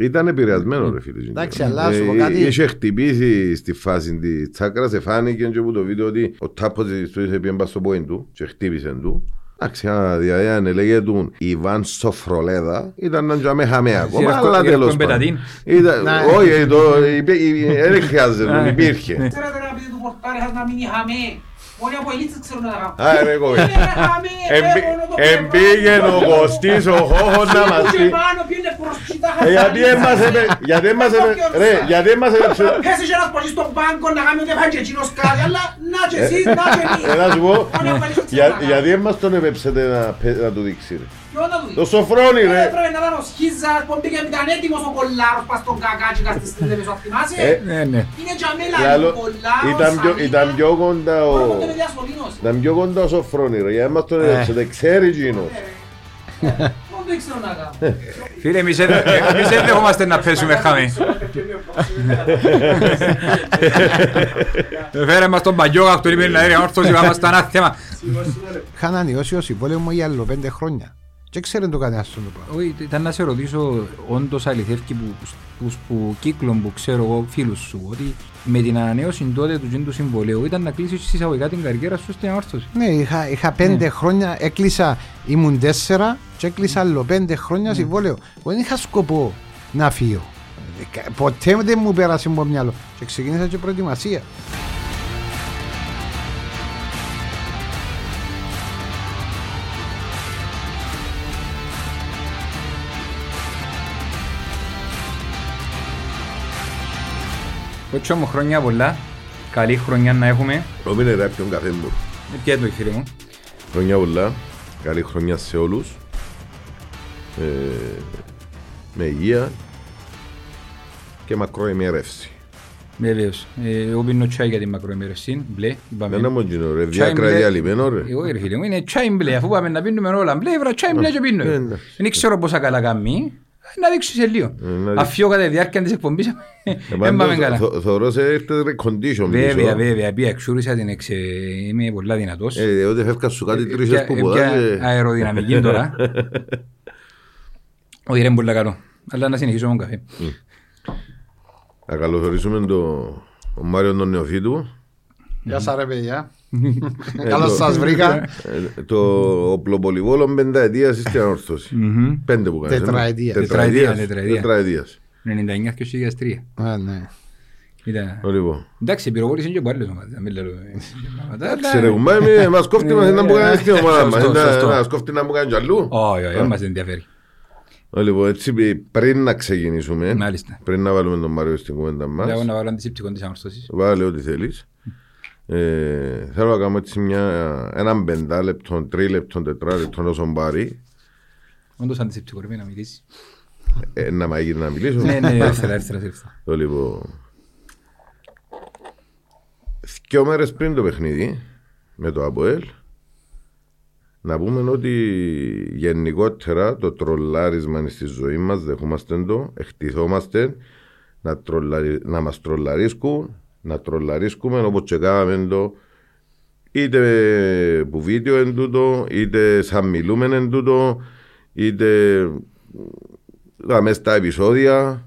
Ήταν επηρεασμένο ρε φίλε. Εντάξει, αλλά σου πω κάτι. Είχε χτυπήσει στη φάση τη τσάκρα, σε φάνηκε και από το βίντεο ότι ο τάπος της του είχε πιέμπα στο πόιν του και χτύπησε του. Εντάξει, δηλαδή αν έλεγε του Ιβάν Σοφρολέδα ήταν να τζαμε χαμέ ακόμα, αλλά τέλος πάντων. Ήταν- Όχι, το- υπέ- ε, δεν χρειάζεται, υπήρχε. Ξέρετε να πείτε του πορτάρι να μην είχαμε. Όλοι από ελίτσες ξέρουν να κάνουν. Α, ρε κόβε. Είναι χαμέ, Εμπή- πέφωνο το Εμπήγαινε ο Κωστής ο Χόχος να μας Και πει Γιατί έμας έπαι, γιατί έμας έπαι, ρε, γιατί έμας έπαι, Πέσει και ένας πολίς στον πάγκο να κάνει ότι έφαγε εκείνος κάτι, αλλά να και εσύ, να και εμείς. Ε, να σου πω, Όλοι από ελίτσες για- ξέρουν να γιατί έμας τον επέψετε να πε- να του δείξει ρε. κάνουν. Ποιο να του Το δει. σοφρόνι Ε, ρε. Πρέπει να ήταν ο Σχίζας, που πήγε ήταν έτοιμος ο Κολλάρος πας στον κακάτσικα στη στήλε σου, θυμάσαι. Ε, Ναι, ναι. Είναι τζαμέλα Λάλο, ο Κολλάρος, ήταν πιο- Σαμίνα. Ήταν πιο κοντά ο... Πρώτο με διασωλήνωση. Ήταν πιο κοντά ο σοφρόνι ρε, γιατί έμας τον επέψετε, ξέρει εκείνος. Μόνο το ήξερα να κάνω. Φίλε, εμείς δεν- εμείς δεν δεχόμαστε να πέσουμε χαμέ. Φέρε μας τον παγιόγα αυτό είπε να είναι όρθος είπα μας τα ένα θέμα. Είχα ανανεώσει ο συμβόλαιο μου για άλλο πέντε χρόνια. Και ξέρει το κανένας αυτό το πράγμα. Όχι, ήταν να σε ρωτήσω όντως αληθεύει που, που, που κύκλων που ξέρω εγώ φίλους σου ότι με την ανανέωση τότε του του συμβολέου ήταν να κλείσεις εισαγωγικά την καριέρα σου στην αόρθωση. Ναι, είχα, είχα πέντε χρόνια, έκλεισα, ήμουν τέσσερα και έκλεισα άλλο πέντε χρόνια συμβόλαιο. Εγώ δεν είχα σκοπό να φύγω. Ε, Ποτέ δεν μου πέρασε από το μυαλό. Και ξεκίνησα και προετοιμασία. Κότσο μου χρόνια πολλά, καλή χρονιά να έχουμε. Ρόμινε ρε, ποιον καφέ μου. Ε, Τι έτω φίλε μου; Χρονιά πολλά, καλή χρονιά σε όλους. Ε, με υγεία και μακροημέρευση. Βεβαίως. Ε, Εγώ πίνω τσάι για την μακροημέρευση, μπλε, είπαμε. Δεν είναι μόνο γίνω ρε, Τσάι διάκρα μπλε. διαλυμένο ρε. Εγώ ρε φίλε μου, είναι τσάι μπλε, αφού πάμε να πίνουμε όλα μπλε, βρω τσάι μπλε και πίνω. Ε, εντάξει. Δεν ξέρω πόσα καλά κάνει, να δείξω σε λίγο. Ε, να δείξω. Αφιώ κατά τη διάρκεια της εκπομπής, δεν πάμε Πάντως, καλά. θω- Θωρώ σε έρθετε ρε condition Βέβαια, πίσω. βέβαια, πήγα εξούρισα την εξ, είμαι πολλά δυνατός. Ε, Ότι φεύγα σου κάτι τρεις Πια- που πια ποδά και... αεροδυναμική τώρα. Όχι, είναι πολύ καλό. Αλλά να συνεχίσω με τον καφέ. Να καλωσορίσουμε τον τον Μάριο τον Νεοφίτου. Γεια σας ρε παιδιά. Ε, Καλώς το- σας βρήκα. ε, Το οπλοπολιβόλο πενταετίας στην ανόρθωση. Μμμ. Πέντε που κάνεις. Τετραετία. Τετραετία, τετραετίας. Τετραετίας. 99 και 2003. Α, ναι. Ήταν- Λοιπόν. Εντάξει, πυροβόλησαν και από άλλες ομάδες, να μην λέω, ε, πράγματα, Εντάξει αλλά- ρε κουμπά, μη- μας κόφτει μας να μου κάνεις στην ομάδα μας. Σωστό, Δεν- σωστό. Μας κόφτει να μου κάνεις κι αλλού. Όχι, όχι, δεν μας ενδιαφέρει. Λοιπόν, έτσι πριν να ξεκινήσουμε, Μάλιστα. πριν να βάλουμε τον Μάριο στην κουβέντα μας, Λέω να βάλω αντισηπτικό της ανορθώσης. βάλε ό,τι θέλεις. Ε, θέλω να κάνω έτσι μια, έναν πεντάλεπτο, τρίλεπτο, τετράλεπτο όσο πάρει. Όντως αντισηπτικό, ρε, να μιλήσεις. Ε, να μ' έγινε να μιλήσω. Ναι, ναι, εύθερα, εύθερα, εύθερα. Το λοιπόν. Δυο μέρες πριν το παιχνίδι με το ΑΠΟΕΛ να πούμε ότι γενικότερα το τρολάρισμα στη ζωή μας δεχόμαστε το, εκτιθόμαστε να, τρολαρι, να μας τρολαρίσκουν, να τρολαρίσκουμε όπως και κάναμε το είτε που βίντεο εν τούτο, είτε σαν μιλούμε εν τούτο, είτε μέσα στα επεισόδια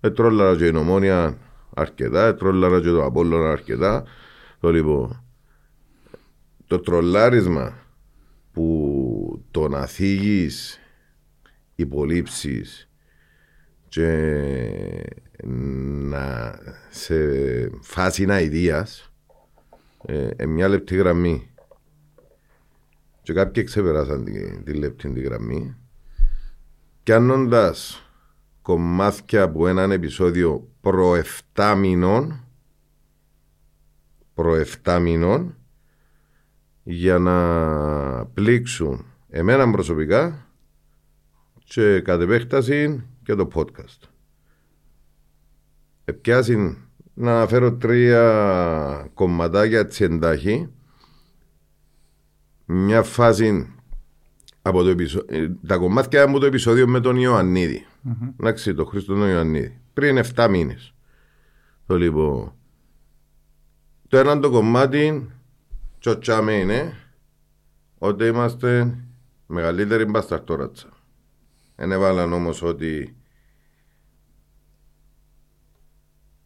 Ετρόλαρα και η νομόνια αρκετά, ετρόλαρα και το Απόλλωνα αρκετά. Το λοιπόν, το τρολάρισμα που το να θίγεις υπολείψεις και να σε φάση αηδίας ε, ε, μια λεπτή γραμμή. Και κάποιοι ξεπεράσαν τη, τη λεπτή τη γραμμή. Πιάνοντας κομμάτια από έναν επεισόδιο προ 7 μηνών προ 7 μηνών για να πλήξουν εμένα προσωπικά και κατ' επέκταση και το podcast. Επιάσει να αναφέρω τρία κομματάκια έτσι εντάχει. Μια φάση από το επεισο... ε, τα κομμάτια από το επεισόδιο με τον Ιωαννίδη. Εντάξει, τον Χρήστο τον Ιωαννίδη. Πριν 7 μήνες. Το λοιπόν. Το ένα το κομμάτι, τσοτσάμε είναι, ότι είμαστε μεγαλύτεροι μπασταρτόρατσα. Δεν έβαλαν όμως ότι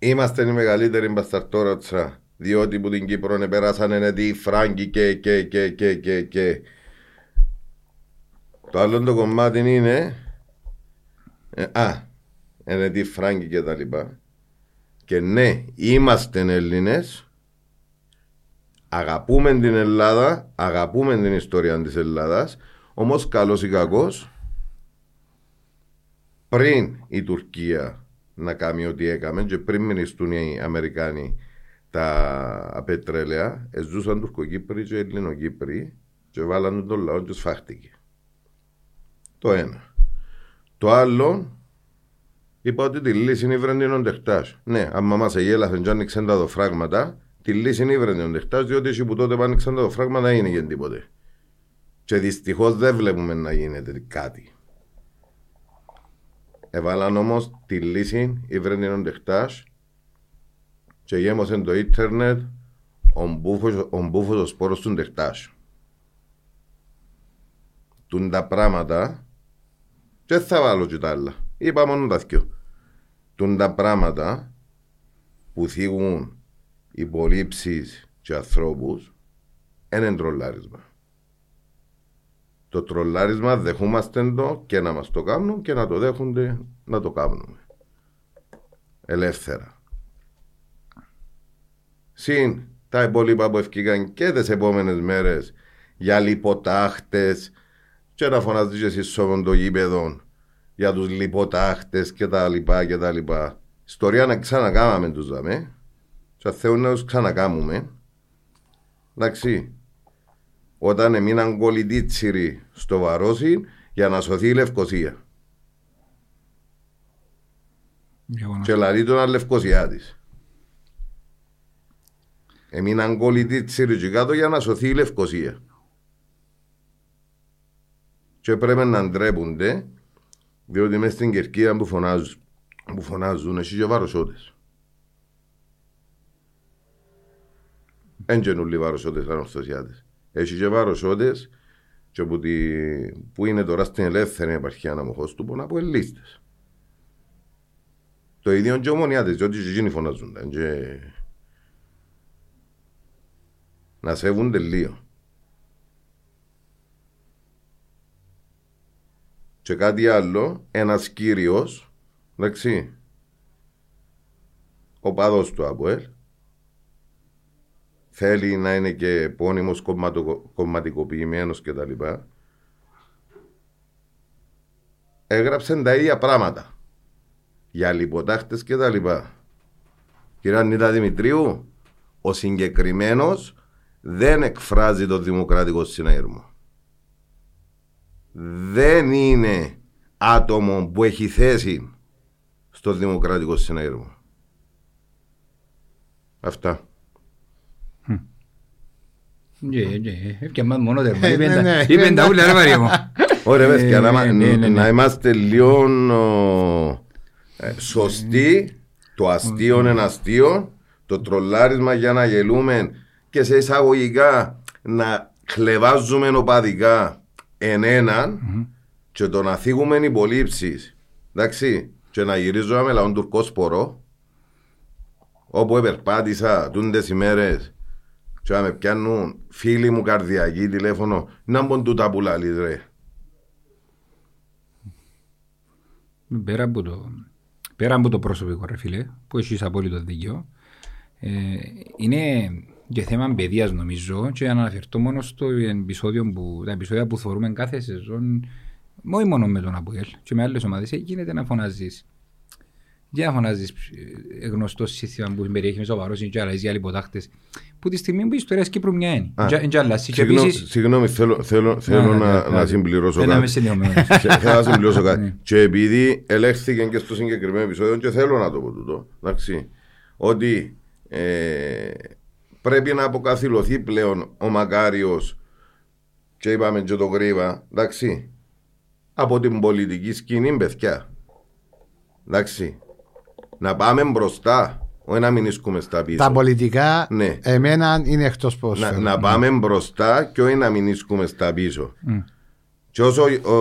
Είμαστε οι μεγαλύτεροι μπασταρτόρατσα. Διότι που την Κύπρο περάσανε ενετοί οι Φράγκοι και, και, και, και, και, και. Το άλλο το κομμάτι είναι. ε, α, ενετοί οι Φράγκοι και τα λοιπά. Και ναι, είμαστε Έλληνες. Αγαπούμε την Ελλάδα, αγαπούμε την ιστορία της Ελλάδας. Όμως καλός ή κακός, πριν η Τουρκία να κάνει ό,τι έκαμε και πριν μηνυστούν οι Αμερικάνοι τα πετρέλαια, ζούσαν Τουρκοκύπροι και Ελληνοκύπροι και βάλαν τον λαό και σφάχτηκε. Το ένα. Το άλλο, είπα ότι τη λύση είναι η βρεντινόν τεχτάς. Ναι, άμα μας εγέλαθεν και άνοιξαν τα δοφράγματα, τη λύση είναι η βρεντινόν τεχτάς, διότι εσύ που τότε που άνοιξαν τα δοφράγματα δεν είναι και τίποτε. Και δυστυχώς δεν βλέπουμε να γίνεται κάτι. Έβαλαν όμως τη λύση, ήβρεν τεχτάς και γέμωσαν το ίντερνετ ο μπούφος, ο μπούφος ο σπόρος του τεχτάς. Τούν τα πράγματα και δεν θα βάλω και τα άλλα. Είπα μόνο τα δυο. Τούν τα πράγματα που θίγουν υπολείψεις και ανθρώπους είναι τρολάρισμα. Το τρολάρισμα δεχόμαστε το και να μας το κάνουν και να το δέχονται να το κάνουμε. Ελεύθερα. Συν τα υπόλοιπα που ευκήκαν και τις επόμενες μέρες για λιποτάχτες και να φωνάζεις και εσείς σώμον το γήπεδο για τους λιποτάχτες και τα λοιπά και τα λοιπά. Ιστορία να ξανακάμαμε τους δαμε και θέλουν να τους ξανακάμουμε. Εντάξει, όταν έμειναν κολλητήτσιροι στο Βαρόσι για να σωθεί η Λευκοσία. Γεγονός. Και λαλεί τον Λευκοσιάτης. Έμειναν κολλητήτσιροι και κάτω για να σωθεί η Λευκοσία. Και πρέπει να ντρέπονται διότι μέσα στην Κερκίδα που φωνάζουν, που φωνάζουν εσύ και βαροσότες. Εν γενούλοι βαροσότες ανορθωσιάτες. Έχει και βαροσότες και που, τη, που είναι τώρα στην ελεύθερη επαρχία αναμοχώς του πόνα από ελίστες. Το ίδιο και ομονιάτες, διότι και εκείνοι φωνάζουν. τα, Και... Να σέβονται λίγο. Και κάτι άλλο, ένας κύριος, εντάξει, ο παδός του ΑΠΟΕΛ, θέλει να είναι και πόνιμος κομματο, κομματικοποιημένος και τα λοιπά, έγραψε τα ίδια πράγματα για λιποτάχτες και τα λοιπά. Κύριε Ανίτα Δημητρίου, ο συγκεκριμένος δεν εκφράζει το δημοκρατικό συνέργο. Δεν είναι άτομο που έχει θέση στο δημοκρατικό συνέργο. Αυτά. Και- και- Έφτιαμα μόνο τέρμα. Ε, Είπεν ναι, τα- ναι. είπεν τα ούλα ρε Μαρία μου. Ωραία, Ε, παιδιά, να, ναι, ναι, ναι. να είμαστε λίγο ο, ε, σωστοί. Το αστείο είναι αστείο. Το τρολάρισμα για να γελούμε και σε εισαγωγικά να χλεβάζουμε οπαδικά εν έναν και το να θίγουμε υπολείψεις. Εντάξει, και να γυρίζουμε με λαόν τουρκό σπορό όπου επερπάτησα τούντες ημέρες και να με πιάνουν φίλοι μου καρδιακοί τηλέφωνο να μπουν τούτα που λαλείς ρε. Πέρα από το, πέρα από το προσωπικό ρε φίλε, που έχεις απόλυτο δίκιο, ε, είναι και θέμα παιδείας νομίζω και να αναφερθώ μόνο στο επεισόδιο που, τα επεισόδια που θεωρούμε κάθε σεζόν, όχι μόνο με τον Αποέλ και με άλλες ομάδες, ε, γίνεται να φωνάζεις. Για να φωνάζεις ε, γνωστό σύστημα που περιέχει μέσα ο Βαρός και άλλες για λιποτάχτες, που τη στιγμή που η ιστορία της Κύπρου μια είναι. Α, Και- και αλλάζει. Και Συγγνώμη, επίσης- συγγνώμη, θέλω, θέλω, θέλω Ναι, ναι, να, ναι, να ναι. συμπληρώσω Δεν είμαι κάτι. συνδυωμένος. Και- Θέλω να συμπληρώσω κάτι. Ναι. Και επειδή ελέγχθηκε και στο συγκεκριμένο επεισόδιο, και θέλω να το πω τούτο, εντάξει, ότι ε, πρέπει να αποκαθιλωθεί πλέον ο Μακάριος και είπαμε και το γρήβα, εντάξει, από την πολιτική σκηνή, παιδιά. Εντάξει, να πάμε μπροστά, όχι να μην ισκούμε στα πίσω. Τα πολιτικά, Ναι. εμένα είναι εκτός να, ποδοσφαίρου. να πάμε μπροστά και όχι να μην ισκούμε στα πίσω. Και όσο ο, ο,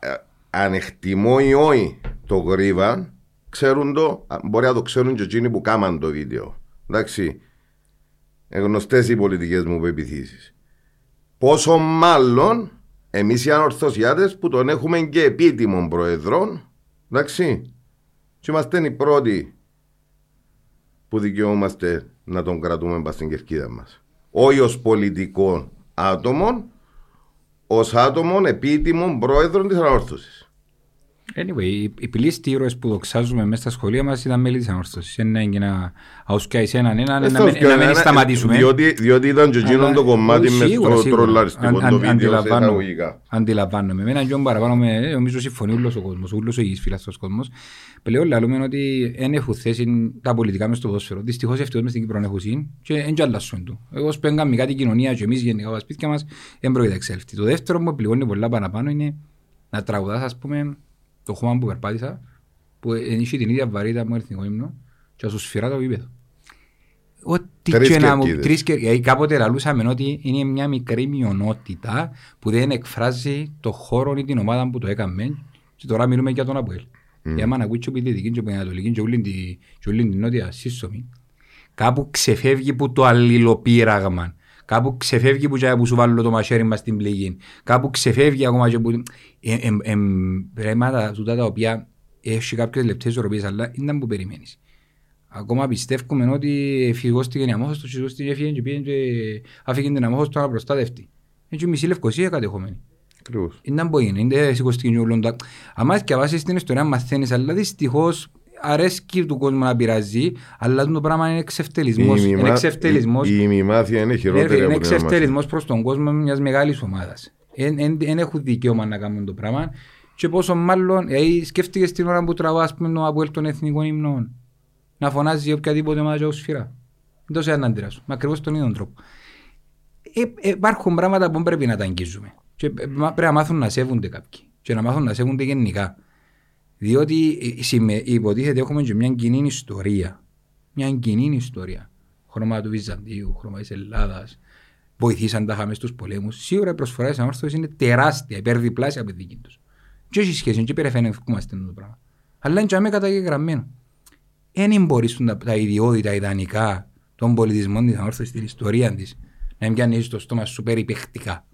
ε, αν εκτιμώ ή όχι το γρήβα, ξέρουν το, α, μπορεί να το ξέρουν και εκείνοι που κάμαν το βίντεο. Εντάξει. Γνωστές οι πολιτικές μου πεπιθήσεις. Πόσο μάλλον εμείς οι ανορθωσιάτε που τον έχουμε και επίτιμων προεδρών. Εντάξει. Και είμαστε οι πρώτοι που δικαιούμαστε να τον κρατούμε μπας στην κερκίδα μας. Όχι ως πολιτικό άτομο, ως άτομο επίτιμων πρόεδρων της ανόρθωση. Anyway, οι- οι πλήστοι ήρωες που δοξάζουμε μέσα στα σχολεία μας ήταν μέλη της ανόρθωσης. Είναι να να αουσκιάσει έναν έναν, Ε, να θα μην- φτιάχνει να μην ένα- σταματήσουμε. Διότι, διότι ήταν και εκείνο Αλλά- το κομμάτι όχι, μες σίγουρα, το σίγουρα. τρολαριστικό Αν- το αν- βίντεο σε αντιλαμβάνομαι. εισαγωγικά. Αντιλαμβάνομαι. Με έναν πιο παραπάνω, με, νομίζω συμφωνεί όλος ο κόσμος, όλος ο υγιής φίλαστος κόσμος. Πλέον λαλούμε ότι δεν έχουν θέση τα πολιτικά μες στο ποδόσφαιρο. Δυστυχώς ευτυχώς μες στην Κύπρο δεν έχουν και δεν αλλάσουν του. Εγώ σπέγγαμε κάτι κοινωνία και εμείς γενικά τα σπίτια μας δεν πρόκειται να εξέλθει. Το δεύτερο που με πληγώνει πολλά παραπάνω είναι να τραγουδάς ας πούμε το χώμα που περπάτησα που ενίσχυε την ίδια βαρύτητα μου εθνικό ύμνος και να σου σφυρά το επίπεδο. Ό,τι Τρεις και να μου κερκίδες. τρεις κερκίδες. Ε, Κάποτε λαλούσαμε ότι είναι μια μικρή μειονότητα που δεν εκφράζει το χώρο ή την ομάδα που το έκαμε και τώρα μιλούμε για τον Αποέλ. Mm. Για να ακούει και που η Δυτική και που η Ανατολική και όλη τη- και όλη την νότια σύσσωμη κάπου ξεφεύγει που το αλληλοπείραγμα. Κάπου ξεφεύγει που, και που σου βάλω το μαχαίρι μας στην πληγή. Κάπου ξεφεύγει ακόμα και που... Ε, ε, ε, πράγματα τούτα τα οποία έχει κάποιες λεπτές ισορροπίες, αλλά είναι που περιμένεις. Ακόμα πιστεύουμε ότι φυγώστηκε η αμόχωστος και σηκώστηκε έφυγε και πήγαινε και άφηγε την αμόχωστο να προστάτευτη. Έτσι μισή λευκοσία κατεχόμενη. Ακριβώς. Είναι που είναι, είναι σηκώστηκε και όλον τα... Αν διαβάσεις την ιστορία μαθαίνεις, αλλά δυστυχώς αρέσκει του κόσμου να πειράζει, αλλά το πράγμα είναι εξευτελισμός. Η Είναι ημιμά- εξευτελισμός. η- Η ημιμάθεια είναι Ναι, ρε, χειρότερη Είναι από την αμάθεια. εξευτελισμός προς τον κόσμο μιας μεγάλης ομάδας. Δεν έχουν δικαίωμα να κάνουν το πράγμα. Και πόσο μάλλον, δηλαδή σκέφτηκες την ώρα που τραβά, ας πούμε, το Αποέλ των εθνικών υμνών. Να φωνάζει οποιαδήποτε ομάδα και σφυρά. Δεν τόσο να αντιδράσω. Με ακριβώς τον ίδιο τρόπο. Ε, ε, υπάρχουν πράγματα που πρέπει να τα αγγίζουμε. Και ε, μα- πρέπει να μάθουν να σέβονται κάποιοι. Και να μάθουν να σέβονται γενικά. Διότι ε, συμμε- υποτίθεται έχουμε και μια κοινή ιστορία. Μια κοινή ιστορία. Χρώμα του Βυζαντίου, χρώμα της Ελλάδας. Βοηθήσαν τα χαμές στους πολέμους. Σίγουρα η προσφορά της ανόρθωσης είναι τεράστια, υπερδιπλάσια από τη δική τους. Και έχει σχέση, και υπερεφαίνευκούμαστε το πράγμα. Αλλά είναι και άμε καταγεγραμμένο. Δεν μπορείς τα, τα ιδιώδη, τα ιδανικά των πολιτισμών της ανόρθωσης, την ιστορία της, να μην πιάνεις το στόμα σου περιπαιχτικά.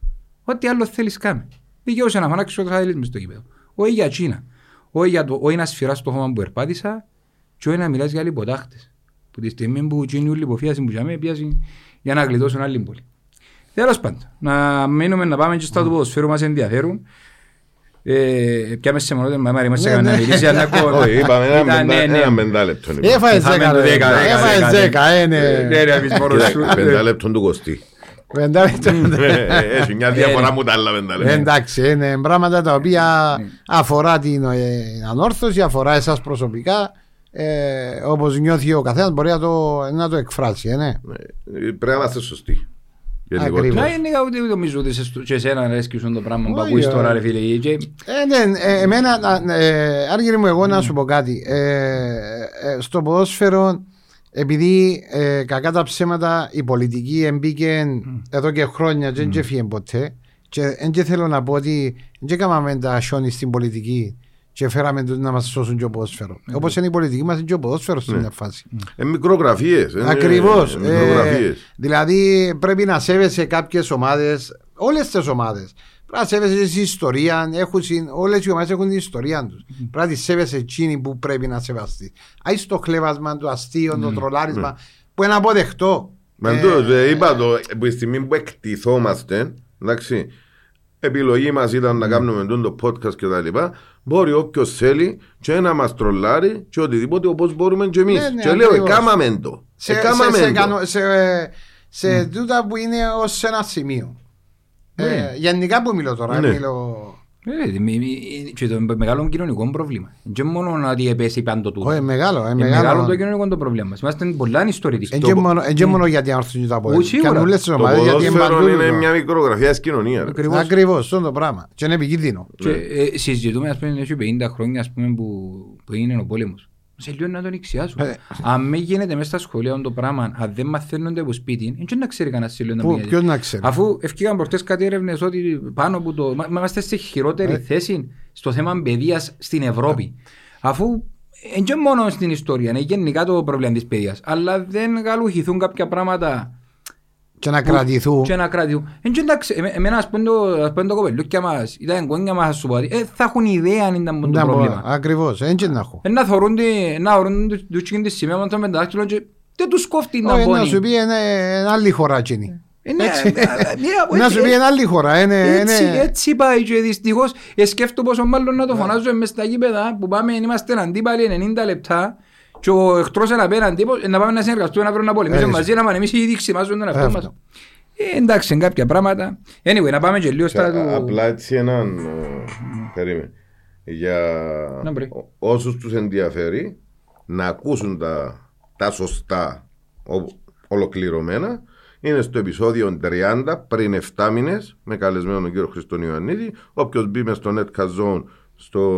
Ό,τι άλλο θέλεις κάμε. Δικαιούσε να φωνάξεις ό,τι θέλεις μες στο γήπεδο. Όχι για Κίνα. Όχι, για το, όχι να σφυράς το χώμα που περπάτησα και όχι να μιλάς για λιποτάχτες. Που τη στιγμή που γίνει όλη υποφίαση που για πιάσει για να γλιτώσουν άλλη πόλη. Τέλος πάντων, να μείνουμε να πάμε και στα του ποδοσφαίρου μας ενδιαφέρουν. Ε, πιάμε σε μονότητα, μα μάρι μας Ναι, έκανε να ναι. μιλήσει, αλλά ακόμα- Όχι, είπαμε ένα Ήταν, πεντά- ναι, ναι. ένα πεντάλεπτο. λοιπόν. Έφαγες Θα δέκα, μένω ρε. δέκα, δέκα, Έφαγες δέκα, δέκα, ε, Ναι, ναι. ρε, αφήσεις μόνος σου. Κοίτα, Πεντάλεπτο του κοστί. Πεντάλεπτο. Έχει μια διαφορά μου τα άλλα πεντάλεπτα. Εντάξει, είναι πράγματα τα οποία αφορά την ε, ανόρθωση, αφορά εσάς προσωπικά. Ε, όπως νιώθει ο καθένας μπορεί να το, να το εκφράσει, ε, ναι. Ε, Πρέπει να είμαστε σωστοί. Γενικότερα. Ακριβώς. Να είναι ούτε νομίζω ότι σε στου- και εσένα αρέσκει σου το πράγμα που Όχι, ακούεις ε. τώρα ρε φίλε. Και- Ε, ναι, ε, εμένα, να- ε, Άργυρη μου, εγώ να σου πω κάτι. Ε, ε, στο ποδόσφαιρο, επειδή ε, κακά τα ψέματα η πολιτική εμπήκε εδώ και χρόνια και δεν έφυγε ποτέ και δεν και θέλω να πω ότι δεν έκαναμε τα σιόνι στην πολιτική και φέραμε τους να μας σώσουν και ο ποδόσφαιρο. Όπως είναι η πολιτική μας είναι και ο ποδόσφαιρος στην μια φάση. Ε, μικρογραφίες. ε, Ακριβώς. ε, Μικρογραφίες. δηλαδή πρέπει να σέβεσαι κάποιες ομάδες, όλες τις ομάδες. Πρέπει να σέβεσαι την ιστορία, έχουν, συν- όλες οι ομάδες έχουν την ιστορία τους. Πρέπει να τη σέβεσαι εκείνη που πρέπει να σεβαστεί. Άι στο χλέβασμα, το αστείο, το τρολάρισμα, που είναι αποδεκτό. Μα Ε, το, ε, είπα το, από τη στιγμή που εκτιθόμαστε, εντάξει, επιλογή μας ήταν να κάνουμε τον το podcast και τα λοιπά, μπορεί όποιος θέλει και να μας τρολάρει και οτιδήποτε όπως μπορούμε και εμείς. Ναι, ναι, και λέω, ακριβώς. εκάμαμε το. σε, Εκάμαμε σε, σε, το. κανο- σε, σε τούτα που είναι ως ένα σημείο. Ε, γενικά που μιλώ τώρα, Ναι. μιλώ... Ε, μη- μη- Και το μεγάλο κοινωνικό πρόβλημα. Και μόνο ότι επέσει πάντο του. Όχι, μεγάλο, ε, Ε, Μεγάλο μεγάλο. το κοινωνικό το πρόβλημα μας. Είμαστε πολλά ιστορικοί. Εν και μόνο- εν και μόνο γιατί άρθουν τα Ου, πόδια. σίγουρα. Και αν όλες τις Το ομάδες γιατί ποδόσφαιρο εμπαντούν είναι το. μια μικρογραφία της κοινωνίας. Ακριβώς. Ακριβώς, αυτό το πράγμα. Και είναι επικίνδυνο. Και ε, συζητούμε, ας πούμε, έχει 50 χρόνια ας πούμε, που, που είναι ο πόλεμος. Σε λίγο να τον εξιάσουν. Ε. Αν με γίνεται μέσα στα σχολεία το πράγμα, αν δεν μαθαίνονται από σπίτι, δεν να ξέρει κανένας σε λίγο να Πού- πηγαίνει. Ποιος να ξέρει; Αφού ευκήγαν προχτές κάτι έρευνες ότι πάνω από το... Μα, μα είμαστε σε χειρότερη Ε. θέση στο θέμα παιδείας στην Ευρώπη. Αφού είναι και μόνο στην ιστορία, είναι γενικά το πρόβλημα της παιδείας. Αλλά δεν γαλουχηθούν κάποια πράγματα Και να κρατηθούν. και να κρατηθούν. Εν και εντάξει, εμέ- εμένα ας πούμε το, ας πούμε το κοπελούκια μας, ήταν εγγόνια μας, ας σου πω, ότι, ε, θα έχουν ιδέα αν ήταν το Να πω, πρόβλημα. Ακριβώς, έτσι να έχω. Ε, Να θωρούν τη- να θωρούν τους- τους τσίκιν της σημαία με το δάχτυλο και δεν τους κόφτει να Όχι, Να πόνει. σου πει είναι είναι άλλη χώρα εκείνη. Ε, ναι, έτσι. ε, ε, Να σου πει είναι άλλη χώρα. είναι- Έτσι, είναι- έτσι πάει και δυστυχώς ε, σκέφτομαι πόσο μάλλον να το φωνάζω μες στα γήπεδα που πάμε, είμαστε αντίπαλοι 90 λεπτά και ο εχθρός είναι απέναντι πως, να πάμε να συνεργαστούμε να βρούμε να πολεμήσουμε Έτσι. μαζί να πάμε εμείς ήδη ξημάζουμε τον εαυτό μας. Αυτό. Ε, εντάξει, είναι κάποια πράγματα. Anyway, να πάμε και λίγο στα Α- του... Απλά έτσι έναν. ε, Περίμενε. Για Να μπρε. ό- όσους τους ενδιαφέρει να ακούσουν τα, τα σωστά ο- ολοκληρωμένα είναι στο επεισόδιο 30 πριν 7 μήνες με καλεσμένο τον κύριο Χριστόν Ιωαννίδη όποιος μπει μες στο Netcast Zone στο,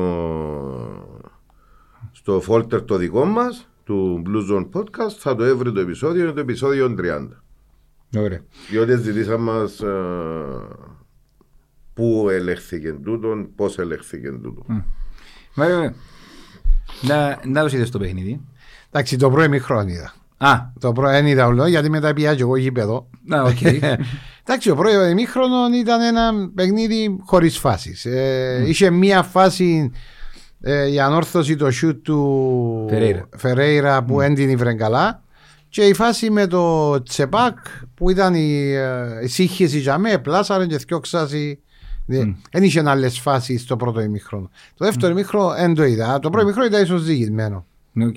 στο folder το δικό μας του Blue Zone Podcast θα το έβρει το επεισόδιο είναι το επεισόδιο 30 Ωραία. διότι ζητήσαν μας ε, πού ελέγχθηκε τούτον, πώς ελέγχθηκε τούτον. Μάριο, να, να δώσετε στο παιχνίδι. Εντάξει, το πρώτο ημίχρονο είδα. Α, Το πρώτο δεν είδα όλο, γιατί μετά πια και εγώ γήπεδο. να, οκ. Εντάξει, ο πρώτο ημίχρονος ήταν ένα παιχνίδι χωρίς φάσεις. Ε, Είχε μία φάση ε, η ανόρθωση το σιούτ του Φερέιρα. Φερέιρα που mm. την ήβρε καλά. Και η φάση με το Τσεπάκ που ήταν η, ε, η σύγχυση για με, πλάσαρε και θκιόξαση. Δεν είχε άλλες φάσεις στο πρώτο ημίχρονο. Το δεύτερο ημίχρονο δεν το είδα. Το πρώτο ημίχρονο ήταν ίσως ζυγισμένο. Ναι, οκ.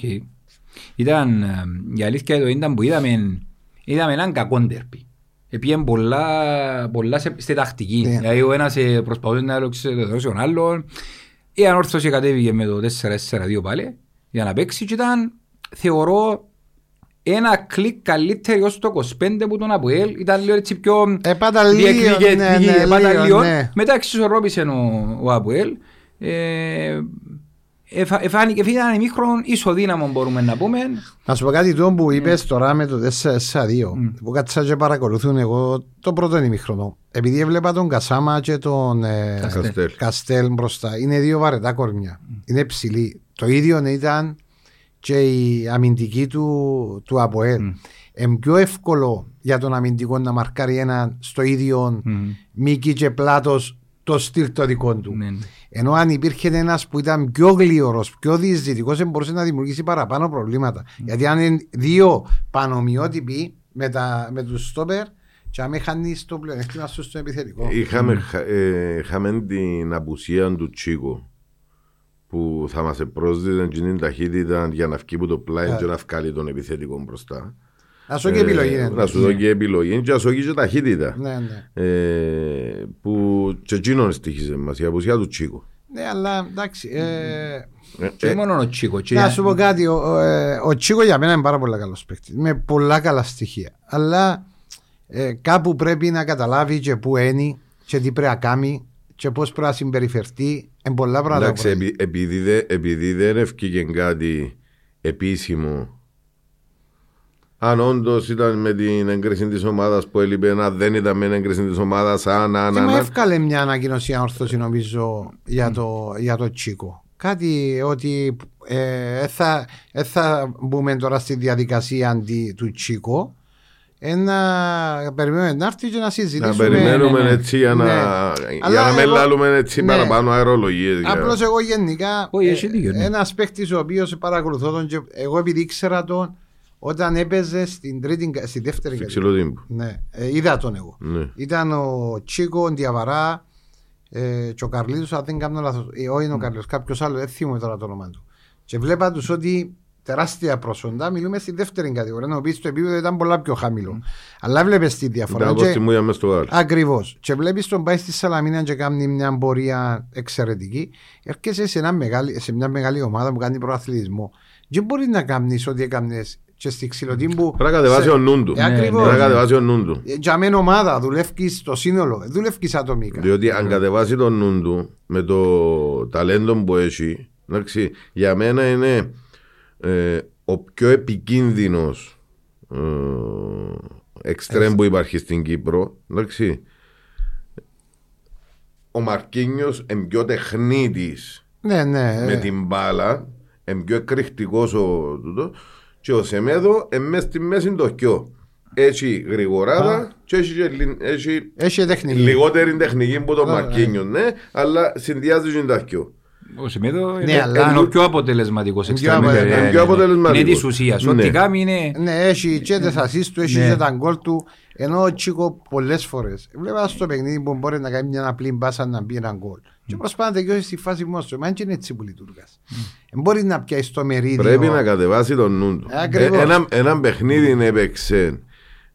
Ήταν, ε, η αλήθεια εδώ ήταν που είδαμε, είδαμε έναν κακό ντέρμπι. Επίεν πολλά, πολλά σε, στη τακτική. Ναι. Δηλαδή ο ένας ε, προσπαθούσε να δώσει τον άλλον. Η ανόρθωση κατέβηκε με το 4-4-2 πάλι για να παίξει και ήταν, θεωρώ, ένα κλικ καλύτερη ως το 25 που τον Αποέλ. Ήταν λίγο έτσι πιο Ε, πάντα λίγο, διεκδικητική, ναι, ναι, πάντα λίγο, λίγο. ναι. Μετά εξισορρόπησε ο, ο Αποέλ. Ε, εφα- εφάνηκε, ήταν ημίχρον ισοδύναμο μπορούμε να πούμε. Να σου πω κάτι το που είπες τώρα με το 4-4-2 που κάτσα και παρακολουθούν εγώ το πρώτο ημίχρονο. Επειδή έβλεπα τον Κασάμα και τον ε, Καστέλ. Καστέλ. Καστέλ μπροστά, είναι δύο βαρετά κορμιά. Είναι ψηλή. Το ίδιο ήταν και η αμυντική του, του ΑΠΟΕΛ. Είναι πιο εύκολο για τον αμυντικό να μαρκάρει έναν στο ίδιο μήκη και πλάτος το στυλ το δικό του. Ναι, ναι. Ενώ αν υπήρχε ένας που ήταν πιο γλίωρο, πιο διεισδυτικός, μπορούσε να δημιουργήσει παραπάνω προβλήματα. Γιατί αν είναι δύο πανομοιότυποι με, τα, με τους στόπερ, και αν χάνει το πλεονέκτημα σου στο επιθετικό. Είχαμε, χα- ε, είχαμε την απουσία του Τσίκο που θα μας πρόσδιδε την ταχύτητα για να βγει από το πλάι και να βγάλει τον επιθετικό μπροστά. Να σου και επιλογή. Ε, είναι. να σου δω και επιλογή και να σου δώσει και ταχύτητα. Ναι, ναι. Ε, που και εκείνον στοιχήσε μας, η απουσία του Τσίκο. ναι, αλλά εντάξει. Ε, Ε, Και ε, μόνο ο Τσίκο. και- να σου πω κάτι. Ο, ο, ε, ο Τσίκο για μένα είναι πάρα πολύ καλός παίκτης. Με πολλά καλά στοιχεία. Αλλά ε, κάπου πρέπει να καταλάβει και πού είναι και τι πρέπει να κάνει και πώς πρέπει να συμπεριφερθεί. Είναι πολλά πράγματα. Εντάξει, που πρέπει. επει- επειδή, δε- επειδή δεν ευκήγε κάτι επίσημο αν όντως ήταν με την έγκριση της ομάδας που έλειπε, αν δεν ήταν με την έγκριση της ομάδας, αν, αν, Τι αν. μου αν. έβγαλε μια ανακοίνωση αν ορθώσει νομίζω για το, για το Τσίκο. Κάτι ότι ε, ε, θα, ε, θα μπούμε τώρα στη διαδικασία αντί του Τσίκο. Ε, να περιμένουμε να έρθει και να συζητήσουμε. Να περιμένουμε ναι, ναι. έτσι για να, Ναι. για Αλλά να μην εγώ- λάλουμε έτσι ναι. παραπάνω αερολογίες. Απλώς εγώ γενικά. Όχι, έχει δίκιο, ναι. Ένας παίχτη ο οποίος παρακολουθώ τον και εγώ επειδή ήξερα τον όταν έπαιζε στην, τρίτη, στη δεύτερη Σε κατηγορία. ξυλοτύμπου. Ναι, ε, είδα τον εγώ. Ναι. Ήταν ο Τσίκο, ο Διαβαρά ε, και ο Καρλίδος, αν δεν κάνω λάθος. Ε, όχι είναι ο Καρλίδος, κάποιος άλλος, δεν θυμούμαι τώρα το όνομα του. Και βλέπα τους ότι τεράστια προσόντα, μιλούμε στη δεύτερη κατηγορία, ο οποίος το επίπεδο ήταν πολλά πιο χαμηλό. Αλλά βλέπεις τη διαφορά. Ήταν όπως Και- τη μούια μες στο γάλα. Ακριβώς. Και βλέπεις τον πάει στη Σαλαμίνα και κάνει μια πορεία εξαιρετική. Έρχεσαι σε, ένα μεγάλη, σε μια μεγάλη ομάδα που κάνει προαθλητισμό. Δεν μπορείς να κάνεις ό,τι έκανες και στη ξυλοτύμπου. Πρέπει να κατεβάσει ο νου του. Ε, ακριβώς. Πρέπει να κατεβάσει ο νου του. Ε, Για μένα ομάδα, δουλεύει στο σύνολο, δουλεύει ατομικά. Διότι αν κατεβάσει τον νου του με το ταλέντο που έχει, εντάξει, για μένα είναι ε, ο πιο επικίνδυνος ε, εξτρέμ που υπάρχει στην Κύπρο. Εντάξει. Ο Μαρκίνιος είναι πιο τεχνίτης Ναι, ναι. με ε, την μπάλα. είναι πιο εκρηκτικός ο τούτος και ο Σεμέδο είναι μέσα στη μέση το κιό. Έχει γρηγοράδα και έχει, και λι- έχει Έχει τεχνική. λιγότερη τεχνική που το Α, Μαρκίνιο, ναι, αλλά συνδυάζει και τα δυο. Ο Σεμέδο Ναι, είναι, αλλά- είναι ο πιο αποτελεσματικός Είναι πιο εξτρέμ. αποτελεσματικός. Είναι πιο αποτελεσματικός. Είναι της ουσίας. Ναι. Ό,τι κάνει είναι... Ναι, έχει και τις ασίστ του, έχει Ναι. και τα γκολ του. Ενώ ο Τσίκο πολλές φορές βλέπα στο παιχνίδι που μπορεί να κάνει μια απλή μπάσα να μπει ένα γκολ. Και προσπάθει να τελειώσει στη φάση μόνο Μα είναι έτσι που λειτουργάς. Δεν μπορεί να πιάσεις το μερίδιο. Πρέπει να κατεβάσει τον νου του. Ε, ακριβώς. Ε, ένα, ένα παιχνίδι έπαιξε.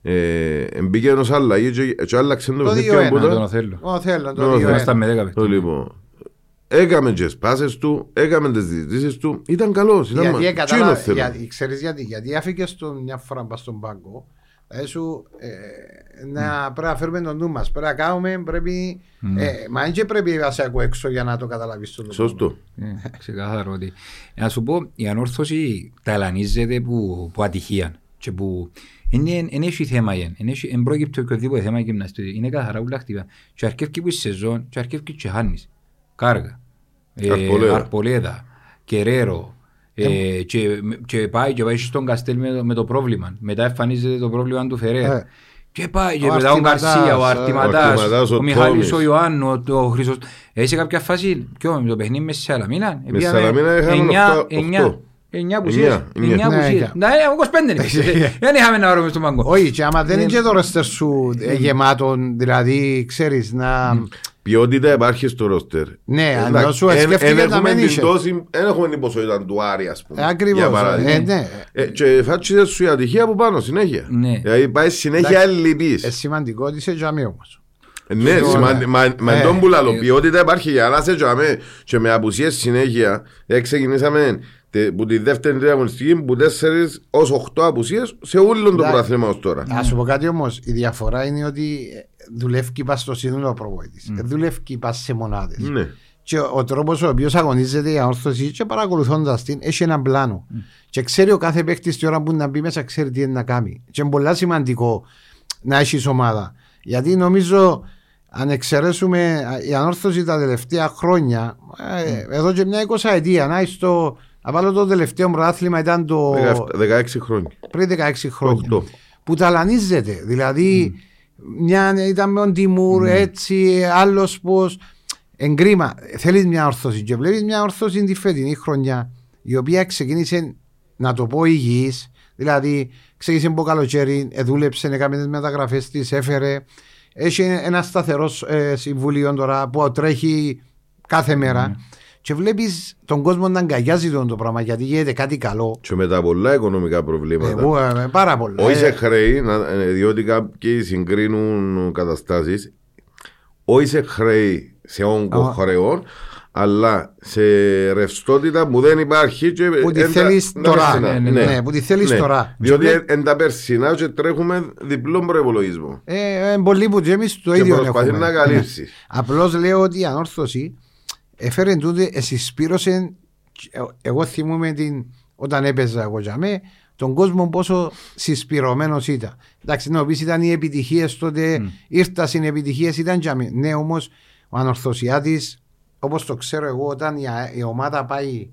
Ε, μπήκε ένας αλλαγής και, και άλλαξε το Το παιχνίδι 2-1, που Τον ήταν. Οθέλο. Ω, θέλω το Ναι, δύο, θα ένα. με δέκα Το παιχνίδια. λοιπόν. Έκαμε τι πάσει του, έκαμε τις διαιτήσει του. Ήταν καλός. Ήταν Γιατί μα- έκαταλα, τσίνο θέλω. γιατί, ξέρεις γιατί, γιατί άφηκες τον μια φορά πας στον πάγκο ε, σου, ε, να πρέπει να φέρουμε τον νου μας, πρέπει να κάνουμε, πρέπει, ε, μα δεν και πρέπει να σε ακούω έξω για να το καταλάβεις το Σωστό. Ε, Ξεκάθαρο ότι. Να σου πω, η ανόρθωση ταλανίζεται που, που ατυχία. Και που δεν έχει θέμα γεν. Δεν πρόκειται οποιοδήποτε θέμα γυμναστή. Είναι καθαρά ούλα χτυπά. Και αρκεύει που η σεζόν και αρκεύει και χάνεις. Κάργα. Ε, Αρπολέδα. Αρπολέδα. Κεραίρο. Ε, και, και πάει και πάει στον Καστέλ με, το- με το πρόβλημα. Μετά εμφανίζεται το πρόβλημα του Φερέρ. Ε. Και πάει και Ο μετά ο Αρτηματάς, Γκαρσία, ο ε, Αρτηματάς, ο Αρτηματάς, ο ο Μιχάλης, Τόμις. ο Ιωάννου, ο Χρήστος. Έχει κάποια φάση, ποιο, με το παιχνίδι με Σαλαμίνα. Με Σαλαμίνα είχαμε οκτώ- οκτώ. 9 που Εννιά, εννιά. Εννιά Ναι, απουσίες. είχα. Ναι, εγώ 25 είναι. Δεν είχαμε να βρούμε στον πάγκο. Όχι, και άμα δεν Ναι. είναι και το ρόστερ σου ε, γεμάτο, δηλαδή ξέρεις να... Ποιότητα υπάρχει στο ρόστερ. Ναι, αν Εντάξει, το σου εν- σκέφτηκες εν να έχουμε μην την είσαι. δόση- εν έχουμε την ποσότητα του Άρη, ας πούμε. Ε, ακριβώς, για παράδειγμα. ε, ναι. Ε, και φάτσισε σου η ατυχία από πάνω συνέχεια. Ναι. Δηλαδή πάει συνέχεια λυπής. Ε, σημαντικό ότι είσαι τζαμί όμως. Ε, Ναι, το- σημαντι- μα- μα Ε, τον που λαλώ, ε, ποιότητα υπάρχει για να σε τζαμέ και με απουσίες συνέχεια. Ε, ξεκινήσαμε τε- που τη δεύτερη τρίτη αγωνιστική που τέσσερις ως οχτώ απουσίες σε όλο το Εντάξει. πρωτάθλημα ως τώρα. Α σου πω κάτι όμως, η διαφορά είναι ότι ε, δουλεύει πας στο σύνολο ο προπονητής. Ε, Δουλεύει πας σε μονάδες. Ναι. Και ο, ο τρόπος ο οποίος αγωνίζεται η ανόρθωση και παρακολουθώντας την έχει έναν πλάνο. Και ξέρει ο κάθε παίκτης τη ώρα που να μπει μέσα, ξέρει τι είναι να κάνει. Και είναι πολύ σημαντικό να έχεις ομάδα. Γιατί νομίζω, αν εξαιρέσουμε α, η ανόρθωση τα τελευταία χρόνια, ε, εδώ και μια 20 ετία, να είσαι το. Να βάλω το τελευταίο πρωτάθλημα ήταν το. 17 16 χρόνια. πριν 16 χρόνια. Οκτώ. Που ταλανίζεται. Δηλαδή, μια ήταν με τον Τιμούρ, έτσι, άλλος πώς. Εγκρίμα. Θέλεις μια ορθώση. Και βλέπεις μια ορθώση τη φετινή χρονιά, η οποία ξεκίνησε, να το πω, υγιής. Δηλαδή, ξεκίνησε από καλοκαίρι, ε, δούλεψε, έκαμε τι μεταγραφές τη, έφερε. Έχει ένα σταθερός ε, συμβούλιο τώρα που τρέχει κάθε μέρα. Και βλέπεις τον κόσμο να αγκαλιάζει τον το πράγμα γιατί γίνεται κάτι καλό. Και με τα πολλά οικονομικά προβλήματα. Εγώ ε, πάρα πολλά. Όχι Ε, σε χρέη, να- ε, διότι κάποιοι συγκρίνουν καταστάσεις. Όχι σε χρέη σε όγκο Α. χρεών, αλλά σε ρευστότητα που δεν υπάρχει και Που τη εν τα- θέλεις τα τώρα. περσινά. Ναι, ναι, ναι, που τη θέλεις τώρα. Διότι Και εν- εν τα περσινά και τρέχουμε διπλό προπολογισμό. Ε, ε, πολλοί που και εμείς το Και ίδιο προσπαθείς έχουμε. να καλύψεις. Απλώς λέω ότι η ανόρθωση έφερε τούτε, εσυσπήρωσε εγώ θυμούμαι την, όταν έπαιζα εγώ για μέ, τον κόσμο πόσο συσπηρωμένος ήταν. Εντάξει, να πεις ήταν οι επιτυχίες τότε, ήρθαν οι επιτυχίες, ήταν για μέ. Ναι, όμως ο ανορθωσιάτης, όπως το ξέρω εγώ, όταν η, α- η ομάδα πάει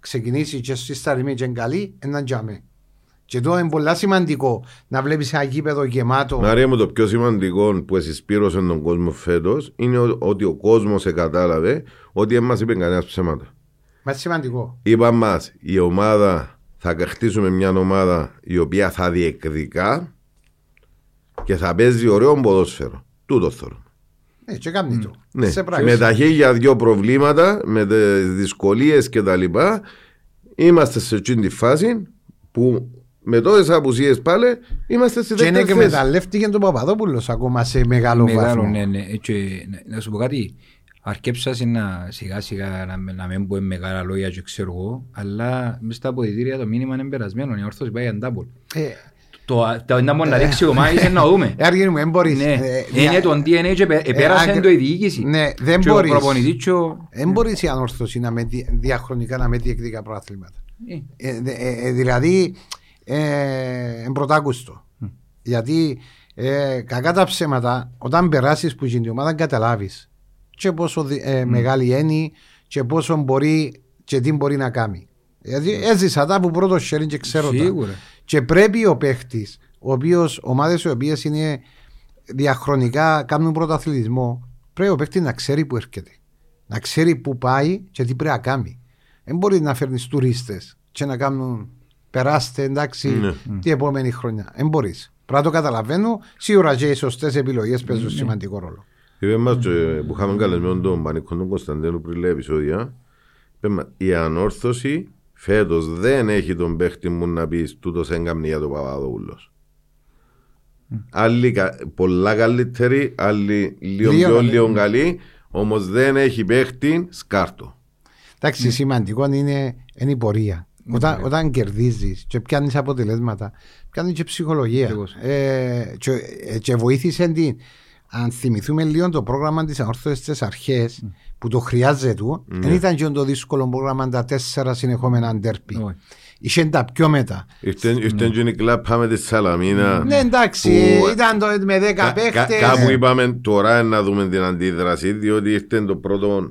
ξεκινήσει και στη σταρμή και είναι καλή, έναν για μέ. Και τώρα είναι πολύ σημαντικό να βλέπεις ένα γήπεδο γεμάτο. Μαρία μου, το πιο σημαντικό που εσυσπήρωσε τον κόσμο φέτος είναι ο- ότι ο κόσμος κατάλαβε ότι δεν μας είπε κανένας ψέματα. Μα είναι σημαντικό. Είπα μας, η ομάδα θα χτίσουμε μια ομάδα η οποία θα διεκδικά και θα παίζει ωραίο ποδόσφαιρο. Τούτο θέλω. Ναι, και κάνει το. Ναι. Σε πράξη. Με τα χίλια δυο προβλήματα, με τις δυσκολίες κτλ. Είμαστε σε εκείνη τη φάση που με τόσε απουσίε πάλι είμαστε στη Και είναι δεύτερη και θέση. μεταλλεύτηκε τον Παπαδόπουλος ακόμα σε μεγάλο, Μεγάλο, βαθμό. ναι, ναι. Και, να, να σου πω κάτι. Αρκέψα να σιγά σιγά να, να μην πω μεγάλα λόγια και ξέρω εγώ, αλλά μες στα αποδητήρια το μήνυμα είναι περασμένο. Η όρθος πάει αντάπολ. Ε, Το, το να μπορεί να δείξει ο Μάης να δούμε. ε, Άργη μου, δεν μπορείς. Ναι, ε, είναι δια- το DNA και πε- επέρασε άγκ- το η διοίκηση. Ναι, δεν Και ο μπορείς. προπονητής και ο- Δεν μπορείς η ανόρθωση να με, διαχρονικά να με διεκδικά προάθληματα. Ε, Ε, δε- ε, ε, δηλαδή, ε, είναι πρωτάκουστο. Γιατί ε, κακά τα ψέματα, όταν περάσεις που γίνει η ομάδα, καταλάβεις και πόσο δι- ε, μεγάλη είναι και πόσο μπορεί και τι μπορεί να κάνει. Γιατί έζησα τα από πρώτο χέρι και ξέρω τα. Σίγουρα. Και πρέπει ο παίχτης, ο οποίος, ομάδες οι οποίες είναι διαχρονικά κάνουν πρωταθλητισμό, πρέπει ο παίχτης να ξέρει που έρχεται. Να ξέρει που πάει και τι πρέπει να κάνει. Δεν μπορεί να φέρνεις τουρίστες και να κάνουν περάστε εντάξει Ναι. την επόμενη χρονιά. Δεν μπορείς. Πρέπει να το καταλαβαίνω. Σίγουρα και οι σωστές επιλογές παίζουν σημαντικό ρόλο. Είπε μας και που είχαμε καλεσμένο τον Πανίκο τον Κωνσταντέλου πριν λίγα επεισόδια είπε μας, η ανόρθωση φέτος δεν έχει τον παίχτη μου να πεις τούτος έγκαμνη για τον Παπαδόπουλος. Άλλοι κα- πολλά καλύτεροι, άλλοι λίγο Λίγο πιο καλή. λίγο καλοί, όμως δεν έχει παίχτη σκάρτο. Εντάξει, σημαντικό είναι, είναι η πορεία. Όταν, όταν κερδίζεις και πιάνεις αποτελέσματα, πιάνεις και ψυχολογία. Ακριβώς. Ε, και, ε, και βοήθησε την. Αν θυμηθούμε λίγο το πρόγραμμα της αόρθωσης στι αρχές που το χρειάζεται, δεν ήταν και το δύσκολο πρόγραμμα τα τέσσερα συνεχόμενα ντέρπι. Όχι. Είχε τα πιο μετά. Ήρθε ήρθε και η κλάπα με τη Σαλαμίνα. Ναι, εντάξει, που- ήταν το με 10 Κα- κα- παίχτες. Κάπου είπαμε τώρα να δούμε την αντίδραση, διότι ήρθε το πρώτο ε,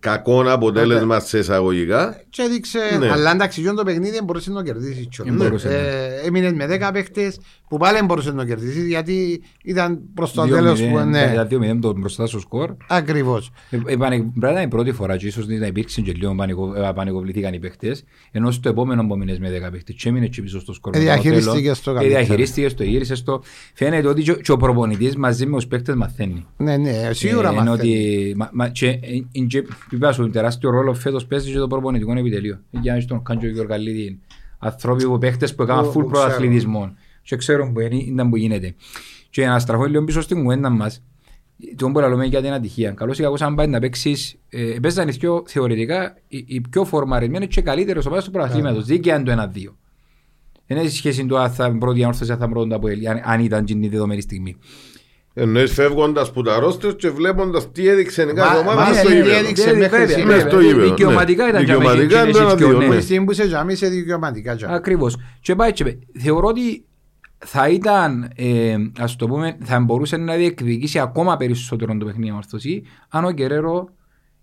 κακό αποτέλεσμα σε εισαγωγικά. Και έδειξε. Ναι. Αλλά εντάξει, γιον το παιχνίδι δεν μπορούσε να το κερδίσει. κιόλας. Δεν μπορούσε, Ε, έμεινε με 10 παίχτε που πάλι δεν μπορούσε να το κερδίσει γιατί ήταν προς το Δύο τέλο μηδέν, που. Ναι, ήταν δύο μηδέν το μπροστά στο σκορ. ακριβώς. Ε, ε, πανε- Πρέπει να είναι η πρώτη φορά και ίσως να υπήρξε και λίγο πανικο- ε, πανικοβληθήκαν οι παίχτες ενώ στο επόμενο που μείνες με 10 παίχτες και έμεινε και πίσω στο σκορ. Ε, μετά το διαχειρίστηκες τέλος. το Ε, καλύτερα. διαχειρίστηκες το, γύρισες το. Φαίνεται ότι και ο- και ο προπονητής μαζί με τους παίχτες μαθαίνει. Ναι, ναι, σίγουρα Ε, ενώ μαθαίνει. ότι, μα, μα, και, ε, ε, και, είπα σου, τεράστιο ρόλο φέτος παίζει και το προπονητικό επιτελείο. Για να έχει τον Κάντζο Γεωργαλίδη, ανθρώποι που παίχτες που έκαναν Που- full που ξέρουν. πρωταθλητισμό και ξέρουν που είναι, ήταν που γίνεται. Και να στραφώ λίγο πίσω στην κουβέντα μας, το που λέμε για την ατυχία. Καλώς ή κακώς αν πάει να παίξεις, ε, παίζαν οι πιο θεωρητικά οι, οι πιο φορμαρισμένοι και καλύτερες ομάδες του πρωταθλήματος. Δίκαια είναι το 1-2. Δεν έχει σχέση το αν θα πρώτη ανόρθωση, αν θα πρώτον το Αποέλ, αν, αν ήταν την δεδομένη στιγμή. Εννοείς φεύγοντας που τα ρόστες και βλέποντας τι έδειξε η κάθε Μα- ομάδα μα μες στο ναι, γήπεδο. έδειξε Βέβαια, μέχρι βέβαια, σήμερα. Μες στο γήπεδο, Δικαιωματικά ναι. ήταν και Δικαιωματικά αμέσως ήταν εκείνες οι ένα-δύο, δυο, ναι. ναι. Που στιγμή που σε τζαμί σε δικαιωματικά τζαμί. Ακριβώς. Και πάει και πάει. Θεωρώ ότι θα ήταν, ε, ας το πούμε, θα μπορούσε να διεκδικήσει ακόμα περισσότερο το παιχνίδι ορθωσή αν ο Γκερέρο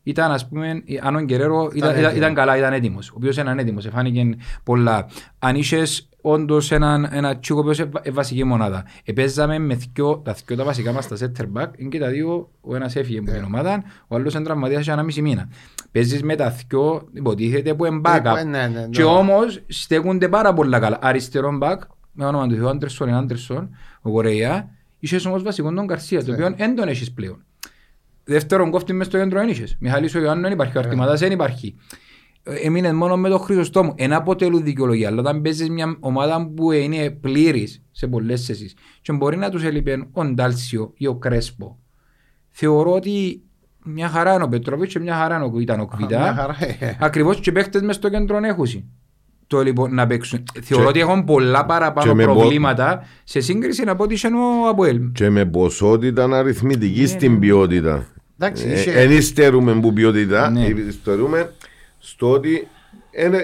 ήταν, ας πούμε, αν ο Γκερέρο ήταν, ήταν, έτοιμος. ήταν καλά, ήταν έτοιμος. Ο οποίος ήταν έτοιμος, εφάνηκε πολλά. Αν είχες όντως έναν, ένα τσίκο που είναι βασική μονάδα. Επέζαμε με δυο, τα δυο τα βασικά μας τα center back, είναι και τα δύο, ο ένας έφυγε από την ομάδα, ο άλλος είναι τραυματίας ένα μισή μήνα. Παίζεις με τα δυο, υποτίθεται που είναι backup. Ε, ναι, ναι, Και ναι. όμως στέκονται πάρα πολλά καλά. Αριστερόν μπακ, με όνομα του Θεού Άντερσον, Άντερσον, ο Κορέα, είχες όμως βασικό τον Καρσία, Ναι. το οποίο δεν τον έχεις πλέον. Δεύτερον κόφτη μες στο κέντρο δεν είχες. Μιχαλής ο Ιωάννου δεν υπάρχει, ο Ναι. Αρτηματάς δεν υπάρχει. Ε, Έμεινε μόνο με τον Χρυσοστόμου. Ένα αποτελούν δικαιολογία, αλλά όταν παίζεις μια ομάδα που είναι πλήρης σε πολλές θέσεις και μπορεί να τους έλειπε ο Ντάλσιο ή ο Κρέσπο, θεωρώ ότι μια χαρά είναι ο Πετρόβιτς και μια χαρά είναι ο- ήταν ο Μια Κβιτά. χαρά, ε. Ακριβώς και παίχτε μες στο κέντρο έχουν. Το λοιπόν να παίξουν. Θεωρώ Και- ότι έχουν πολλά παραπάνω και με μπο- προβλήματα σε σύγκριση με ό,τι είχε ο Αποέλ. Και με ποσότητα αριθμητική στην ποιότητα. Εντάξει, Ε, είχε- Εν υστερούμε που ποιότητα, Ναι. υστερούμε στο ότι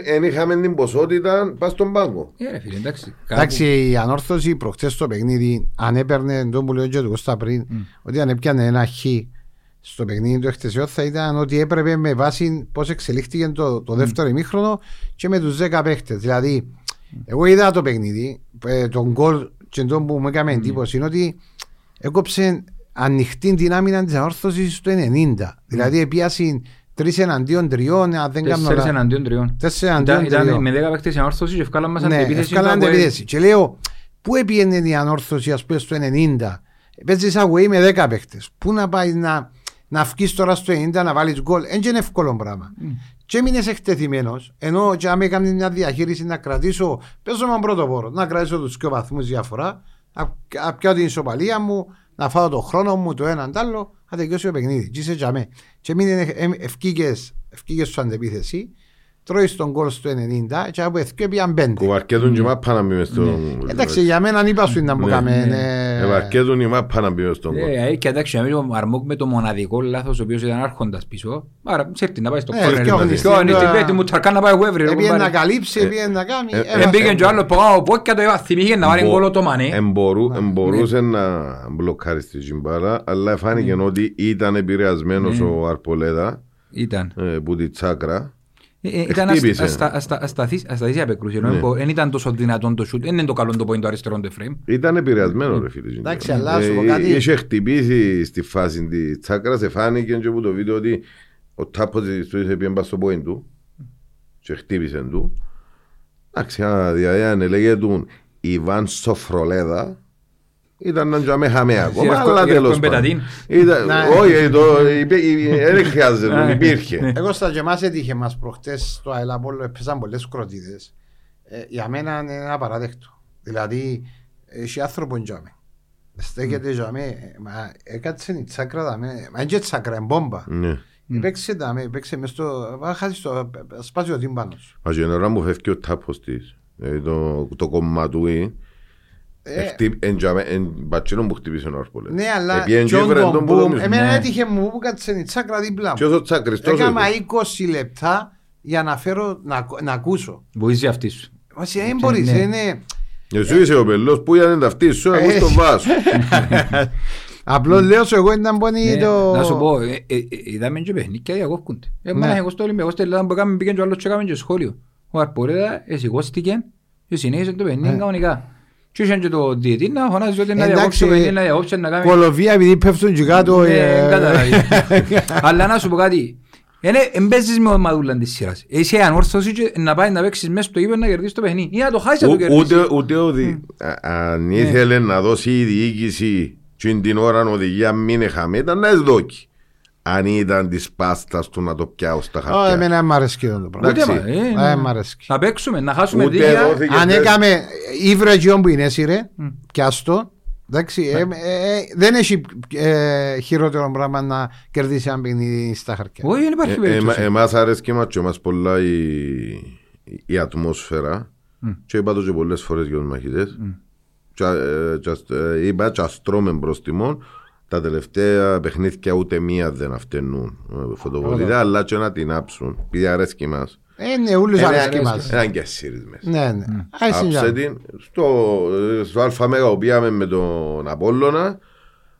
δεν είχαμε την ποσότητα πας στον πάγκο. Ε, ρε φίλε, εντάξει. κάπου- Εντάξει, η ανόρθωση προχτές στο παιχνίδι, αν έπαιρνε τον που λέω και του Κώστα πριν, ότι αν έπιανε ένα χ στο παιχνίδι του εχθεσιό θα ήταν ότι έπρεπε με βάση πώς εξελίχθηκε το, το δεύτερο ημίχρονο και με τους 10 παίχτες. Δηλαδή, εγώ είδα το παιχνίδι, ε, τον γκολ και τον που μου έκανε εντύπωση είναι ότι έκοψε ανοιχτή την άμυνα της ανόρθωσης στο 90. Δηλαδή, έπιασε τρεις εναντίον τριών, αν δεν κάνω Τέσσερις λάθος. εναντίον τριών. Τέσσερις Ήταν, εναντίον ήταν τριών. με 10 παίχτες ανόρθωση και ευκάλαν μας Ναι, αντεπίθεση. ευκάλαν στο Αποέλ. αντεπίθεση. Και λέω, πού έπιανε η ανόρθωση ας πούμε στο 90. Παίζεις away με 10 παίχτες. Πού να πάει να, να βγεις τώρα στο 90 να βάλεις γκολ. Δεν είναι εύκολο πράγμα. Και έμεινες εκτεθειμένος. Ενώ και αν έκανε μια διαχείριση να κρατήσω, παίζω με πρώτο πόρο, να κρατήσω τους δύο βαθμούς διαφορά, να, να πιάω την ισοπαλία μου, να φάω το χρόνο μου το έναν τ' άλλο, να τελειώσει το παιχνίδι. Και είσαι τζαμέ. Και έμεινε ευκήκες, ευκήκες στο αντεπίθεση, τρώεις τον γκολ στο 90 και από εθκio πήγαν πέντε. Κουβαρκέτουν και μάπα να μπει μες στο... Εντάξει, για μένα αν είπα σου είναι να μου Ναι, κάμε. ναι. Ευαρκέτουν η μάπα να μπει μες στον κόλ. Ε, ε, και εντάξει, να μην ο Μαρμόκ με το μοναδικό λάθος ο οποίος ήταν άρχοντας πίσω. Άρα, σε έρθει να πάει στο Ναι, κόρνερ. φτιάχνεις Ποιο είναι την- στην πέτη μου, τρακά να πάει εγώ έβρι. ρε, Έπιε να κουμπάρε. καλύψει, έπιε να κάνει. ε, έβασε. Δεν πήγαινε και ο άλλος, πω, πω και το έβα, θυμήθηκε να βάλει Μπο- γκολ το μανέ. εμπορού- Εμπορούσε να μπλοκάρει στη ζυμπάλα, αλλά φάνηκε ότι ήταν επηρεασμένος ο Αρπολέδα Ήταν. ε, που τη τσάκρα. Ε, ε, Ήταν Χτύπησε. αστα- αστα- αστα- ασταθής ασταθής η απεκρούση. ενώ Ναι. μπο- Δεν ήταν τόσο δυνατόν το σούτ. Δεν είναι το καλό το point το αριστερό το frame. Ήταν επηρεασμένο ρε φίλε. Εντάξει, αλλά σου πω Ε, κάτι. Είχε χτυπήσει στη φάση τη τσάκρα, σε φάνηκε και από το βίντεο ότι ο τάπος της του είχε πιέμπα στο πόιν του και χτύπησε του. Εντάξει, α, δηλαδή αν έλεγε του Ιβάν Σοφρολέδα ήταν να τζαμε χαμέ ακόμα, Σιρευκο- αλλά τέλος Σιρευκο πάντων. Μπεταδίν. Ήταν- Ναι. Όχι, ε, το- υπέ- ε, δεν χρειάζεται, υπήρχε. Εγώ στα και μας έτυχε μας προχτές στο Αελαπόλο έπαιζαν πολλές κροτίδες. Ε, για μένα είναι ένα παράδεκτο. Δηλαδή, έχει άνθρωπο τζάμε. Στέκεται τζάμε, ε, μα έκατσε η τσάκρα δάμε, μα είναι και τσάκρα, είναι μπόμπα. Ναι. Παίξε δάμε, παίξε μες στο, θα χάσεις το, σπάζει ο τύμπανος. σου. Μα και ώρα μου φεύγει ο τάπος της, ε, το- το κομματούι, Ε, μπατσίνο που χτύπησε ο Άρπολες. Ναι, αλλά Επίεν και τζον έφερε τον τον μπουμ, πολέμισμα. εμένα Ναι. έτυχε μου που κάτσε η τσάκρα δίπλα Και μου. όσο τσάκρης τόσο Έκανα ήταν. 20 λεπτά για να φέρω να, ακου- να ακούσω. Βοήθησε αυτής σου. Βασικά δεν μπορείς, ναι. είναι... Εσύ είσαι ο πελός που ήταν ταυτή σου, εγώ Ε. στο βάσο. Απλώς λέω σου εγώ ήταν πόνοι Ναι, το... Να σου πω, ε, ε, ε, είδαμε και παιχνίκια διακόφκονται. Ναι. Εμένα εγώ στο Ολυμπιακό στην Ελλάδα που έκαμε πήγαινε και ο άλλος και έκαμε και σχόλιο. Ο Αρπορέδα εσηκώστηκε και συνέχισε το παιχνίδι Ναι. κανονικά. Και είχαν και το διετή να φωνάζει ότι να Εντάξει, διακόψει το παιχνίδι, να διακόψει να κάνει... Κολοβία επειδή πέφτουν και κάτω... Ναι, ε, κατάλαβε. Αλλά να σου πω κάτι. Εν παίζεις με ομαδούλα της σειράς. Εσύ ανόρθωση και να πάει να παίξεις μέσα στο γήπεδο να κερδίσεις το παιχνίδι. Ή να το χάσεις να το Ου- κερδίσεις. Ούτε, ούτε ο δι... α- αν ήθελε να δώσει η διοίκηση και την ώρα οδηγία μην έχαμε, ήταν να εσδόκει. Αν ήταν της πάστας του να το πιάω στα Ω, χαρτιά. Εμένα δεν μ' αρέσει και το πράγμα. Ούτε εντάξει. μα, ε, Ε, ναι. μ' αρέσει. Να παίξουμε, να χάσουμε Ούτε δίκαια. δόθηκε Αν χθες. έκαμε ήβρε εκείνο που είναι εσύ ρε, πιάστο, εντάξει, ε, ε, δεν έχει ε, χειρότερο πράγμα να κερδίσει ένα παιχνίδι στα χαρτιά. Όχι, δεν υπάρχει Ε, περίπτωση. εμα- Εμάς αρέσκει μας και μας πολλά η, η ατμόσφαιρα και είπα το και πολλές φορές για τους μαχητές και, ε, και ας- ε, είπα και αστρώμε μπρος τιμών τα τελευταία παιχνίδια ούτε μία δεν αυτενούν ε, φωτοβολίδα αλλά και να την άψουν επειδή αρέσκει μας Ε, ναι, ούλους Ε, αρέσκει ναι, μας. Έναν και εσύρις μέσα Ναι, ναι. Άσε Άψε για. την στο, στο ΑΜΕΓΑ που πήγαμε με τον Απόλλωνα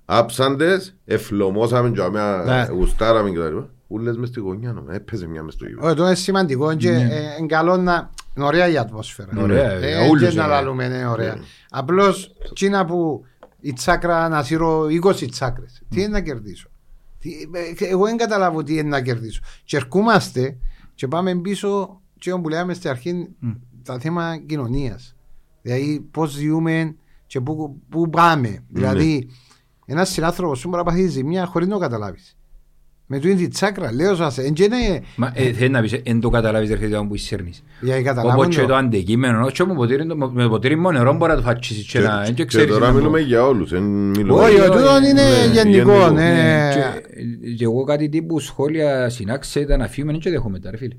άψαντες, εφλωμώσαμε και Ναι. αμέσως γουστάραμε και τα λοιπά. Ούλες μες στη γωνιά νομά, έπαιζε μια μες στο γήπεδο. Όχι, το είναι σημαντικό και Ναι. ε, είναι καλό να είναι ωραία η ατμόσφαιρα. Ωραία, Ε, για όλους και να είναι. λαλούμε, είναι ωραία. Απλώς, τσίνα που η τσάκρα να σύρω 20 τσάκρες. Τι είναι να κερδίσω; Τι, ε, εγώ δεν καταλάβω τι είναι να κερδίσω. Και ερχόμαστε και πάμε πίσω και όπου λέγαμε στην αρχή τα θέματα κοινωνίας. Δηλαδή πώς ζούμε και πού, πού πάμε. Δηλαδή ένας συνάνθρωπος σου μπορεί να πάθει ζημιά χωρίς να το καταλάβεις. Με τούτη τη τσάκρα, λέω σας, εν και είναι Μα ε, θέλεις να πεις, εν το καταλάβεις ρε φίλε που εισέρνεις. για να καταλάβουν Όπως και το. το αντικείμενο, όχι με ποτήρι, με ποτήρι μόνο νερό μπορεί να το φατσίσεις και να... Και, και και ξέρεις τώρα να- μιλούμε για όλους. εν μιλούμε Όχι, για- ο τούτον είναι ναι, γενικό. γενικό. ναι. Ναι, και- Και εγώ κάτι τύπου σχόλια συνάξε τα να φύγουμε, δεν και δέχομαι τα ρε φίλε.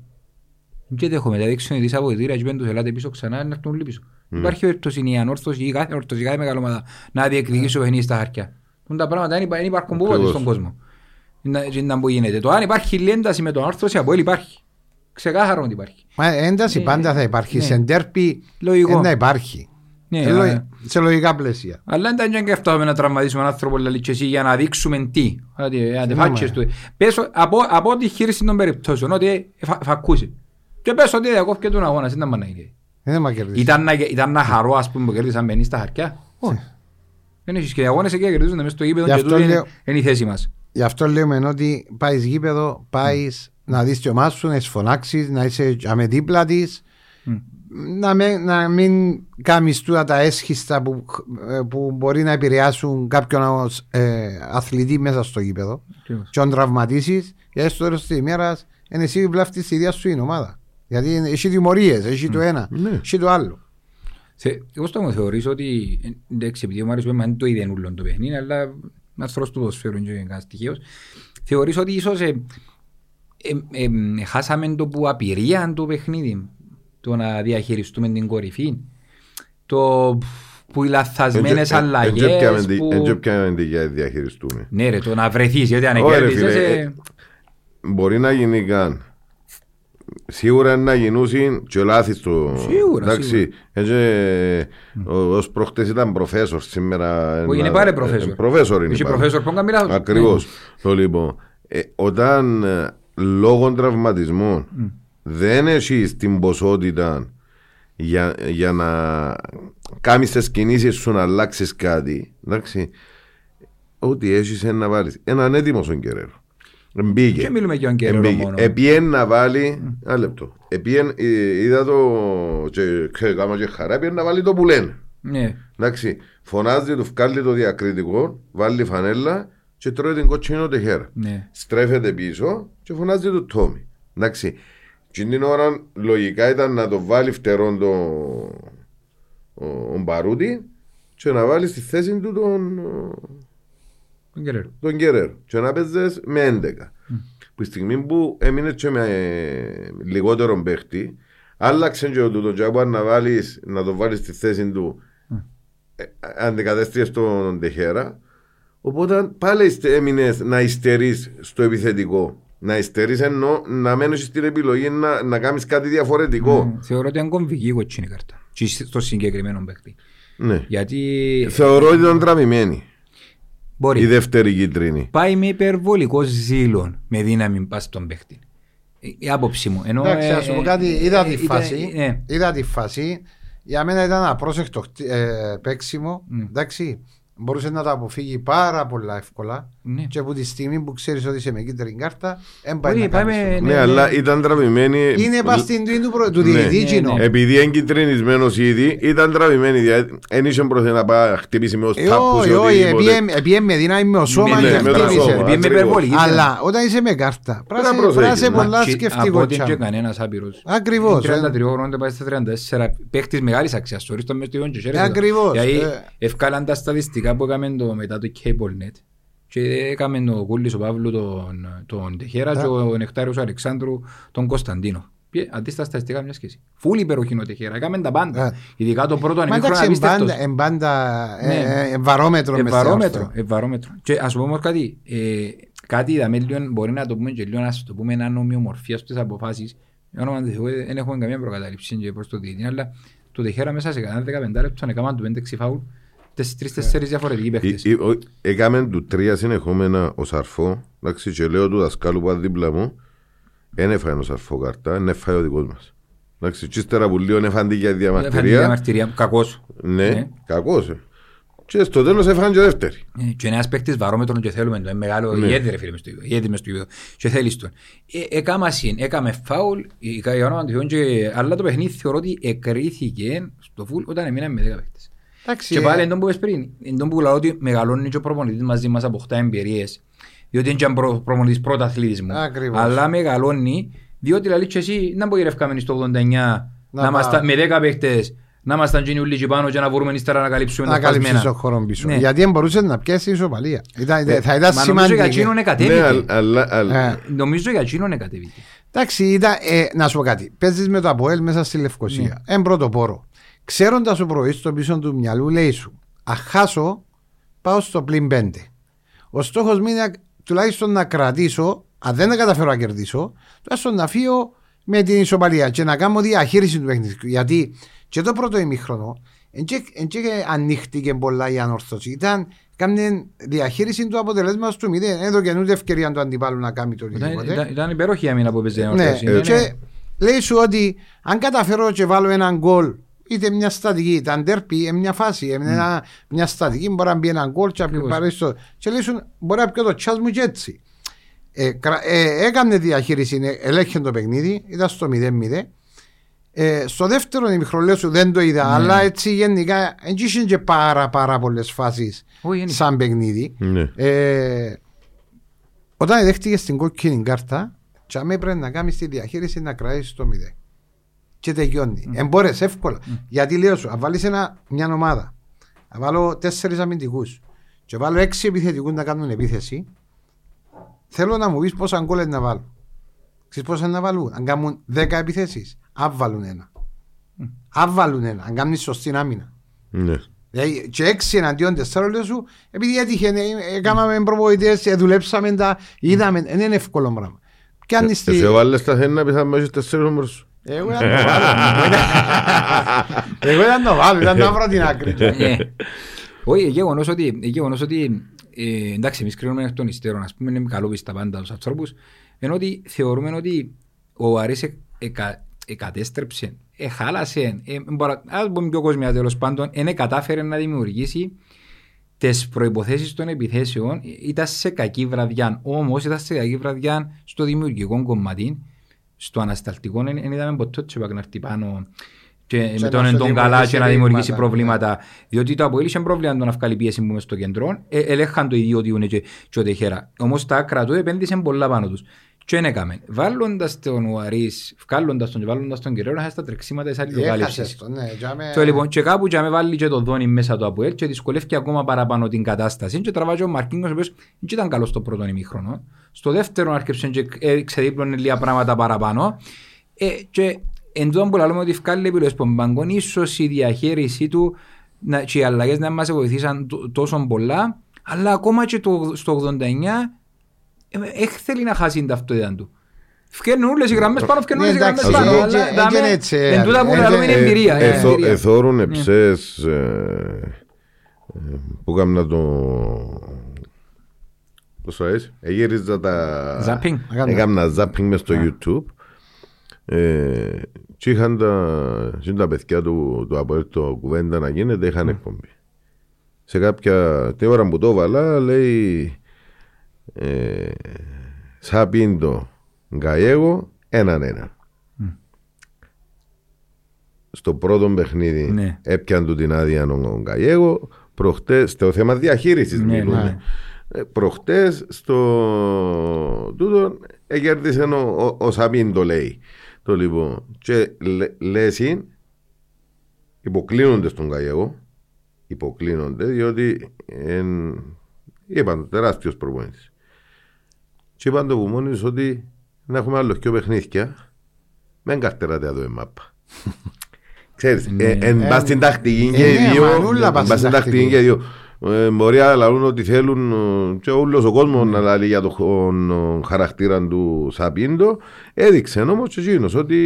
Δεν και δέχομαι, τα δείξουν τις αποδητήρια και πέντε τους ελάτε πίσω ξανά να έρθουν όλοι πίσω. Υπάρχει περίπτωση η ανόρθωση ή κάθε ορθώση, κάθε μεγάλη ομάδα να διεκδικήσει το παιχνίδι στα χαρτιά. Τούν τα πράγματα δεν υπά- δεν υπάρχουν πού Ακριβώς. στον κόσμο. Είναι- είναι που γίνεται. Το αν υπάρχει λένταση με τον όρθωση από υπάρχει. Ξεκάθαρο ότι υπάρχει. Μα ένταση Ναι. πάντα θα υπάρχει. Ναι. Σε ντέρπι Λογικό. να υπάρχει. Ναι, Ε, λο- α, Σε λογικά πλαίσια. Αλλά δεν ήταν και αυτό να τραυματίσουμε έναν άνθρωπο λέει, και εσύ για να δείξουμε τι. Δηλαδή, αν Ναι, φάτσες του. Πες από, από τη χείριση των περιπτώσεων ότι φα, φακούσε. Και πες ότι διακόφηκε τον αγώνας, δεν ήταν να γίνει. Δεν μα κερδίσει. Ήταν να, ήταν να χαρώ ας πούμε που κέρδισαν μπαινί στα χαρτιά. Όχι. Δεν έχεις και οι αγώνες εκεί κερδίζουν μέσα στο γήπεδο Γι' και αυτό τούτη είναι, λέω- είναι η θέση μας. Γι' αυτό λέμε ότι πάεις γήπεδο, πάεις να δεις τη ομάδα σου, να τις φωνάξεις, να είσαι με δίπλα της. Να, με, να μην κάνεις τούτα τα έσχιστα που, ε, που μπορεί να επηρεάσουν κάποιον ε, αθλητή μέσα στο γήπεδο Ακριβώς. και να τραυματίσεις γιατί στο τέλος της ημέρας είναι εσύ βλάφτεις τη ίδια σου η ομάδα γιατί είναι- έχει τιμωρίες, έχει το ένα, Ναι. έχει το άλλο Θε, εγώ στο μου θεωρήσω ότι ε, εντάξει, επειδή ο Μάριος Πέμα είναι το ίδιο ούλον το παιχνίδι, αλλά ένας τρόπος του ποδοσφαίρου είναι και κανένας στοιχείος. Θεωρήσω ότι ίσως ε, ε, ε, χάσαμε το που απειρία το παιχνίδι, το να διαχειριστούμε την κορυφή, το που οι λαθασμένες αλλαγές, που... Δεν και πιάμε τη για να διαχειριστούμε. Ναι ρε, το να βρεθείς, γιατί αν Όχι, ρε, κέρδισες... φίλε, ε, ε, Μπορεί να γίνει καν. Σίγουρα να γινούσουν και λάθης στο... Σίγουρα, Εντάξει, έτσι, ε, ο- ως προχτές ήταν προφέσορ σήμερα. Όχι, είναι ένα- πάρε προφέσορ. ε, Προφέσορ είναι. Έχει πάρε. προφέσορ που κάνει λάθος. Ακριβώς. Το λοιπόν. Ε, όταν ε, λόγω τραυματισμών δεν έχεις την ποσότητα για, για να κάνεις τις κινήσεις σου να αλλάξεις κάτι, εντάξει, ό,τι έχεις να βάλεις. Έναν έτοιμο στον κεραίρο. Μπήκε. Και μιλούμε για τον καιρό μόνο. Επίεν να βάλει. Ένα λεπτό. Επίεν, ε, είδα το. Και κάμα και χαρά, επίεν να βάλει το που λένε. Ναι. Εντάξει, φωνάζει, του βγάλει το διακριτικό, βάλει φανέλα και τρώει την κοτσίνο τεχέρα. Ναι. Στρέφεται πίσω και φωνάζει το Τόμι. Εντάξει, και την ώρα λογικά ήταν να το βάλει φτερόν το ο, ο Μπαρούτη και να βάλει στη θέση του τον, Τον καιρό. τον Κεραίρο και να παίζεις με 11. Που τη στιγμή που έμεινε και με ε, λιγότερο παίχτη, άλλαξε και το τον Τζάμπουαρ να, βάλεις, να το βάλεις στη θέση του ε, αντικατέστησε τον Τεχέρα. Οπότε πάλι είστε- έμεινες να υστερείς στο επιθετικό. Να υστερείς ενώ να μένεις στην επιλογή να, να κάνεις κάτι διαφορετικό. Mm, Θεωρώ ότι είναι κομβική η κοτσίνη κάρτα. Και στο συγκεκριμένο παίκτη. Ναι. Γιατί Θεωρώ ότι ήταν τραβημένη μπορεί. η δεύτερη κίτρινη. Πάει με υπερβολικό ζήλο με δύναμη πας στον παίκτη. Η- Η άποψη μου. Ενώ, Εντάξει, ε, να σου πω ε, κάτι, ε, είδα ε, τη ήταν- φάση. ναι. Είδα τη φάση. Για μένα ήταν απρόσεκτο χτυ- ε, παίξιμο. Mm. Εντάξει, μπορούσε να το αποφύγει πάρα πολλά εύκολα. Ναι. Και από τη στιγμή που ξέρεις ότι είσαι με κίτρινη κάρτα, δεν πάει Μπορεί, να πάει κάνεις με- το. Ναι, ναι, αλλά ναι. ήταν τραβημένη. Είναι πας στην τρίτη του, προ- του Ναι. διαιτητή Ναι, κοινό. ναι. Επειδή είναι κυτρινισμένος ήδη, ήταν τραβημένη. Δηλαδή, δεν είχε πρόθεση να πάει να χτυπήσει με ως Ε, τάπους όχι, ή όχι, οτιδήποτε. επίε- επίε με δύναμη με ο σώμα Ναι, και ναι, με το χτύπησε. σώμα. Επειδή είμαι ακριβώς. υπερβολική. Αλλά όταν είσαι με κάρτα, να πρέπει να είσαι προσέχεις, πολλά Και σκεφτικό. Από ό,τι τσάμ. και κανένας άπειρος. Ακριβώς, Είναι ε. 33 χρόνια πάει στα 34. Παίχτης μεγάλης αξίας. Σωρίς το μες στο ιόν και χαίρεσαι το. Ακριβώς, Γιατί ε. ευκάλαν τα στατιστικά που έκαμε το, μετά το CableNet και έκαμε το Κούλης ο Παύλου τον, τον Τεχέρα και ο Νεκτάριος ο Αλεξάνδρου τον Κωνσταντίνο. Ποιε- Αντί στα στατιστικά μιας σχέσης. Φούλη υπεροχή ο Τεχέρα. Έκαμε τα πάντα. Ε. Ειδικά το πρώτο Μα ανεμίχρονο εντάξει, απίστευτος. εμπάντα- εμπάντα ε, Ναι. ε, βαρόμετρο μες στη Ευαρόμετρο, όρθιο. ευαρόμετρο. Και ας πούμε όμως κάτι, ε, κάτι είδαμε λίγο, μπορεί να το πούμε και λίγο, να το πούμε ένα νομιομορφία στις αποφάσεις. Για όνομα του Θεού, δεν έχουμε καμία προκαταλήψη και προς το διετή, αλλά το τεχέρα μέσα σε κανένα 15 λεπτό έκαναν του 5-6 φάουλ, τεσ- τρεις-τέσσερις διαφορετικοί παίχτες. Ε, ε, ο- Έκαμε του τρία συνεχόμενα ο Σαρφό. Εντάξει, και λέω του δασκάλου που ήταν δίπλα μου, δεν έφαγε ο Σαρφό καρτά, δεν έφαγε ο δικός μας. Εντάξει, και ύστερα που λίγο έφαγε για Έφανε τη διαμαρτυρία. διαμαρτυρία, κακός. Ναι, Ναι. κακός. ε. Και στο τέλος έφαγε και δεύτερη. Ε, Και ένας παίκτης βαρόμετρον και θέλουμε το, είναι μεγάλο, Ναι. ηγέτη ρε φίλε μες στο γήπεδο, ηγέτη μες στο γήπεδο και θέλεις τον. Ε, Έκαμα συν, έκαμε φάουλ, η- για όνομα του Θεού, και- αλλά το παιχνίδι θεωρώ ότι εκρίθηκε στο φουλ όταν έμειναν με 10 παίκτες. Εντάξει, Και ε, πάλι εντός που είπες πριν, εντός που λέω ότι μεγαλώνει και ο προπονητής μαζί μας αποκτά εμπειρίες, διότι είναι και προ, προπονητής πρώτα αθλητισμού, Ακριβώς. αλλά μεγαλώνει, διότι λέει και εσύ να μπορεί ρευκάμενοι στο 89, Να να, πά- είμαστε με 10 παίχτες, να είμαστε γίνει ούλοι και πάνω και να βρούμε ύστερα να καλύψουμε να τα καλύψεις σπασμένα. τον χώρο πίσω. Ναι. Γιατί δεν μπορούσες να πιάσεις ισοπαλία. Ήταν, θα ήταν Μα νομίζω για εκείνον σημαντικό. Ναι, εκατέβηκε. αλλά- αλλά- αλλά- Ε, Νομίζω για εκείνον εκατέβηκε. Εντάξει, ήταν, ε, να σου πω κάτι. Παίζεις με το Αποέλ μέσα στη Λευκοσία. Εν πρώτο πόρο. Ξέροντας το πρωί στο πίσω του μυαλού, λέει σου, Αχάσω, πάω στο πλην 5. Ο στόχος μου είναι τουλάχιστον να κρατήσω, αν δεν τα καταφέρω να κερδίσω, τουλάχιστον να φύγω με την ισοπαλία και να κάνω διαχείριση του παιχνιδιού. Γιατί και το πρώτο ημίχρονο, εν και ανοίχτηκε πολλά η ανόρθωση. Ήταν κάμνε διαχείριση του αποτελέσματος του 0. Εδώ και ούτε ευκαιρία του αντιπάλου να κάνει το Ήταν, οτιδήποτε. ήταν, ήταν υπέροχη η άμυνα που έπαιζε. Ναι, ορθώς. Ήταν- και λέει σου ότι αν καταφέρω και βάλω έναν γκολ, είτε μια στατική, ήταν τέρπι, μια φάση, ε, μια, μια στατική, μπορεί να μπει έναν γκολ και, να Ακριβώς. πάρει στο- και λέει σου μπορεί να πιω το τσάς μου και έτσι. Ε, κρα- ε, έκανε διαχείριση, ε, ελέγχε το παιχνίδι, ήταν στο 0-0. Ε, στο δεύτερο ημιχρονό σου δεν το είδα, Ναι. αλλά έτσι γενικά δεν είχε και πάρα, πάρα πολλές φάσεις Όχι, είναι- σαν παιχνίδι. Ναι. Ε, όταν δέχτηκες την κόκκινη κάρτα, τσάμε πρέπει να κάνεις τη διαχείριση να κρατήσεις το 0. Και τελειώνει. Mm. Εμπόρε εύκολα. Γιατί λέω σου, αν βάλεις μια ομάδα, να βάλω τέσσερις αμυντικούς και βάλω έξι επιθετικούς να κάνουν επίθεση, θέλω να μου πεις πόσα γκολ είναι να βάλω. Ξέρεις πόσα να βάλουν. Αν κάνουν 10 επιθέσεις, αν βάλουν ένα. Αν βάλουν ένα, αν κάνουν σωστή άμυνα. Ναι. Δηλαδή, και έξι εναντίον τεσσάρων λέω σου, επειδή έτυχε, ε, ε, κάναμε προπονητές, ε, δουλέψαμε τα, είδαμε, δεν είναι εύκολο πράγμα. Πιάνεις τη... Εσύ βάλες τα χέρια πιθανώς έχεις τέσσερις όμως σου. Εγώ ήταν το βάλω. Εγώ ήταν το βάλω, ήταν να βρω την άκρη. Ναι. Όχι, γεγονός ότι, γεγονός ότι ε, εντάξει, εμείς κρίνουμε εκ των υστέρων, ας πούμε, είναι καλόπιστα πάντα τους ανθρώπους, ενώ ότι θεωρούμε ότι ο Αρής εκα, εκατέστρεψε, εχάλασε, ε, μπορώ- ας πούμε πιο κόσμια τέλος πάντων, δεν κατάφερε να δημιουργήσει τις προϋποθέσεις των επιθέσεων ήταν σε κακή βραδιά. Όμως ήταν σε κακή βραδιά στο δημιουργικό κομμάτι, στο ανασταλτικό δεν δεν είδαμε ποτέ ότι είπα να έρθει πάνω και με να τον σου τον καλά δημιουργήσει και να δημιουργήσει ρήγματα, προβλήματα. Διότι το Αποέλ είχε πρόβλημα να τον αυκάλει πίεση που μες στο κέντρο, ε, ελέγχαν το ίδιο ότι είναι και, και ο Τεχέρα. Όμως τα άκρα του επένδυσαν πολλά πάνω τους. Και δεν έκαμε. Βάλλοντας τον Ουαρίς, βγάλλοντας τον και βάλλοντας τον Κεραίρο, είχα στα τρεξίματα της αλληλοκάλυψης. Έχασες το, ναι. τζάμε- Το λοιπόν, και κάπου και με βάλει και το δόνι μέσα το Αποέλ και δυσκολεύει ακόμα παραπάνω την κατάσταση. Και τραβάζει ο Μαρκίνγκος, ο οποίος δεν ήταν καλός στο πρώτο ημίχρονο. Στο δεύτερο άρχισε και ε, ξεδίπλωνε λίγα πράγματα παραπάνω. Ε, και εν τούτον που λέμε ότι βγάλει επιλογές που μπαγκόν, ίσως η διαχείρισή του να, και οι αλλαγές να μας βοηθήσαν τ- τόσο πολλά, αλλά ακόμα και το, στο 89 ε, θέλει να χάσει την ταυτότητα του. Φκένουν όλες οι γραμμές πάνω, φκένουν Ναι, όλες οι γραμμές εντάξει, πάνω. ε, αλλά ε, δάμε- έγινε έτσι, ε, Εν τούτα που ε, λέμε είναι ε, εμπειρία. είναι Εθώ- εμπειρία. Εθώρουν Ναι. εψές ε, ε, που κάμνα το... Πώς το λες, εγύριζα τα... Ζάπινγκ. Έκανα ζάπινγκ μες στο YouTube ε, και είχαν τα, και τα παιδιά του, του από το κουβέντα να γίνεται, είχαν εκπομπή. Σε κάποια την ώρα που το έβαλα λέει ε, Σαπίντο Γκαιέγο έναν έναν. Στο πρώτο παιχνίδι Ναι. έπιαν του την άδεια ο Γκαιέγο. Προχτές, στο θέμα διαχείρισης Ναι, μιλούμε. ναι. Ε, Προχτές στο τούτο εκέρδισε ο, ο, ο Σαπίντο λέει. Το λοιπόν. Και λέ, λέσιν υποκλίνονται στον Γκαιέγο. Υποκλίνονται διότι εν, είπαν τεράστιος προπονητής. Και είπαν το που μόνοι τους ότι να έχουμε άλλος πιο παιχνίδια. Μεν καρτεράτε εδώ η μάπα. Ξέρεις, Ναι. ε, εν πας στην τακτική και ε, οι ναι, δύο. μανούλα εν πας πας στην στην τακτική τακτική. και οι δύο. Ε, Μπορεί να λαλούν ότι θέλουν ε, και όλος ο κόσμος να λαλεί για τον ε, χαρακτήρα του Σαπίντο. Έδειξε όμως και εκείνος ότι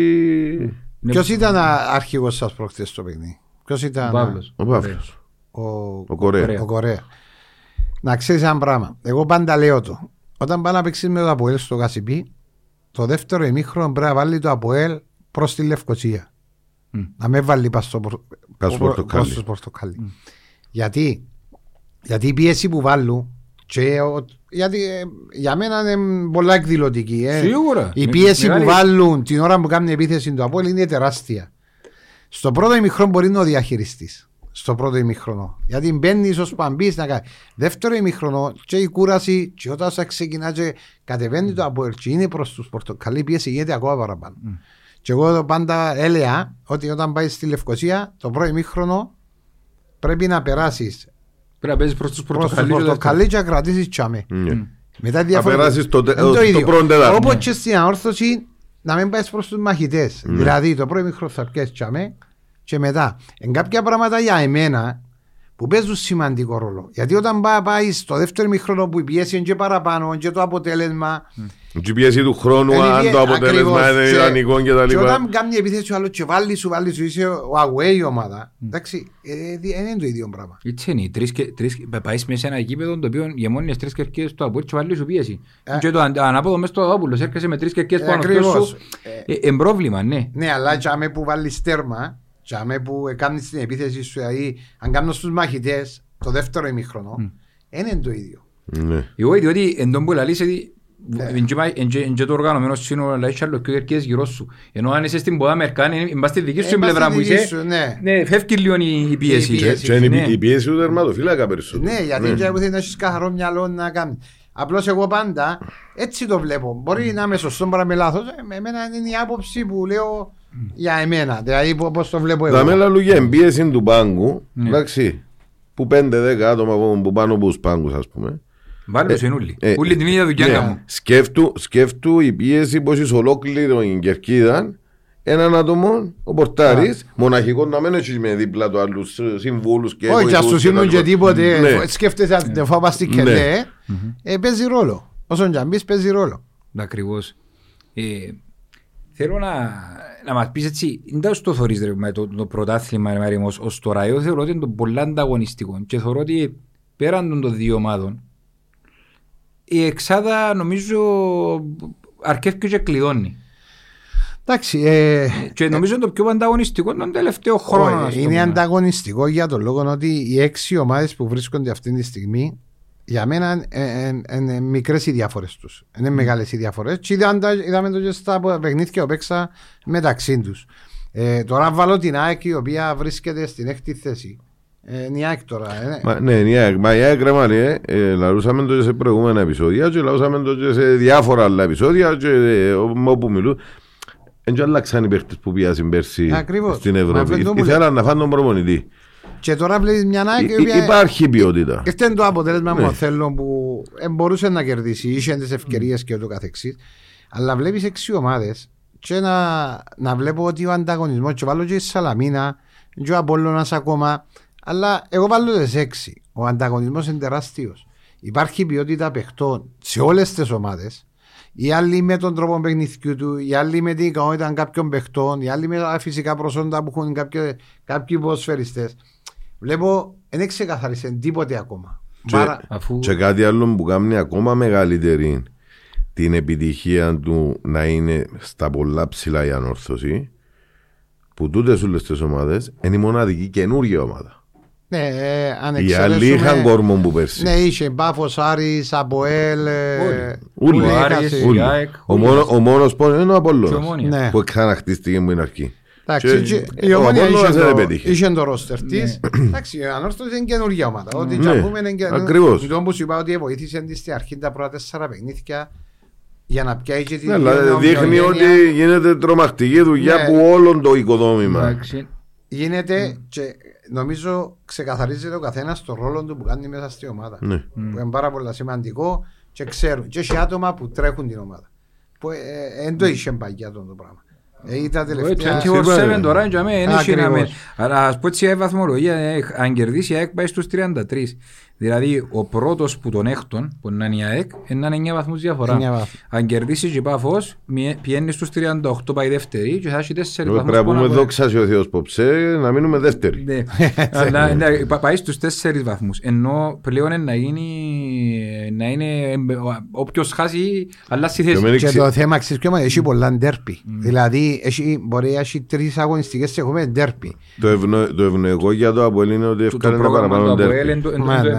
Ναι. Ποιος ήταν α- αρχηγός σας προχτές στο παιχνίδι; Ποιος ήταν Ο Παύλος. ο Παύλος, ο, ο Κορέα. Κορέα. ο Κορέα. Να ξέρεις ένα πράγμα. Εγώ πάντα λέω το. Όταν πάει να παίξεις με το Αποέλ στο Κασιπί, το δεύτερο ημίχρονο πρέπει να βάλει το Αποέλ προς τη Λευκοσία. Μμ. Να με βάλει πας στο, πορ- Πας στο προ- πορτοκάλι. προς το πορτοκάλι. Γιατί, γιατί η πίεση που βάλουν και ο- γιατί ε, για μένα είναι πολλά εκδηλωτική. ε. Σίγουρα. Η Με- πίεση μεγάλη- που βάλουν την ώρα που κάνουν επίθεση του Απόλυ είναι τεράστια. Στο πρώτο ημιχρόνο μπορεί να ο διαχειριστής. Στο πρώτο ημιχρόνο. Γιατί μπαίνεις ως παμπής να κάνεις. Δεύτερο ημιχρόνο και η κούραση, και όταν θα ξεκινά και κατεβαίνει το Απόλυ, και είναι προς τους πορτοκαλί, η πίεση γίνεται ακόμα παραπάνω. Και εγώ εδώ πάντα έλεγα ότι όταν πάεις στη Λευκοσία, το πρώτο ημιχρόνο πρέπει να περάσεις Πρέπει να παίζεις προς τους προς το πορτοκαλί. και το πορτοκαλί και να κρατήσει τσάμε. Ναι. Μετά Να περάσεις το τε- Είναι το το ίδιο. πρώτο τέταρτο. Όπως Ναι. και στην ανόρθωση να μην πάεις προς τους μαχητές. Ναι. Δηλαδή το πρώτο μικρό θα πιάσει τσάμε και μετά. Εν κάποια πράγματα για εμένα που παίζουν σημαντικό ρόλο. Γιατί όταν πά- πάει στο δεύτερο μικρό που η πίεση είναι και παραπάνω και το αποτέλεσμα. Και η πίεση του χρόνου, είναι αν πίε- το αποτέλεσμα ακριβώς. είναι Και- ιδανικό και τα Και λοιπά. όταν κάνει επίθεση ο άλλος και βάλει σου, βάλει σου, είσαι ο away η ομάδα. Εντάξει, ε, δι- δεν είναι το ίδιο πράγμα. Έτσι είναι, οι τρεις και- τρεις- πα- πάεις μέσα σε ένα γήπεδο το οποίο γεμώνεις τρεις κερκίες του Αποέλ και βάλεις σου πίεση. Ε. Και το αν- ανάποδο μέσα στο Δόπουλος έρχεσαι με τρεις κερκίες Ε, πάνω στο ακριβώς. σου. Ε, ε, πρόβλημα, ναι. Ναι, αλλά τσάμε που βάλεις τέρμα, τσάμε που κάνει την επίθεση σου, δηλαδή αν κάνω στους μαχητές το δεύτερο ημίχρονο, δεν είναι το ίδιο. Ναι. Εγώ διότι εν τόν που λαλείς ότι Ε. εν και πάει- εν και- εν και το οργανωμένος σύνολο αλλά έχει άλλο και κερκίες γύρω σου. Ενώ αν είσαι στην ποδά μερκάνη, εν πας στη δική σου Ε, πας πλευρά στη που δική είσαι, σου, ναι. ναι, φεύγει λίγο η η πίεση. Η Και- πίεση. Και είναι Ναι. η πίεση του τερματοφύλακα περισσότερο. Ναι, γιατί ναι. θέλει να έχεις καθαρό μυαλό να κάνεις. Απλώς εγώ πάντα έτσι το βλέπω. Μπορεί να είμαι σωστό, μπορεί να είμαι λάθος. Ε, με εμένα είναι η άποψη που λέω για εμένα. Δηλαδή πώς το βλέπω εγώ. Τα μέλα λουγιά εμπίεση του πάγκου, Ναι. εντάξει, που 5-10 άτομα που- που πάνω από τους πάγκους ας πούμε. Βάλε τους είναι όλοι. Ε, Όλοι την ίδια δουλειά ναι. κάνουν. Σκέφτου, σκέφτου η πίεση πως είσαι ολόκληρο η κερκίδα έναν άτομο, ο πορτάρης, μοναχικός να μην έχεις με δίπλα του άλλους ε, συμβούλους και Όχι, ας βοηθούς τους ήμουν τα και λοιπά. τίποτε. Ναι. Σκέφτεσαι αν δεν φοβάσαι και Ναι. ναι. ε, Παίζει ρόλο. Όσον και αν μπεις παίζει ρόλο. Ακριβώς. Ε, θέλω να, να μας πεις έτσι, δεν το θωρείς ρε, με το, το πρωτάθλημα ρε, Μάριμος, ως τώρα. Εγώ θεωρώ ότι είναι το πολύ ανταγωνιστικό και θεωρώ ότι πέραν των δύο ομάδων η εξάδα νομίζω αρκεύει και κλειδώνει. Εντάξει, ε, Και νομίζω είναι το πιο ανταγωνιστικό τον τελευταίο χρόνο. ας όχι, πούμε. είναι ανταγωνιστικό για τον λόγο ότι οι έξι ομάδες που βρίσκονται αυτή τη στιγμή για μένα είναι μικρές οι διαφορέ τους. Είναι μεγάλες οι διαφορέ. Και είδαμε, τα- είδαμε το και στα παιχνίδια που παίξα μεταξύ τους. Ε, τώρα βάλω την ΑΕΚ η οποία βρίσκεται στην έκτη θέση. Ε, είναι η ΑΕΚ τώρα. ε, Μα, ναι, η ΑΕΚ, μα η ΑΕΚ ρε μάνα, ε, λαούσαμε το και σε προηγούμενα επεισόδια και λαούσαμε το και σε διάφορα άλλα επεισόδια και ε, ό- όπου μιλούν. Δεν και αλλάξαν οι παίχτες που πιάσουν πέρσι Ακριβώς. στην Μα Ευρώπη. αυτό μου Ήθελαν να φάνε τον προπονητή. Και τώρα βλέπεις μια ΑΕΚ η Υ- οποία. Υπάρχει ποιότητα. Este είναι το αποτέλεσμα Ναι. που θέλω που ε, μπορούσε να κερδίσει, είχε τις ευκαιρίες και ούτω καθεξής. Αλλά βλέπεις έξι ομάδες και να, να βλέπω ότι ο ανταγωνισμός, και βάλω και η Σαλαμίνα, και ο Απόλλωνας ακόμα. Αλλά εγώ βάλω τις έξι. Ο ανταγωνισμός είναι τεράστιος. Υπάρχει ποιότητα παιχτών σε όλες τις ομάδες. Οι άλλοι με τον τρόπο παιχνιδιού του, οι άλλοι με την ικανότητα κάποιων παιχτών, οι άλλοι με τα φυσικά προσόντα που έχουν κάποιοι, κάποιοι ποδοσφαιριστές. Βλέπω, δεν ξεκαθάρισε τίποτε ακόμα. Και- Μπάρα- Αφού Και κάτι άλλο που κάνει ακόμα μεγαλύτερη την επιτυχία του να είναι στα πολλά ψηλά η ανόρθωση που τούτες όλες τις ομάδες είναι η μοναδική καινούργια ομάδα. Ναι, ε, αν Οι άλλοι είχαν εξαιρέσουμε- κόρμο που πέρσι. Ναι, είχε Μπάφος, Άρης, Αποέλ. ε, Ούλοι. που Ο έχασε. Άρης, Ούλοι. η ΑΕΚ, Ο, όλοι μόνο, μας. ο μόνος πόνος είναι ο Και Απόλλωνας Ομόνια. Ναι. που ξαναχτίστηκε από την αρχή. Εντάξει, Και- και η ο Ομόνια Απόλλωνας είχε δεν το- επέτυχε. είχε το ρόστερ της. Εντάξει, η Ανόρθωση είναι καινούργια ομάδα. Ό,τι Ναι, και να πούμε είναι καινούργια. ακριβώς. Το που σου είπα ότι βοήθησε της στην αρχή τα πρώτα τέσσερα παιχνίδια για να πιάει και την Ναι, αλλά ομοιογένεια. δείχνει ότι γίνεται τρομακτική δουλειά Ναι. από όλο το οικοδόμημα. εντάξει. γίνεται και νομίζω ξεκαθαρίζεται ο καθένας το ρόλο του που κάνει μέσα στη ομάδα. Ναι. Που είναι πάρα πολύ σημαντικό και ξέρουν. Και έχει άτομα που τρέχουν την ομάδα. Που δεν το είχε παγιά αυτό το πράγμα. Ε, ήταν Το τελευταία. 24-7 τώρα για μένα είναι Ακριβώς. να με- Αλλά ας πω έτσι η βαθμολογία, ε, αν κερδίσει η ΑΕΚ πάει στους 33. Δηλαδή ο πρώτος που τον έκτον, που να είναι η ΑΕΚ, είναι να είναι 9 βαθμούς διαφορά. Εννιά βαθμούς. Αν κερδίσεις και η Πάφος, μη- πηγαίνει στους 38 πάει δεύτερη και θα έχεις 4 Πρέπει βαθμούς να πάνω πούμε από- δόξα σε ο Θεός Ποψέ να μείνουμε δεύτεροι. Ναι. Αλλά, ναι, πα- πάει στους 4 βαθμούς. Ενώ πλέον είναι να γίνει να είναι όποιος χάσει αλλάζει Και θέση. μένει Και ξε- το θέμα ξέρεις ποιο είναι, έχει πολλά ντέρπι. Δηλαδή έχει, μπορεί να έχει τρεις αγωνιστικές και έχουμε ντέρπι. Το, ευνο, το ευνοϊκό για το Αποέλ είναι ότι Το- Το έφτανε τα πρόγραμμα παραπάνω του ΑΠΟΕΛ τέρπι.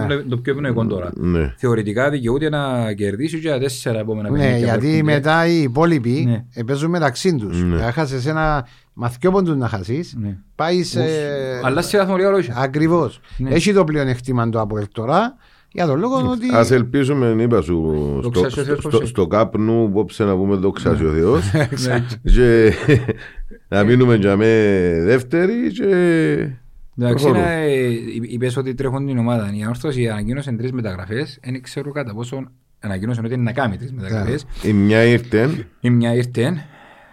είναι το- είναι το- Ναι, είναι ναι. το- είναι το πιο ευνοϊκό τώρα. Ναι. Θεωρητικά δικαιούται να κερδίσει και τα τέσσερα επόμενα Ναι, παιχνίδια που γιατί έρχονται. μετά οι υπόλοιποι Ναι. ε, παίζουν μεταξύ τους. Ναι. Να χάσεις ένα μαθηκό πόντους να χάσεις. Ναι. Πάει σε... Αλλά σε βαθμολογία όλο Ακριβώς. Ναι. Έχει το πλεονεκτήμα το Αποέλ τώρα για τον λόγο ότι... Ας ελπίσουμε, είπα σου, στο, Δόξα σε ο Θεός στο, Ποψέ. στο, στο κάπνου απόψε να πούμε δόξα σε ο Θεός Ναι. και να μείνουμε για με δεύτεροι και Εντάξει, προχωρούμε. να, ε, είπες ότι τρέχουν την ομάδα. Η Ανόρθωση ανακοίνωσε τρεις μεταγραφές. Δεν ξέρω κατά πόσο ανακοίνωσε ότι είναι να κάνει τρεις μεταγραφές. η μια ήρθε Η μια ήρθε.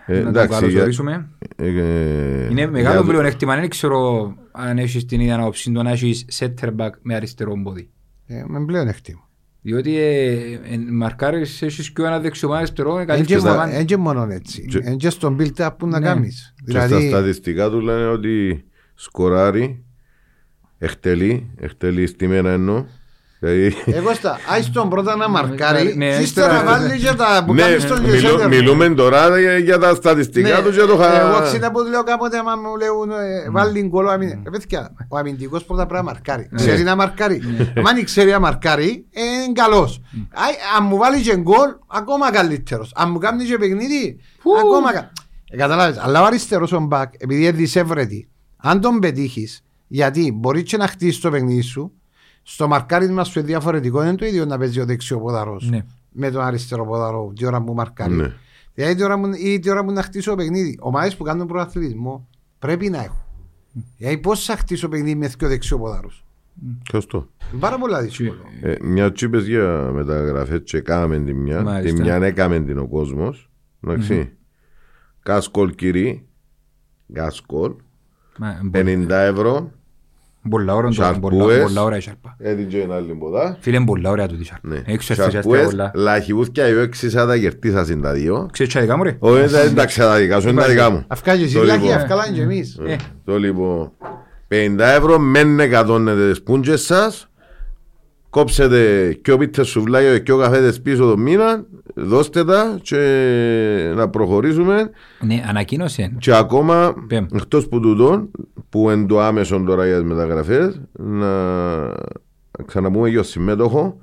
Ε, Να το εντάξει, για- καλωσορίσουμε. ε, ε, Είναι μεγάλο για το- πλεονέκτημα. Δεν ξέρω αν έχεις την ίδια άποψη το να έχεις center back με αριστερό πόδι. Ε, με πλεονεκτήμα. Διότι ε, ε, μαρκάρεις, έχεις και ένας δεξιό αριστερό, είναι Εν καλύτερο και στο μο- βάνι. εν και μόνο έτσι. Και- Εν και στον build-up που να Ναι. κάνεις. Και στα Δηλαδή, στατιστικά του λένε ότι σκοράρει, εκτελεί, εκτελεί στη μέρα εννοώ. Δηλαδή, εγώ στα, άις τον πρώτα να μαρκάρει, Ναι, και ύστερα- ύστερα βάλει και τα που ναι, κάνεις στον μιλού- center. μιλούμε τώρα για- για τα στατιστικά Ναι, τους και το Εγώ χα... ξέρω που λέω κάποτε άμα μου λέουν ε, βάλει γκολ ο αμυντικός. Ε, παιδιά, ο αμυντικός πρώτα πρέπει να μαρκάρει. Ξέρει να μαρκάρει. Αν ξέρει να μαρκάρει, ε, είναι καλός. Άι, Αν μου βάλει και γκολ, ακόμα καλύτερος. Αν μου κάνει και παιχνίδι, ακόμα καλύτερος. Καταλάβεις, αλλά ο αριστερός ο μπακ, επειδή είναι δισεύρετη, αν τον πετύχεις, γιατί μπορείς και να χτίσεις το παιχνίδι σου, στο μαρκάρισμα σου είναι διαφορετικό, είναι το ίδιο να παίζει ο δεξιοποδαρός Ναι. με τον αριστερό ποδαρό, τη ώρα που μαρκάρει. Ναι. Δηλαδή τη ώρα, που, ή τη ώρα που να χτίσω παιχνίδι. Ομάδες που κάνουν προαθλητισμό πρέπει να έχουν. Δηλαδή πώς θα χτίσω παιχνίδι με δύο δεξιός ποδάρους. Σωστό. Είναι πάρα πολλά δύσκολο. Ε, μια τσίπες για μεταγραφές και κάμε την μια. Μάλιστα. Την μια έκαμε την ο κόσμος. Εντάξει. Κάσκολ κυρί. Κάσκολ. Μα, 50 ευρώ. Πολλά ώρα, Σαρπούες. πολλά πολλά ώρα η σάρπα. Έδινε ένα άλλη ποδά. Φίλε, είναι πολλά ωραία τούτη η σάρπα. Ναι. Έξω ευθυσιαστικά Σαρπούες, πολλά. λαχιούθια οι έξι σαν τα κερτίσασαν τα δύο. Ξέρεις τι δικά μου ρε. Όχι, δεν τα ξέρω τα δικά σου, είναι τα δικά μου. Αυκά και εσύ Το λάχη, λοιπόν. αυκά λάχη και εμείς. Ε, Το λοιπόν. 50 ευρώ μεν εκατόνετε τις πούντσες σας κόψετε και πίτε σουβλάκια και καφέδες πίσω το μήνα, δώστε τα και να προχωρήσουμε. Ναι, ανακοίνωσε. Και ακόμα, Πέμ. εκτός που τούτον, που εν το άμεσο τώρα για τις μεταγραφές, να ξαναπούμε για το συμμέτοχο.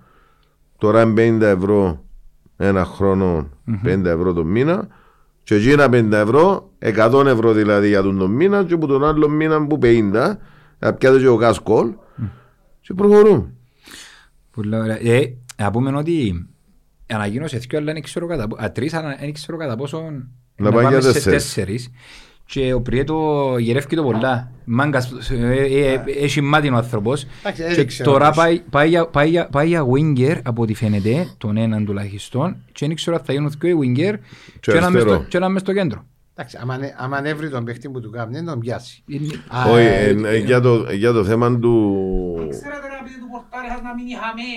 Τώρα είναι 50 ευρώ ένα χρόνο, 50 ευρώ το μήνα. Και εκείνα 50 ευρώ, 100 ευρώ δηλαδή για τον το μήνα και που τον άλλο μήνα που 50, να πιάτε και ο γκάσκολ και προχωρούμε. Πολύ ωραία. Ε, να πούμε ότι ανακοίνωσε δύο, αλλά δεν ξέρω κατά πόσο. Α, τρεις, αλλά δεν ξέρω κατά πόσο Να πάει για σε τέσσερις. τέσσερις. Και ο Πριέτο γερεύει το πολλά. Μάγκας, ε, ε, ε, έχει μάτι ο άνθρωπος. Εντάξει, Και δεν ξέρω τώρα πώς. πάει, πάει, για- πάει, για- πάει για winger από ό,τι φαίνεται, τον έναν τουλάχιστον. Και δεν ξέρω αν θα γίνουν δύο winger και ένα μες αριστερό. στο- και ένα μες στο κέντρο. Εντάξει, άμα ανε- άμα ανέβρει τον παίχτη που του κάνει, δεν τον πιάσει. Είναι- Α, Όχι, ε, ε, ε, για το- για το θέμα του... Ξέρετε ρε επειδή του πορτάρι σας να μείνει χαμέ.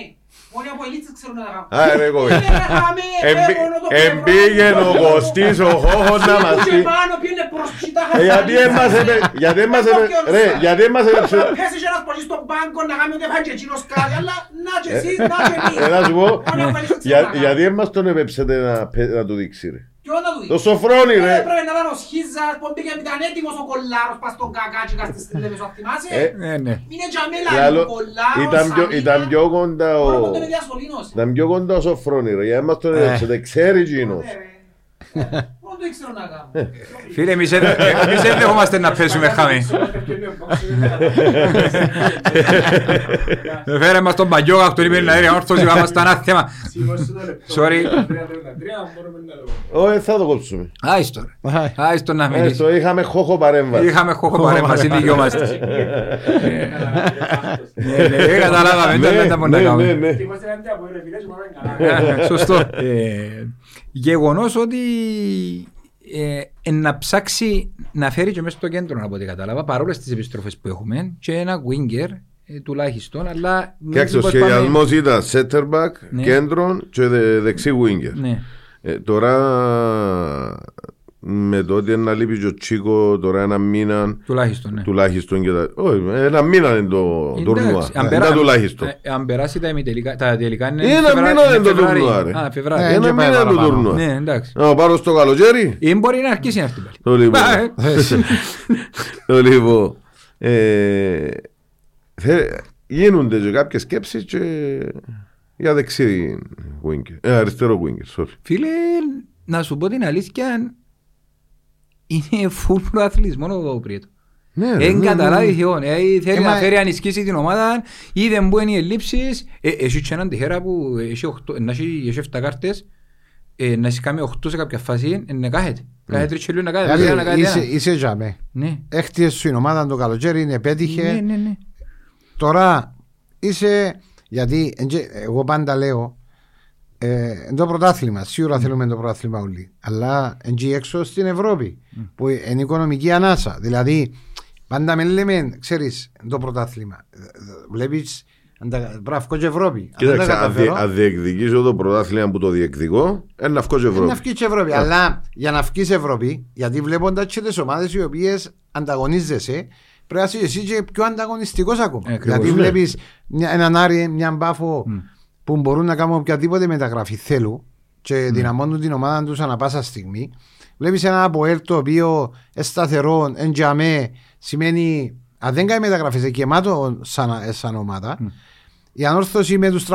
Μόνοι από ελίτσες ξέρουν να τα κάνουν. Α, ρε κόβε. Είναι ρε χαμέ, Εμπή- ρε, μόνο το Εμπήγαινε ο Κωστής ο Χόχος να μας πει. Και πάνω πήγαινε προς τσιτά Ε, Γιατί έμας έπαι- γιατί έμας έπαι- ρε, γιατί έμας έπαιξε... Θα πέσει και ένας πολίς στον πάγκο να κάνει ούτε φάει και εκείνος κάτι, αλλά να και εσείς, να και εμείς. Ε, να σου πω, Μόνοι από ελίτσες ξέρουν για- να κάνουν. γιατί έμας τον επέψετε να πε- να του δείξει ρε. Ποιο να του δει. Το σοφρόνι Ε, ρε. Πρέπει να ήταν ο Σχίζας, που πήγε ήταν έτοιμος ο Κολλάρος πας στον Κακάτσικα στη Στυλέβεσο, Ε, θυμάσαι. Ναι, ναι. Είναι για μέλα Λάλο- ο Κολλάρος, Ήταν πιο- Σαμίνα. Ήταν πιο κοντά ο... Μόνο τότε με διασωλήνωσε. Ήταν πιο κοντά ο σοφρόνι ρε. Γιατί έμας τον Ε. επέψετε. Ξέρει εκείνος. Ε, ρε. Μόνο το ήξερα να κάνω. Φίλε, εμείς δεν- εμείς δεν δεχόμαστε να πέσουμε χάμε. Φέρε μας τον Παγιώγα, τον είπε να έρθει όρθος, είπαμε στα ένα θέμα. Sorry. Όχι, θα το κόψουμε. Άιστο ρε. Άιστο να μιλήσει. Έστω, είχαμε χώχο παρέμβαση. Είχαμε χώχο παρέμβαση, δικαιόμαστε. Ναι, ναι, δεν καταλάβαμε, Ναι, δεν τα μπορούμε να ναι, κάνουμε. ναι, ναι. Ε, Σωστό. Ε, Γεγονός ότι ε, ε, να ψάξει να φέρει και μέσα στο κέντρο από ό,τι κατάλαβα παρόλες τις επιστροφές που έχουμε και ένα winger ε, τουλάχιστον αλλά Κοιτάξτε, ο μήπως πάμε- σχεδιασμός ήταν center back, Ναι. κέντρο και δε- δεξί winger. Ναι. Ε, τώρα με το ότι να λείπει και ο Τσίκο τώρα ένα μήνα Τουλάχιστον ναι. τουλάχιστον και τα... Όχι, ένα μήνα είναι το Εντάξει, τουρνουά. αν Είναι περά- τα τουλάχιστον. ε, Αν περάσει τα ημιτελικά, τα τελικά είναι Είναι ένα Φεβρα- μήνα είναι το Φεβράρι. τουρνουά, ρε. Α, Φεβράρι. Ναι. Ένα και πάει μήνα είναι το παραπάνω. τουρνουά. Ναι, εντάξει. Να πάρω στο καλοκαίρι. Ή μπορεί να αρχίσει αυτή πάλι. Το λοιπόν. Μπα, ε. Το λοιπόν. ε, θε- Γίνονται και κάποιες σκέψεις και για δεξί winger. Ε, αριστερό winger, sorry. Φίλε, να σου πω την αλήθεια, είναι full προαθλής, μόνο το Πριέτο. Ναι, ρε, Δεν ναι, καταλάβει ναι. θεόν. Ε, θέλει Ε, να μα- φέρει ανισχύσει την ομάδα, είδε που είναι οι ελλείψεις. Ε, Έχει και έναν τυχέρα που έχει οχτώ- να έχει έχει 7 κάρτες, ε, να έχει κάνει 8 σε κάποια φάση, ε, να κάθεται. Κάθεται και λίγο να κάθεται, Δηλαδή, να κάθεται είσαι- ένα. Είσαι τζαμέ. Ναι. Έχτιες σου η ομάδα το καλοκαίρι, είναι πέτυχε. Ναι, ναι, ναι. Τώρα είσαι, γιατί εντζε- εγώ πάντα λέω, ε, εν το πρωτάθλημα, σίγουρα θέλουμε το πρωτάθλημα όλοι, αλλά εντζή έξω στην Ευρώπη, που είναι οικονομική ανάσα. Δηλαδή, πάντα με λέμε, ξέρεις, εν το πρωτάθλημα. Ε, ε, Βλέπεις, μπράβο και Ευρώπη. Αν δεν τα Κοίταξε, αν δι- καταφέρω, αν διεκδικήσω το πρωτάθλημα που το διεκδικώ, είναι να βγω και είναι να Ευρώπη. βγεις και Ευρώπη. Αλλά για να βγεις Ευρώπη, γιατί βλέποντας και τις ομάδες οι οποίες ανταγωνίζεσαι, πρέπει να είσαι εσύ και πιο ανταγωνιστικός ακόμα. Ε, ακριβώς. γιατί Ναι. βλέπεις έναν Άρη, μια μπάφο που μπορούν να κάνουν οποιαδήποτε μεταγραφή θέλουν και δυναμώνουν την ομάδα τους ανά πάσα στιγμή. Βλέπεις ένα Αποέλ το οποίο σταθερό, εντιαμέ, σημαίνει αν δεν κάνει μεταγραφές, γεμάτο σαν, σαν ομάδα. Η ανόρθωση με τους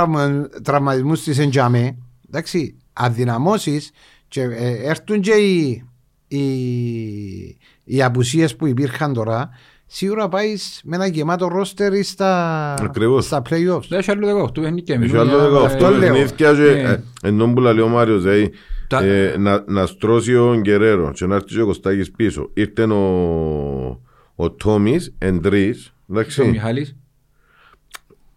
τραυματισμούς της Εντζαμέ, εντάξει, αδυναμώσεις και ε, έρθουν και οι, οι, οι απουσίες που υπήρχαν τώρα, σίγουρα πάεις με ένα γεμάτο ρόστερ στα, Ακριβώς. στα playoffs. Δεν έχει άλλο 18 παιχνίδια. Έχει μιλούμε άλλο για- 18 αυτό λέω. παιχνίδια και Ναι. ε, ενώ που λέει ο Μάριος δηλαδή, Τα- ε, να, να στρώσει ο Γκερέρο και να έρθει και ο Κωστάκης πίσω. Ήρθε ο, ο Τόμις εν τρεις, Ο εντάξει, Μιχάλης.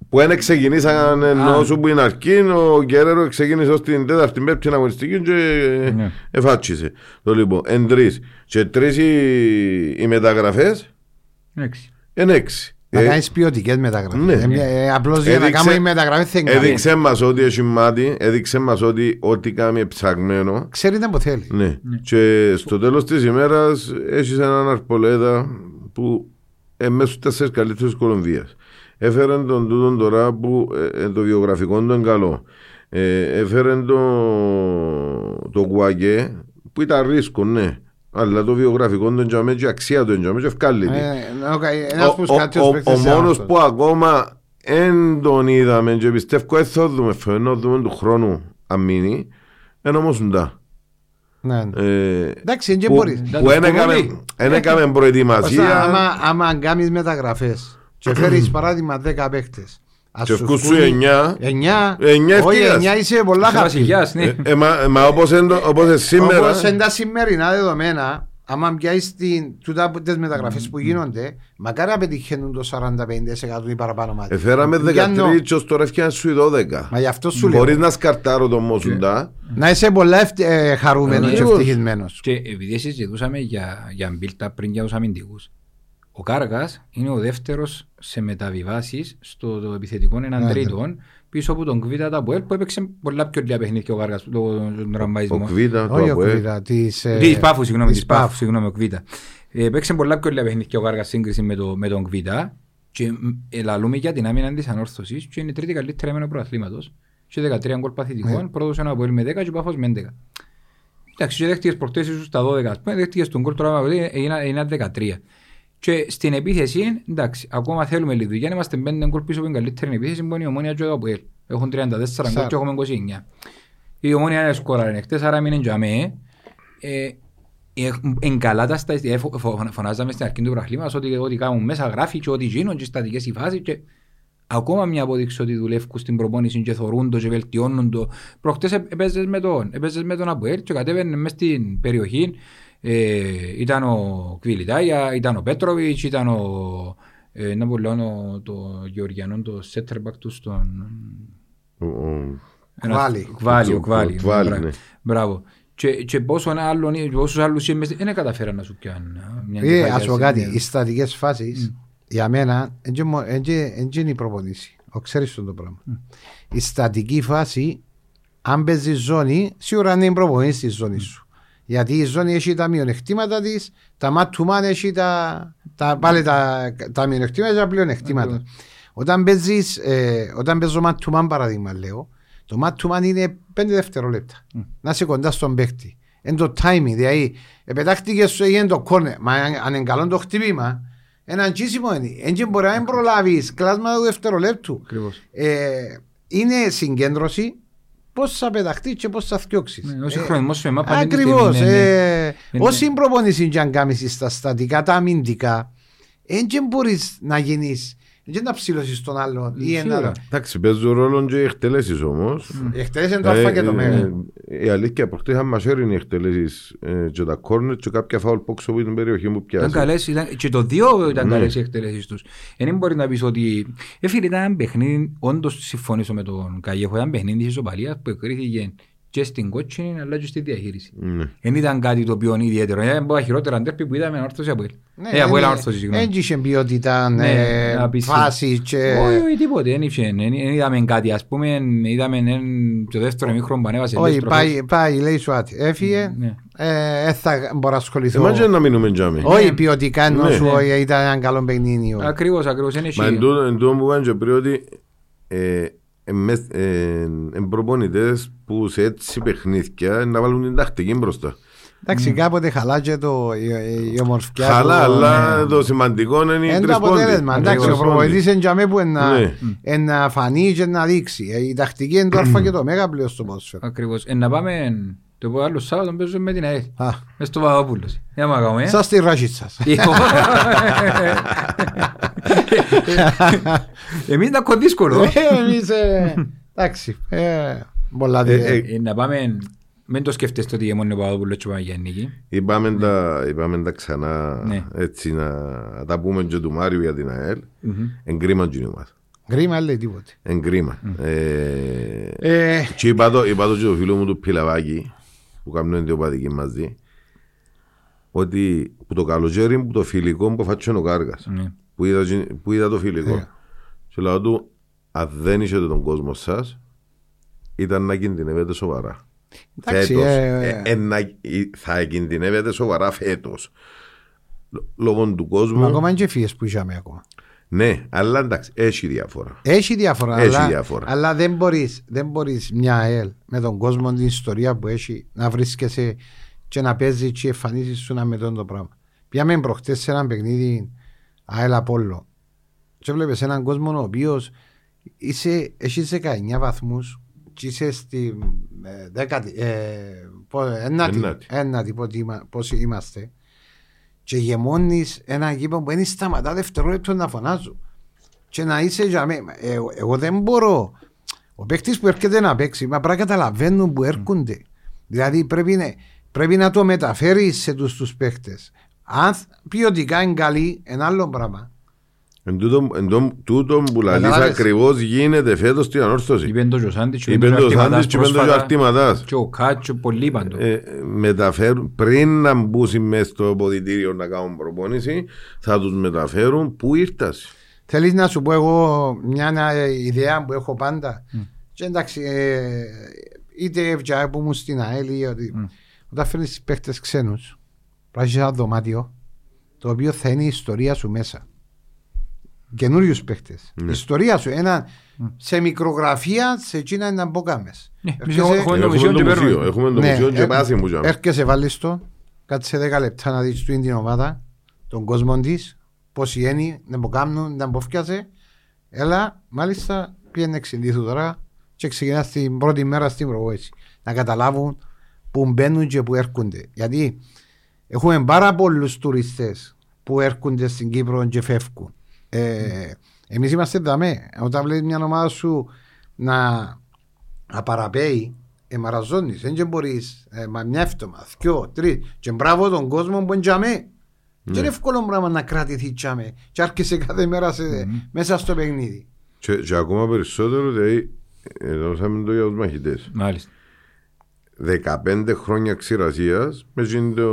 που δεν ξεκινήσαν ενώ Α. σου που είναι αρκεί, ο Γκερέρο ξεκίνησε ως την τέταρτη πέμπτη αγωνιστική και Ναι. εφάτσισε. Το λοιπόν, εν τρεις. Και τρεις οι, οι μεταγραφές, Εντάξει. Εν έξι. Να Ε, κάνεις ποιοτικέ μεταγραφέ. ναι. Ε, Απλώς για να Έδειξε- κάνουμε μεταγραφέ δεν κάνει. Έδειξε μας ότι έχει μάτι, έδειξε μας ότι ό,τι κάνει ψαγμένο. Ξέρετε που θέλει. Ναι. Και στο τέλος της ημέρας έχεις έναν αρπολέδα που ε, μέσα στους τέσσερις καλύτερους της Κολομβίας. Έφερε τον τούτον τώρα που ε, ε, το βιογραφικό του είναι καλό. Ε, έφερε το, το Γουαγκέ που ήταν ρίσκο, ναι. Αλλά το βιογραφικό του εντιαμέ και η αξία του εντιαμέ και ευκάλλητη. Ε, οκ, ένας που Ο- σκάτει ο- ως ο- παίκτης Ο σε μόνος αυτό. που ακόμα δεν τον είδαμε και πιστεύω δεν θα δούμε φαίνω δούμε του χρόνου αν μείνει είναι όμως ουντά. Ναι, ναι. Ε, Εντάξει, δεν που- μπορείς. Να Που το δεν έκαμε- σκουρούλι. δεν έκαμε Ωστά, προετοιμασία άμα, άμα κάνεις μεταγραφές και φέρεις παράδειγμα 10 παίκτες ας και σου ευκούς σου βγουν εννιά εννιά, Εννιά όχι ευκαιρίας. εννιά είσαι πολλά Είσαι χαρτί. βασιλιάς, ναι. Ε, ε, μα, μα όπως, εν, το- όπως ε, σήμερα Όπως είναι τα σημερινά δεδομένα, άμα πιάσεις την, τούτα, που- τις μεταγραφές που γίνονται, μακάρι να πετυχαίνουν το 45% ή παραπάνω μάτι. εφέραμε Πιάνω. 13 και ως τώρα έφτιανε σου οι 12 Μα γι' αυτό σου λέω. Μπορείς να σκαρτάρω τον Μόσουντα Να είσαι πολλά ευτε- ε, χαρούμενος και Ακριβώς. ευτυχισμένος. Και επειδή συζητούσαμε για, για build-up πριν για τους αμυντικούς, ο Κάργας είναι ο δεύτερος σε μεταβιβάσεις στο το επιθετικό έναν Ναι, τρίτον πίσω από τον Κβίτα Ταποέλ που έπαιξε πολλά πιο λίγα παιχνίδια ο Κάργας τον τον Ο τραμπαϊσμό. Κβίτα, το Όχι ο Αποέλ Κουβίδα, της... ε, Της Πάφου, συγγνώμη, της της Πάφου, Πάφου. συγγνώμη, ο Κβίτα. Ε, Έπαιξε πολλά πιο λίγα παιχνίδια ο Κάργας σύγκριση με, το, με τον Κβίτα και μ, ελαλούμε για την άμυνα της ανόρθωσης και είναι η τρίτη καλύτερη άμυνα προαθλήματος και 13 γκολ παθητικών, πρώτος ένα Αποέλ με 10 και ο Πάφος με 11. Εντάξει, και δέχτηκες προχτές ίσως στα 12, ας πούμε, δέχτηκες τον γκολ τώρα ε, έγινα- έγιναν 13. Και στην επίθεση, εντάξει, ακόμα θέλουμε λίγη δουλειά, είμαστε 5 γκολ πίσω από την καλύτερη επίθεση που είναι η Ομόνια και ο Αποέλ. Έχουν 34 γκολ και έχουμε 29. Η Ομόνια είναι σκόραρε χτες, άρα μείνει για μέ. Ε, Εν καλά τα στατιστικά, ε, φω- φω- φωνάζαμε στην αρχή του πραγλήματος ότι ό,τι κάνουν μέσα γράφει και ό,τι γίνουν και στατικές οι φάσεις και ακόμα μια απόδειξη ότι δουλεύουν στην προπόνηση και θωρούν το και βελτιώνουν το. Προχτές ε- έπαιζες με τον, έπαιζες με τον Αποέλ και κατέβαινε μες στην περιοχή ε, ήταν ο Κβιλιτάγια, ήταν ο Πέτροβιτς, ήταν ο ε, να πω λέω, ο- το Γεωργιανό, το σέτερμπακ του στον... Ο- ο- ένας- Κβάλι. Κβάλι, ο Ο Κβάλι. Κβάλι, μπράβο. ναι. Μπράβο. Και, και πόσο ένα άλλον, πόσους άλλους είμαι, δεν καταφέραν να σου πιάνουν. μια Ε, κεφαλιά ας πω σε- κάτι, ναι. οι στατικές φάσεις για μένα δεν είναι η προπονήση. Ο ξέρεις τον το πράγμα. Η στατική φάση, αν παίζεις ζώνη, σίγουρα είναι η προπονήση στη ζώνης σου. Γιατί η ζώνη έχει τα μειονεκτήματα της, τα μάτουμαν έχει τα, τα, πάλι τα, τα μειονεκτήματα και τα πλεονεκτήματα. Όταν παίζεις, ε, όταν παίζω μάτουμαν παραδείγμα λέω, το μάτουμαν είναι 5 δευτερόλεπτα. Να είσαι κοντά στον παίκτη. Είναι το timing, δηλαδή επετάχτηκες σου έγινε το κόρνε. Μα αν- αν είναι καλό το χτυπήμα, ένα αγγίσιμο είναι. Έτσι μπορεί να μην προλάβεις κλάσμα του δευτερολέπτου. Ακριβώς. Ε, είναι συγκέντρωση πώς θα πεταχτείς και πώς θα θιώξεις. Ναι, ο συγχρονισμός σου με μάπα δεν Ακριβώς. είναι- είναι- Ε, είναι- Όση προπονήση και αν κάνεις στα στατικά, τα αμυντικά, δεν μπορείς να γίνεις, δεν να ψηλώσεις τον άλλον ή ένα Σίγουρα. άλλο. Εντάξει, παίζουν ρόλο και οι εκτελέσεις όμως. Οι εκτελέσεις είναι το α και το Ε, μέγα. ε, Η αλήθεια προχτές είχαν μας έρει οι εκτελέσεις ε, και τα κόρνερ και κάποια φάουλ που έξω από την περιοχή που Ήταν πιάσει. καλές, ήταν, και το δύο ήταν Ναι. καλές οι εκτελέσεις τους. Ε, Δεν μπορεί να πεις ότι... Ε, φίλε, ήταν ένα παιχνίδι, όντως συμφωνήσω με τον Καγιέχο, ήταν παιχνίδι της ισοπαλίας που εκκρίθηκε και στην κότσινη αλλά και στη διαχείριση. Ναι. Δεν ήταν κάτι το οποίο είναι ιδιαίτερο. Ήταν από τα χειρότερα ντέρπι που είδαμε όρθωση από ελ. Ε, από ελ όρθωση, συγγνώμη. Δεν είχε ποιότητα, Ναι, ε, απίστευτο. φάση και... Όχι, όχι, τίποτε, δεν είχε, δεν- δεν είδαμε κάτι, ας πούμε, είδαμε εν- το δεύτερο μήχρονο που ανέβασε Όχι, λίγες τροφές. πάει, πάει, λέει σου άτι. Έφυγε, Ναι. ε, δεν θα μπορώ να ασχοληθώ. Εμάς και να μείνουμε τζάμι. Όχι ποιοτικά εννοώ Ναι. σου, όχι, ήταν ένα καλό παιχνίδι. όχι. Ακριβώς, ακριβώς, δεν έχει. Μα εν τούτο- εν τούτο που είπαν και πριν ότι ε, ε, μες- ε, εν προπονητές που σε έτσι παιχνίδια να βάλουν την τακτική μπροστά. Εντάξει, κάποτε χαλά και το, η, η ομορφιά. Χαλά, του, αλλά ναι. το σημαντικό είναι οι Είναι το τρεις αποτέλεσμα. πόντοι. Εντάξει, ο Τρεις προπονητής πόντοι. είναι για μέ που είναι να- Ναι. είναι να φανεί και να δείξει. Ε, Η τακτική είναι το α και το μέγα πλέον στο ποδόσφαιρο. Ακριβώς. Ε, να πάμε το πω άλλο Σάββατο παίζουμε με την ΑΕΛ. Α, Μες στο Παπαδόπουλος. Για να κάνουμε, ε. Σας στη ράχη σας. Εμείς ήταν κοντίσκολο. Ε, Εμείς, ε, εντάξει, ε, πολλά Ε, δι- ε, Ε, Να πάμε, μην το σκέφτεστε ότι μόνο ο Παπαδόπουλος και πάμε για νίκη. Είπαμε τα, είπαμε τα ξανά Ναι. έτσι να τα πούμε και του Μάριου για την ΑΕΛ. Εγκρίμα και η ομάδα. Κρίμα λέει τίποτε. Εγκρίμα. Ε, Ε, Και είπα το, είπα το και το φίλος μου του Πιλαβάκη που κάνουν δύο παδικοί μαζί ότι που το καλοκαίρι που το φιλικό που φάτσε ο Κάργας Ναι. Που είδα, τζι- που είδα το φιλικό Ε. και λέω του αν δεν είσαι τον κόσμο σας ήταν να κινδυνεύετε σοβαρά Εντάξει, φέτος ε, Ε, ε, να- ε, θα κινδυνεύετε σοβαρά φέτος λο- λόγω του Μα κόσμου. ακόμα και φύγες που είχαμε ακόμα. Ναι, αλλά εντάξει, έχει διαφορά. Έχει διαφορά, Έχει αλλά, διαφορά. αλλά δεν μπορείς, δεν μπορείς μια ΑΕΛ με τον κόσμο την ιστορία που έχει να βρίσκεσαι και να παίζεις και οι εμφανίσεις σου να με τον το πράγμα. Πιάμε προχτές σε ένα παιχνίδι ΑΕΛ Απόλλω. Και βλέπεις έναν κόσμο ο οποίος είσαι, έχεις 19 βαθμούς και είσαι στη ε, δέκατη, ε, πο- ένατη, Ένατη. ένατη πότε είμα- πόσοι είμαστε. Και γεμώνεις ένα γήπεδο που δεν σταματά δευτερόλεπτο να φωνάζουν και να είσαι για μέ- εγώ, εγώ δεν μπορώ. Ο παίκτης που έρχεται να παίξει μα πρέπει να καταλαβαίνουν που έρχονται. Δηλαδή πρέπει, να- πρέπει να το μεταφέρεις σε τους τους παίκτες αν ποιοτικά είναι καλή ένα άλλο πράγμα Εν τούτο, εν τω- τούτο που λαλείς Καταλάβες. ακριβώς γίνεται φέτος στην ανόρθωση. Είπε το Ζωσάντης και Είπε είπε το ο Σάντης Αρτηματάς και είπε το πρόσφατα Αρτηματάς. και ο Κάτσο πολλοί παντού. Ε, μεταφέρουν, πριν να μπουν μέσα στο ποδητήριο να κάνουν προπόνηση, θα τους μεταφέρουν που ήρθας. Θέλεις να σου πω εγώ μια ε, ιδέα που έχω πάντα; Και εντάξει, ε, είτε ευκαιρία που ήμουν στην ΑΕΛ ή ότι όταν φέρνεις παίχτες ξένους, πρέπει να ένα δωμάτιο το οποίο θα είναι η ιστορία σου μέσα. Καινούριους παίχτες. Η ιστορία σου, ένα σε μικρογραφία σε εκείνα να μπω κάμες. Ναι, Έρχεσαι- εμείς έχουμε- το Έχουμε μουσείο το και μουσείο, παίρνουμε. έχουμε το Ναι, μουσείο και ε, πάση μου τζάμε. Έρχεσαι βάλεις το, κάτσε 10 λεπτά να δεις του την ομάδα, τον κόσμο της, πώς είναι, να μου κάνουν, να μου φτιάσε. Έλα, μάλιστα πήγαινε εξηγήθου τώρα και ξεκινά την πρώτη μέρα στην προβόηση. Να καταλάβουν που μπαίνουν και που έρχονται. Γιατί έχουμε πάρα πολλούς τουριστές που έρχονται στην Κύπρο και φεύγουν. Ε, εμείς είμαστε δαμέ. Όταν βλέπεις μια ομάδα σου να, να παραπέει, ε, μαραζώνεις. Δεν και μπορείς, ε, μα μια εύτομα, δυο, τρεις. Και μπράβο τον κόσμο που είναι τζαμέ. Και είναι εύκολο πράγμα να κρατηθεί τζαμέ. Και άρχισε κάθε μέρα σε, μέσα στο παιχνίδι. Και, και ακόμα περισσότερο, δηλαδή, εδώ θα το για τους μαχητές. Μάλιστα. 15 χρόνια ξηρασίας με, εκείνη το,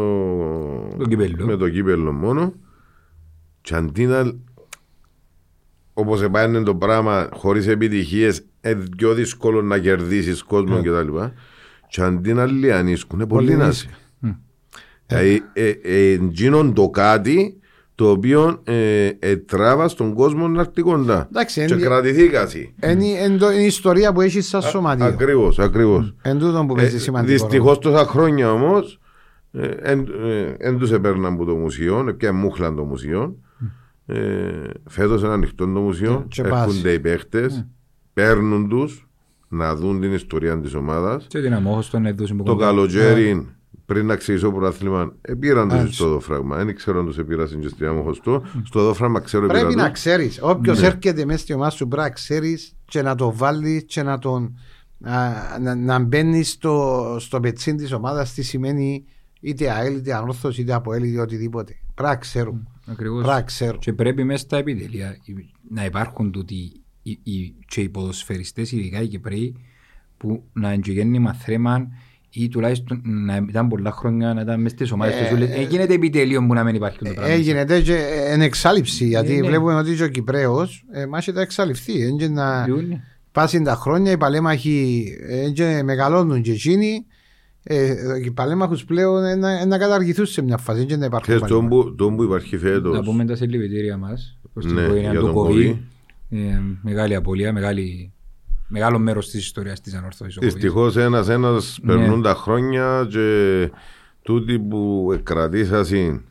Το κύπελλο. με το κύπελλο μόνο και αντί να όπως επάνε το πράγμα χωρίς επιτυχίες είναι πιο δύσκολο να κερδίσεις κόσμο και τα λοιπά και αντί να λιανίσκουν είναι πολύ Πολύ να δύσκολο. Δηλαδή ε, ε, εντζήνων το κάτι το οποίο ε, ε, τράβα στον κόσμο να έρθει κοντά Εντάξει, και είναι- κρατηθεί κάτι Είναι είναι το- είναι η ιστορία που έχεις σαν σωματείο. Ακριβώς, ακριβώς Εν τούτο που ε, παίζει σημαντικό. Δυστυχώς τόσα χρόνια όμως δεν τους έπαιρναν από το μουσείο, πια μούχλαν το μουσείο. Ε, Φέτος είναι ανοιχτό το μουσείο. Και πας. Έρχονται οι παίχτες, παίρνουν τους να δουν την ιστορία της ομάδας. Και την αμόχος τον έδωσε που Το κοντά. καλοκαίρι, πριν να ξεκινήσω το πρωτάθλημα, πήραν τους Έτσι. στο δόφραγμα. Δεν ξέρω αν τους επήρασαν και στην Αμοχωστό. Στο δόφραγμα ξέρω Πρέπει πήραν να τους. ξέρεις. Όποιος Ναι. έρχεται μέσα στη ομάδα σου πρέπει να ξέρεις και να το βάλεις και να τον. α, να, να μπαίνει στο, στο πετσίν της ομάδας τι σημαίνει είτε ΑΕΛ, είτε ανόρθωση, είτε από είτε οτιδήποτε. Πρέπει να ξέρουν. Ακριβώς. Πρέπει να ξέρουν. Και πρέπει μέσα στα επιτελεία να υπάρχουν τούτοι οι, οι, και οι ποδοσφαιριστές, ειδικά οι Κυπρέοι, που να εγγεγέννει μαθρέμα ή τουλάχιστον να ήταν πολλά χρόνια να ήταν μέσα στις ομάδες τους. Ε, γίνεται επιτελείο που να μην υπάρχει το πράγμα. Έγινε και εν εξάλληψη γιατί ναι. βλέπουμε ότι και ο Κυπρέος ε, μα έχει εξαλειφθεί. Έτσι να Διούν. πάσουν τα χρόνια οι παλέμαχοι ε, και μεγαλώνουν και εκείνοι. Ε, οι παλέμαχους πλέον ε, να, να καταργηθούν σε μια φάση και να υπάρχουν Ξέρεις, το παλέμαχοι. που- το που υπάρχει Να φέτος. πούμε τα συλληπιτήρια μας προς την Ναι, οικογένεια για του τον Κοβί. Κοβί. Ε, μεγάλη απώλεια, μεγάλη, μεγάλο μέρος της ιστορίας της ανορθώσης. ο Κοβίς. Δυστυχώ ένα-ένα περνούν τα χρόνια και τούτοι που κρατήσασαν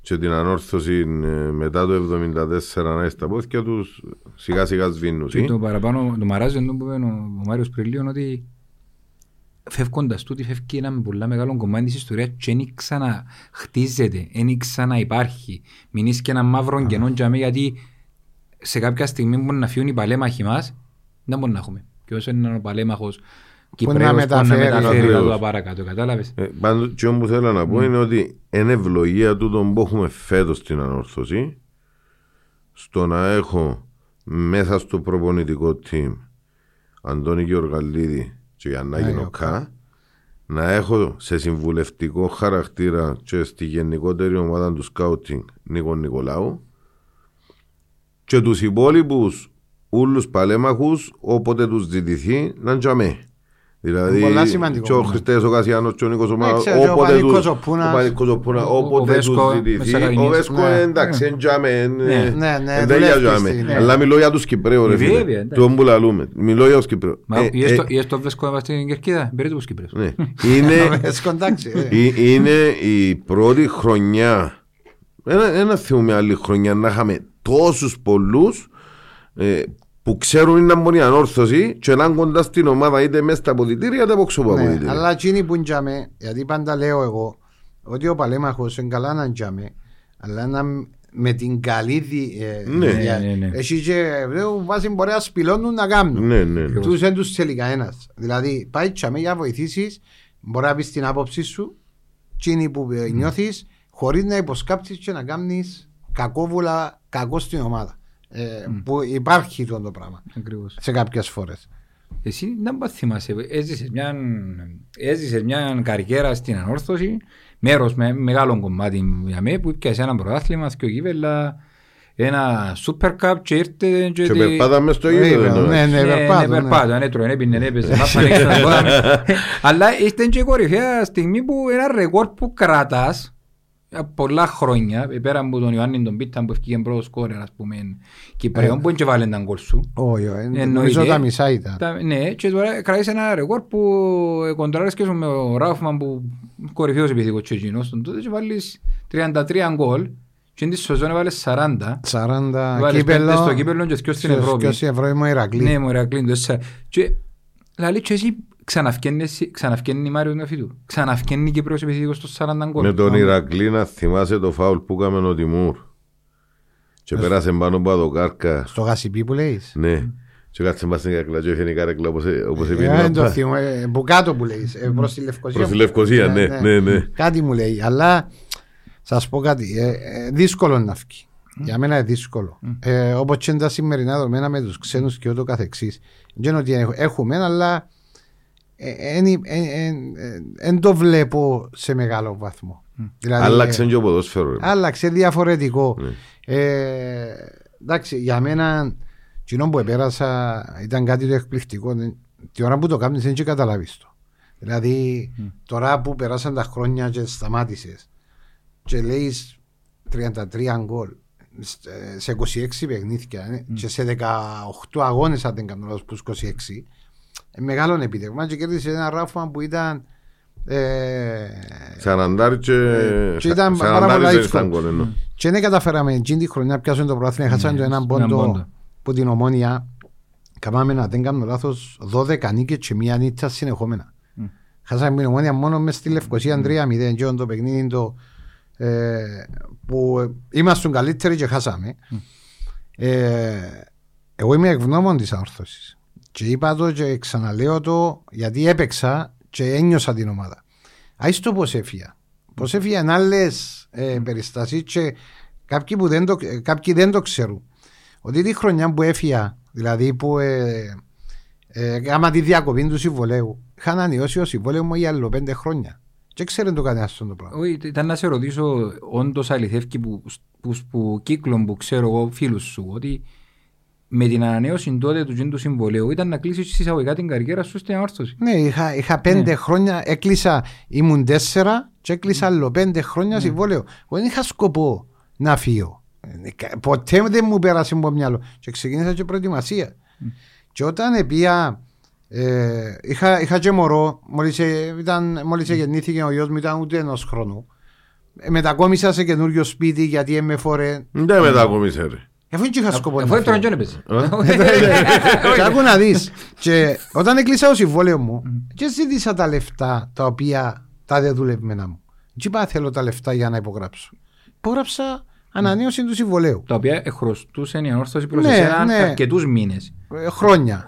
και την ανόρθωση ε, μετά το 1974 να είναι στα πόδια τους σιγά σιγά σβήνουν. Και το παραπάνω, το μαράζει αυτό που είπε ο, ο Μάριος πριν λίγο ότι φεύγοντας τούτη φεύγει ένα πολλά μεγάλο κομμάτι της ιστορίας και δεν ξαναχτίζεται, δεν ξαναυπάρχει. Μην είσαι και ένα μαύρο κενό για μέ, γιατί σε κάποια στιγμή μπορεί να φύγουν οι παλέμαχοι μας, δεν μπορεί να έχουμε. Και όσο είναι ο παλέμαχος Κυπρέος που να μεταφέρει. μεταφέρει Ακριβώς. να το παρακάτω, κατάλαβες; Ε, Πάντως, και που θέλω να πω είναι ότι είναι ευλογία τούτο που έχουμε φέτος στην ανόρθωση στο να έχω μέσα στο προπονητικό team Αντώνη Γεωργαλίδη και Γιαννάκη Ναι, Νοκά να έχω σε συμβουλευτικό χαρακτήρα και στη γενικότερη ομάδα του σκάουτινγκ Νίκο Νικολάου και τους υπόλοιπους ούλους παλέμαχους όποτε τους ζητηθεί να τζαμέ. Δηλαδή, Πολλά σημαντικό και ο κομμάτι. Χριστέας ο Κασιάνος και ο Νίκος ο Ναι, Μάγος, ξέρω, και ο όποτε Πανίκος τους- ο Πούνας. ο Πανίκος ο Πούνας, Ο- ο όποτε Βέσκο τους μες ζητηθεί, στις ο ακαδημίες. Βέσκο Ναι. εντάξει, εν τζάμε, εν- Ναι. Ναι, ναι, εν δεν δουλεύει γιάζαμε. στη- ναι. Αλλά μιλώ για τους Κυπρέους ρε Βέβαια, φίλε, εντάξει. του που λαλούμε. Μιλώ για τους Κυπρέους. Μα Ε, είδες ε, το- είδες το Βέσκο στην Κερκίδα, περίπου τους Κύπρες. ναι. Είναι Βέσκο, εντάξει, ε. Ε- Είναι η πρώτη χρονιά ένα, ένα θυμούμε άλλη χρονιά να είχαμε τόσους πολλούς ε, που ξέρουν να μπορεί ανόρθωση και να είναι κοντά στην ομάδα είτε μέσα στα αποδητήρια είτε από έξω από Ναι, αποδητήρια. αλλά εκείνοι που ντιάμε, γιατί πάντα λέω εγώ ότι ο παλέμαχος είναι καλά να ντιάμε, αλλά να με την καλή δι... ε, Ναι. δια- Ναι, ναι, ναι. Εσύ και βρέω, βάζει μπορεί να σπηλώνουν να κάνουν. Ναι, ναι, ναι. Τους δεν τους θέλει κανένας. Δηλαδή πάει τσάμε για να βοηθήσεις, μπορεί να πεις την άποψη σου, εκείνη που ε, νιώθεις, χωρίς να υποσκάψεις και να κάνεις κακόβουλα κακό στην ομάδα. Ε, Που υπάρχει αυτό το πράγμα Ακριβώς. σε κάποιες φορές. Εσύ δεν πας θυμάσαι, έζησες μια, έζησες μια καριέρα στην ανόρθωση, μέρος με μεγάλο κομμάτι για μέ που έπιασε ένα πρωτάθλημα και ο Κύπελα, ένα Super Cup και ήρθε και... Και τη- περπάταμε στο Βέβαια, γήπεδο. ναι, εντάξει. ναι, Ναι, περπάτω, ναι, ναι. περπάτω, έτρωε, έπινε, έπαιζε, μάπανε έξω τα πόδα. Αλλά ήρθε και η κορυφαία στιγμή που ένα ρεκόρ που κρατάς από πολλά χρόνια, πέρα από τον Ιωάννη τον Πίταν που ευκήγε πρώτος σκόρερ, ας πούμε, Κυπρέων, που δεν βάλε έναν κόλ σου. Όχι, ε, Εννοείται. νομίζω τα μισά ήταν. Τα- Ναι, και τώρα κρατήσει ένα ρεκόρ που ε, κοντράρεις και με ο Ράφμαν που κορυφαίος επιθήκος και εκείνος τον τότε και βάλεις 33 γκολ και την σεζόν έβαλες 40 40 Βάλες κύπελο. πέντε στο κύπελλο και δυο στην Ευρώπη. Και στην Ευρώπη μου Ηρακλή. Ναι, μου Ηρακλή, το έσσα. Και λαλή και εσύ ξαναφκένεις- ξαναφκένει Μάριος Νεοφίτου. Ξαναφκένει Κύπρος επιθήκος στο 40 γκολ. Με τον Ηρακλή να θυμάσαι το φάουλ που έκαμε ο Τιμούρ. Και πέρασε πάνω από το κάρκα. Στο γασιπί που λέεις. Ναι. Και κάτσε μας στην καρκλά και έφυγε η καρέκλα όπως ε- όπως Ε, έπινε. Δεν το θυμώ. ε, Που κάτω που λέεις. ε, Προς τη Λευκοσία. Προς τη Λευκοσία, ναι, ναι, ναι. Κάτι μου λέει. Αλλά σας πω κάτι. ε, ε, Δύσκολο να βγει. Για μένα είναι δύσκολο. Ε, Όπως και είναι τα σημερινά δεδομένα με τους ξένους και ούτω καθεξής. Δεν είναι ότι έχ- έχουμε, αλλά δεν το βλέπω σε μεγάλο βαθμό. Δηλαδή, Άλλαξε ε, και ο ποδόσφαιρο. ρε. άλλαξε διαφορετικό. Ναι. Ε, εντάξει, για μένα, κοινό που επέρασα ήταν κάτι το εκπληκτικό. Δεν- Την ώρα που το κάνεις δεν και καταλάβεις το. Δηλαδή, τώρα που περάσαν τα χρόνια και σταμάτησες και λέεις 33 γκολ σε- σε 26 παιχνίδια ε, και σε 18 αγώνες αν δεν κάνω λάθος που 26 ε, μεγάλο επίτευγμα και κέρδισε ένα ράφμα που ήταν ε, Σαραντάρι και... και ήταν πάρα σαραντάρι πολλά δεν δύσκολο. ήταν γκολ, εννοώ. και δεν καταφέραμε εκείνη τη χρονιά πιάσουν το πρόθυμα, χάσαν το έναν έναν πόντο πόντο. που την ομόνια. Καμάμε να δεν κάνω λάθος 12 νίκες και μία νύχτα συνεχόμενα. Χάσαμε την ομόνια μόνο μες στη Λευκοσία 3-0 και το παιχνίδι το, ε, που ήμασταν καλύτεροι και χάσαμε. Ε, εγώ είμαι ευγνώμων της αόρθωσης. Και είπα το και ξαναλέω το γιατί έπαιξα και ένιωσα την ομάδα. Άις το πώς έφυγα. Πώς έφυγαν άλλες ε, περιστάσεις και κάποιοι, που δεν το, ε, κάποιοι δεν το ξέρουν. Ότι τη χρονιά που έφυγα, δηλαδή που ε, ε, άμα τη διακοπή του συμβολέου, είχα ανανεώσει ο συμβόλαιο μου για άλλο πέντε χρόνια. Και ξέρει το κανένας αυτό το πράγμα. Όχι, ήταν να σε ρωτήσω, όντως αληθεύει που, που, που κύκλων που ξέρω εγώ φίλους σου, ότι με την ανανέωση τότε του τζιν του συμβολέου ήταν να κλείσει εισαγωγικά την καριέρα σου στην ανόρθωση. Ναι, είχα, είχα πέντε χρόνια, έκλεισα, ήμουν τέσσερα και έκλεισα άλλο πέντε χρόνια συμβόλαιο. Εγώ δεν είχα σκοπό να φύγω. Ε, κα- Ποτέ δεν μου πέρασε από το μυαλό. Και ξεκίνησα και προετοιμασία. Και όταν πήγα, ε, είχα, είχα και μωρό, μόλις, ε, ήταν, μόλις γεννήθηκε ο γιος μου ήταν ούτε ενός χρόνου. Ε, μετακόμισα σε καινούριο σπίτι γιατί ε, με φορέ. Δεν μετακόμισε ρε. Αφού δεν είχα σκοπό Αφού να έφτρον φύγω. και έπαιζε. Και άκου να δεις Και όταν έκλεισα το συμβόλαιο μου Και ζήτησα τα λεφτά Τα οποία τα δεν δουλευμένα μου Και είπα θέλω τα λεφτά για να υπογράψω Υπογράψα ανανέωση του συμβολέου Τα οποία χρωστούσε η ανόρθωση προς Ναι, εσένα ναι. αρκετούς μήνες. Ε, Χρόνια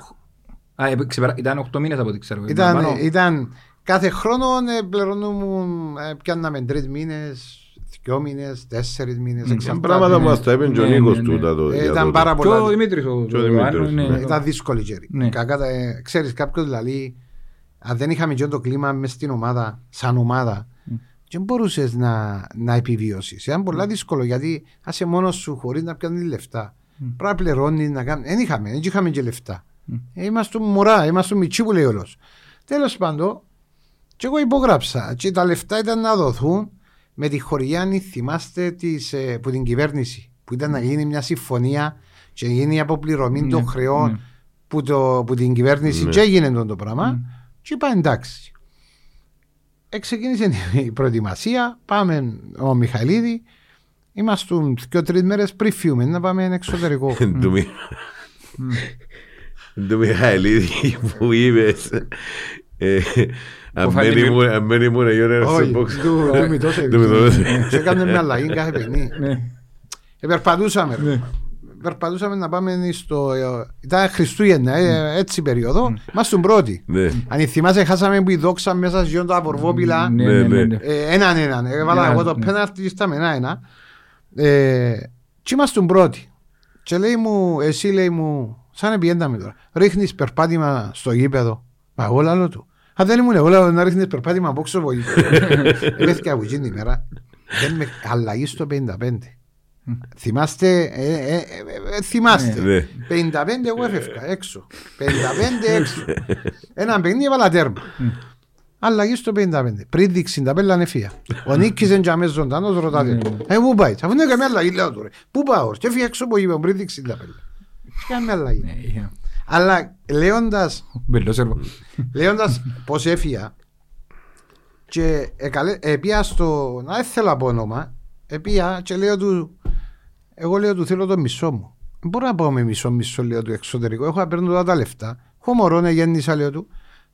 Α, ε, ξεπερα- ήταν 8 μήνες από ό,τι ξέρω. ήταν, Παραπάνω. ήταν κάθε χρόνο ε, πληρώνουμε ε, Πιάνναμε τρεις μήνες Δυο μήνες, τέσσερις μήνες Είναι εξαρτάται. πράγματα που μας τα είπε και ο Ναι, Νίκος ναι, τούτα το- Ε, για Ήταν τότε. πάρα Και ο πολλά Δημήτρης ο Και ο ο Δημήτρης, Ιωάννου, ναι. ναι. Ε, Ήταν δύσκολη καιρή. Ναι. Κακά, τα- ε, ξέρεις κάποιος δηλαδή αν δεν είχαμε και το κλίμα μες στην ομάδα, σαν ομάδα δεν μπορούσες να, να επιβιώσεις. Ήταν πολλά δύσκολο γιατί είσαι μόνος σου χωρίς να πιάνεις λεφτά. Πρέπει να πληρώνεις, να κάνει. Δεν είχαμε, δεν είχαμε και λεφτά. Ε, Είμαστε μωρά, είμαστε μητσί που λέει όλος. Τέλος πάντων, και εγώ υπογράψα. Και τα λεφτά ήταν να δοθούν με τη χωριά, αν θυμάστε, της, ε, που την κυβέρνηση. Που ήταν να γίνει μια συμφωνία και γίνει η αποπληρωμή των Ναι, χρεών ναι. που, το, που την κυβέρνηση Ναι. και έγινε το, το πράγμα. Και είπα εντάξει. Εξεκίνησε η προετοιμασία. Πάμε ο Μιχαλίδη. Είμαστε δύο τρει μέρες πριν φύγουμε να πάμε εξωτερικό. Του Μι- Του Μιχαηλίδη που είπες ε, αν φάνηκε δεν με- ήμουν- αν δεν ήμουν εγώ να Όχι, σε box. του του μητός Του μητός. Και έκανε μια αλλαγή κάθε παιχνίδι. Ναι. Ε, Περπατούσαμε. ρε. Περπατούσαμε να πάμε στο. ε, Ήταν Χριστούγεννα, ε, έτσι περίοδο. Ήμασταν πρώτοι. Ναι. Αν θυμάσαι, χάσαμε που η δόξα μέσα σε τα απορβόπηλα. Ναι, Ναι, ναι, ναι. ναι, ναι. Ε, έναν έναν. Έβαλα Ναι, εγώ το ναι. πέναλτι στα με ένα-ένα. Ε, και ήμασταν πρώτοι. Και λέει μου, εσύ λέει μου, σαν επιένταμε τώρα. Ρίχνεις περπάτημα στο γήπεδο. Μα εγώ λαλό του. Αν δεν ήμουν εγώ λαλό να ρίχνεις περπάτημα από έξω από γήπεδο. Έπαιχε από εκείνη την ημέρα. Δεν με αλλαγή στο 55. Θυμάστε, ε, ε, ε, ε, θυμάστε. Ναι. 55 εγώ έφευκα έξω. 55 έξω. Ένα παιχνίδι έβαλα τέρμα. Αλλαγή στο 55. Πριν δείξει τα πέλα νεφία. Ο Νίκης είναι και αμέσως ζωντανός ρωτάτε. Ε, πού πάει; Αφού είναι καμία αλλαγή λέω τώρα. Πού πάω; Και έφυγε έξω από γήπεδο πριν δείξει τα πέλα. Και καμία αλλαγή; Ναι, είχε. Αλλά λέοντας Μπελός σέρβο. Λέοντας πως έφυγα και εκαλέ, επία στο, να δεν θέλω από όνομα, επία και λέω του, εγώ λέω του θέλω το μισό μου. Δεν μπορώ να πάω με μισό μισό λέω του εξωτερικό, έχω να παίρνω τώρα τα λεφτά. Έχω μωρό να γέννησα λέω του,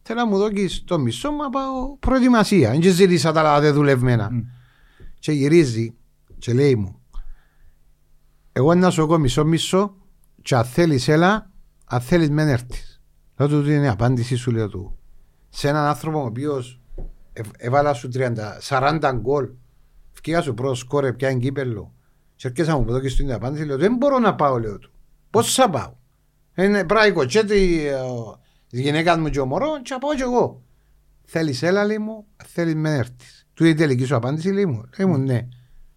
θέλω να μου δώκεις το μισό μου να πάω προετοιμασία. Δεν και ζήτησα τα λάδε δουλευμένα. Και γυρίζει και λέει μου, εγώ να σου έχω μισό μισό και αν θέλεις έλα, αν θέλεις μεν έρθεις. Λέω του είναι η απάντηση σου λέω του. Σε έναν άνθρωπο ο οποίος έβαλα σου 30, 40 γκολ, φκήγα σου πρώτο σκόρε πια είναι κύπελο. Σε έρχεσαι να μου πω και στην απάντηση, λέω δεν μπορώ να πάω, λέω του. Πώς θα πάω. Είναι πράγμα και τη, της γυναίκας μου και ο μωρός, και θα πάω και εγώ. Θέλεις έλα, λέει μου, θέλεις με έρθεις. Του η τελική σου απάντηση, λέει μου, λέει μου ναι.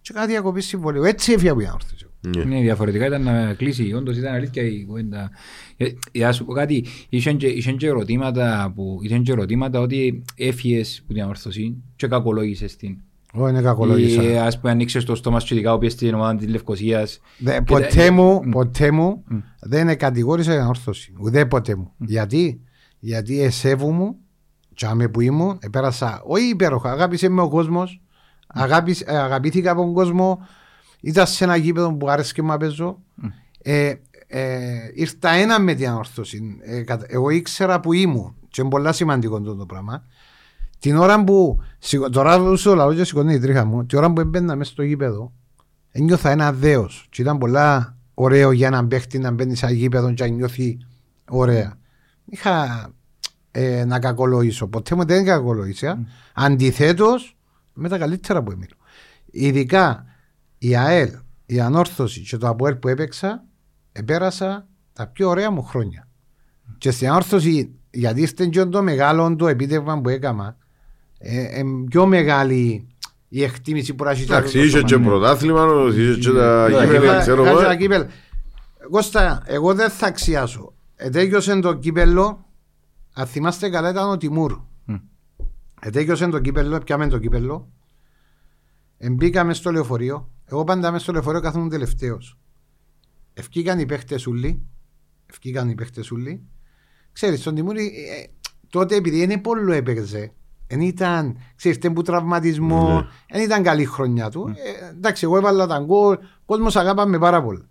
Και κάτι διακοπή συμβολίου. Έτσι έφυγα που για να έρθω. Ναι. Ναι, διαφορετικά ήταν να κλείσει. Όντως ήταν αλήθεια η κουβέντα. Ε, Για να σου πω κάτι, είχαν και, είχαν και ερωτήματα που, είχαν και ερωτήματα ότι έφυγες που την αμορφωσή και κακολόγησες την. Εγώ είναι κακολόγησα. Ή, ας πούμε ανοίξες το στόμα σου ειδικά οποίες στην ομάδα της Λευκοσίας. Δε, Και ποτέ τα- μου, Μμ. ποτέ μου δεν κατηγόρησα για όρθωση. Ουδέποτε μου. Γιατί, γιατί εσέβου μου, τσάμε που ήμουν, επέρασα, όχι υπέροχα, αγάπησε με ο κόσμος, αγαπήθηκα από τον κόσμο, ήταν σε ένα γήπεδο που άρεσε και μου να παίζω. Ε, ε, ήρθα ένα με την ανόρθωση. Ε, κατα- εγώ ήξερα που ήμουν και είναι πολύ σημαντικό αυτό το πράγμα. Την ώρα που, σηκω- τώρα που σου λαός και σηκώνει η τρίχα μου, την ώρα που έμπαινα μέσα στο γήπεδο, ένιωθα ένα δέος και ήταν πολλά ωραίο για έναν παίχτη να μπαίνει σε ένα γήπεδο και να νιώθει ωραία. Είχα ε, να κακολογήσω, ποτέ μου δεν κακολόγησα. Αντιθέτως, με τα καλύτερα που έμεινε. Ειδικά η ΑΕΛ, η Ανόρθωση και το ΑΠΟΕΛ που έπαιξα, επέρασα τα πιο ωραία μου χρόνια. Και στην Ανόρθωση, γιατί είστε και το μεγάλο το επίτευγμα που έκανα, ε, ε, πιο μεγάλη η εκτίμηση που ράχει Εντάξει, είχε και πρωτάθλημα, είχε και τα Ναι, γήπεδα, ξέρω εγώ. Κώστα, εγώ δεν θα αξιάσω. Ετέγιωσε το κύπελο, αν θυμάστε καλά ήταν ο Τιμούρ. Μμ. Ετέγιωσε το κύπελο, πιάμε το κύπελο. Εμπήκαμε στο λεωφορείο. Εγώ πάντα μέσα στο λεωφορείο κάθομαι τελευταίος. Ευκήκαν οι παίχτες ούλοι. Ευκήκαν οι παίχτες ούλοι. Ξέρεις, τον Τιμούρη ε, τότε επειδή είναι πολύ έπαιζε. Δεν ήταν, ξέρεις, ήταν που τραυματισμό, Ναι. δεν ήταν καλή χρονιά του. Ε, εντάξει, εγώ έβαλα τα γκολ, ο κόσμος αγάπαμε πάρα πολύ.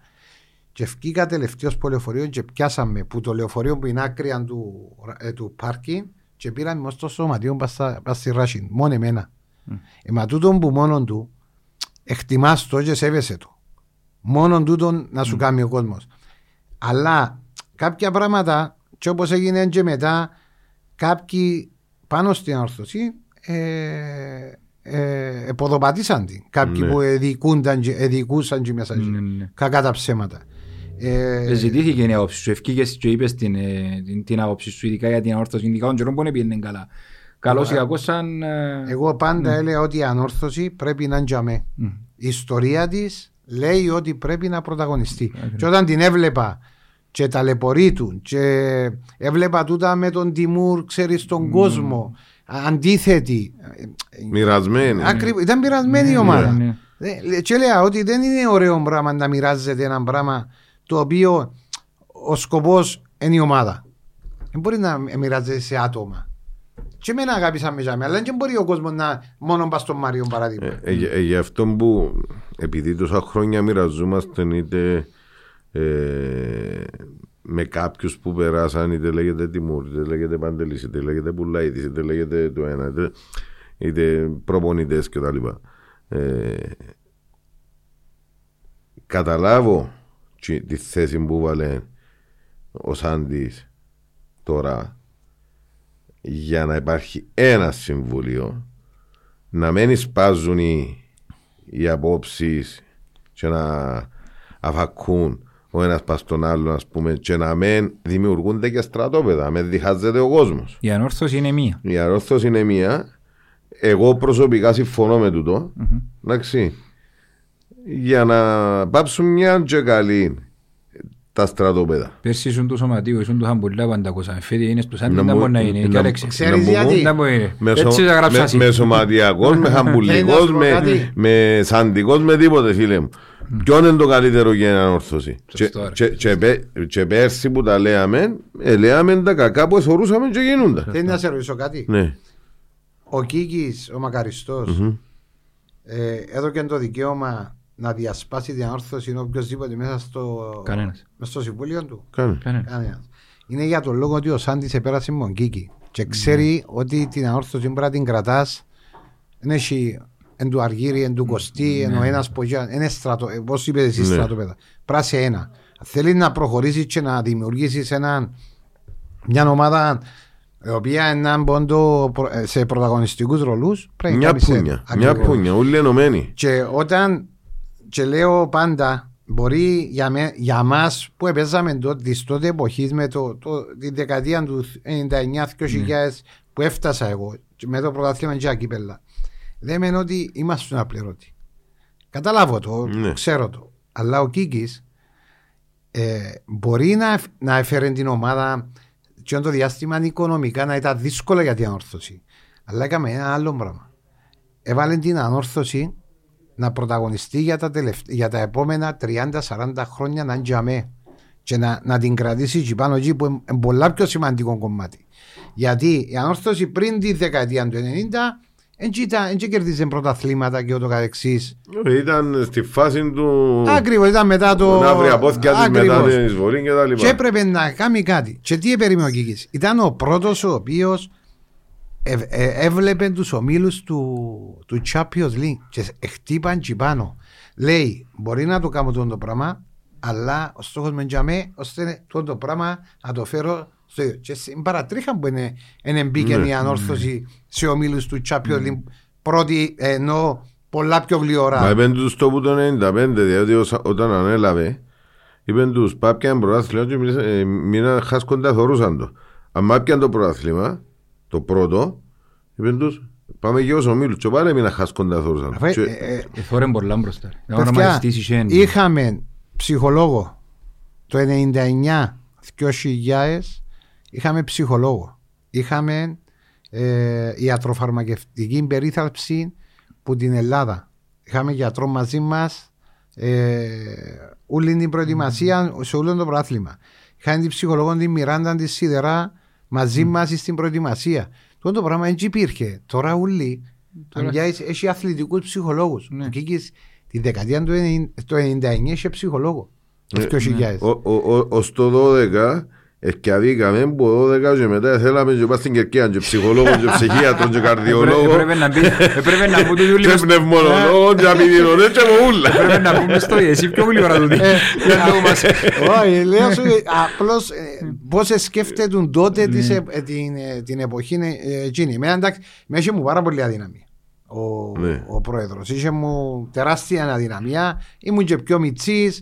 Και ευκήκα τελευταίος από λεωφορείο και πιάσαμε που το λεωφορείο που είναι άκρια του, ε, του πάρκι και πήραμε ως το σωματείο πας στα- πας στη Ράσιν, μόνο εμένα. Ε, μα τούτον που μόνον του εκτιμάς το και σέβεσαι το. Μόνον τούτον να σου κάνει ο κόσμος. Αλλά κάποια πράγματα και όπως έγινε και μετά κάποιοι πάνω στην ορθωσή ε, ε, εποδοπατήσαν την. Κάποιοι Ναι. που εδικούνταν και- εδικούσαν και μέσα Ναι, ναι. κακά τα ψέματα. Ε, Ε, Ζητήθηκε η άποψη σου, ευκήγες και είπες την, ε, την, την άποψη σου, ειδικά για την αόρθωση, ειδικά τον καιρό που δεν πήγαινε καλά. Καλώς ή κακώς σαν... ε, εγώ πάντα έλεγα ότι η ανόρθωση πρέπει να είναι για μέ. μ. Η ιστορία της λέει ότι πρέπει να πρωταγωνιστεί. Και όταν την έβλεπα και ταλαιπωρεί του και έβλεπα τούτα με τον Τιμούρ ξέρεις τον κόσμο αντίθετη Μοιρασμένοι. Ακριβώς, ήταν μοιρασμένη η Ναι, ομάδα ναι. Ε, και λέω ότι δεν είναι ωραίο πράγμα να μοιράζεται ένα πράγμα το οποίο ο σκοπός είναι η ομάδα δεν μπορεί να μοιράζεται σε άτομα και εμένα αγάπησα με τζάμι, αλλά δεν μπορεί ο κόσμος να μόνο πας στον Μάριο παράδειγμα. Ε, ε, ε, γι' αυτό που επειδή τόσα χρόνια μοιραζόμαστε είτε ε, με κάποιους που περάσαν είτε λέγεται Τιμούρ, είτε λέγεται Παντελής, είτε λέγεται Πουλάιδης, είτε λέγεται το ένα, είτε, είτε προπονητές κτλ. Ε, καταλάβω τσι- τη θέση που βάλε ο Σάντης τώρα για να υπάρχει ένα συμβούλιο να μην σπάζουν οι, οι απόψεις και να αφακούν ο ένας πας στον άλλον ας πούμε και να μην δημιουργούνται και στρατόπεδα, με διχάζεται ο κόσμος. Η ανόρθωση είναι μία. Η αρρώστος είναι μία. Εγώ προσωπικά συμφωνώ με τούτο. Εντάξει. Για να πάψουν μια και καλή τα στρατόπεδα. Πέρσι ήσουν του σωματείου, ήσουν του χαμπουλά παντακόσα. Φέτη είναι στους Να άντρες, δεν μου- μπορεί να είναι. να- Και Αλέξη. Ξέρεις να μου- γιατί; Δεν μπορεί να είναι. Με, Έτσι σω- τα γράψα με, εσύ. με σωματιακός, με Ε, να χαμπουλικός, σου πω με, κάτι. με σαντικός, με τίποτε φίλε μου. Ποιον είναι το καλύτερο για έναν ορθώση. Και, Σωστό, ρε. και, και, πέ- και πέρσι που τα λέαμε, ε, λέαμε τα κακά που εθωρούσαμε και γίνονταν. Θέλει να σε ρωτήσω κάτι. Ναι. Ο Κίκης, ο μακαριστος ε, έδωκε το δικαίωμα να διασπάσει την ανόρθωση οποιοδήποτε μέσα στο, Κανένας. μέσα στο συμβούλιο του. Κάνε. Κανένας. Κανένας. Είναι για τον λόγο ότι ο Σάντης επέρασε με τον Κίκη και ξέρει ότι την ανόρθωση πρέπει να την κρατάς δεν έχει εν του Αργύρι, εν του Κωστή, εν ο ένας που έχει- είναι στρατο, ε, πώς είπες εσύ Ναι. στρατόπεδα. Πράσει ένα. Θέλει να προχωρήσει και να δημιουργήσεις έναν, μια ομάδα η οποία είναι πόντο προ- ε, σε πρωταγωνιστικούς ρολούς πρέπει να Μια κάνεις ένα. πούνια. Μια Ακριβώς. πούνια. Όλοι ενωμένοι. Και όταν και λέω πάντα μπορεί για, με, για μας που έπαιζαμε τότε, της τότε εποχής με το, το, τη δεκαετία του 99-2000 που έφτασα εγώ και με το πρωτάθλημα και ακύπελα λέμε ότι είμαστε απληρωτοί. Καταλάβω το, Ναι. ξέρω το. Αλλά ο Κίκης ε, μπορεί να, εφ- να έφερε την ομάδα και το διάστημα οικονομικά να ήταν δύσκολο για την ανόρθωση. Αλλά έκαμε ένα άλλο πράγμα. Έβαλε την ανόρθωση να πρωταγωνιστεί για τα, τελευτα... για τα επόμενα 30-40 χρόνια να τζαμέ και να, να την κρατήσει εκεί πάνω εκεί που είναι πολλά πιο σημαντικό κομμάτι. Γιατί η ανόρθωση πριν τη δεκαετία του 90 δεν κερδίζε πρωταθλήματα και ούτω καθεξής. Ήταν στη φάση του Ακριβώς ήταν μετά το... να βρει απόθηκια της μετά Ακριβώς. την εισβολή και τα λοιπά. Και έπρεπε να κάνει κάτι. Και τι περίμενε ο Κίκης; Ήταν ο πρώτος ο οποίος ε, ε, έβλεπε τους ομίλους του, του Champions League και χτύπαν τσι πάνω. Λέει, μπορεί να το κάνω αυτό το πράγμα, αλλά ο στόχος με τζαμέ, ώστε αυτό το πράγμα να το φέρω στο ίδιο. Και στην παρατρίχα που είναι, είναι μπήκε Ναι. η ανόρθωση σε ομίλους του Champions League πρώτη, ενώ πολλά πιο γλυωρά. Μα είπαν τους το που το 95, διότι όσα- όταν ανέλαβε, είπαν τους πάπιαν πρωτάθλημα και μιλήσα- ε, μείναν χάσκοντα θωρούσαν το. Αν άπιαν το πρωτάθλημα, το πρώτο, είπαν τους πάμε και ως ομίλους και πάλι μείναν χάσκοντα θωρούσαν. Αφού, Και- ε, ε, Εθώρεν πολλά μπροστά. Να Παιδιά, ονομαστείς είχε- είχαμε ψυχολόγο το 99-2000 είχαμε ψυχολόγο είχαμε ε, ιατροφαρμακευτική περίθαλψη που την Ελλάδα είχαμε γιατρό μαζί μας ε, όλη την προετοιμασία σε όλο το πρωτάθλημα είχαμε την ψυχολόγο την Μιράντα τη Σιδερά μαζί μας στην προετοιμασία. Αυτό το πράγμα δεν υπήρχε. Τώρα όλοι Τώρα- αν πιάσεις, έχει αθλητικούς ψυχολόγους. Ναι. Ο Κίκης τη δεκαετία του 90 το 99 είχε ψυχολόγο. Το Ε, 2000 Ο- ο- ο- Ως το 12 Ευκαιρίκαμε που 12 και μετά θέλαμε και πάμε στην Κερκία και ψυχολόγος και ψυχίατρος και καρδιολόγος Έπρεπε να μπει- έπρεπε να μπουν τούτοι όλοι και μες- πνευμονολόγος και απειδηλωνέ και από ούλα. έπρεπε να μπουν στο εσύ πιο γλυόρα τούτοι. Ε, Για να μας- Όχι, λέω σου απλώς πώς σκέφτεται τότε της, ε, ε, την, ε, την εποχή ε, εκείνη. Εμένα εντάξει, με είχε μου πάρα πολύ αδυναμία. Ο, Ναι. ο πρόεδρος. Είχε μου τεράστια αδυναμία. Ήμουν και πιο μυτσή.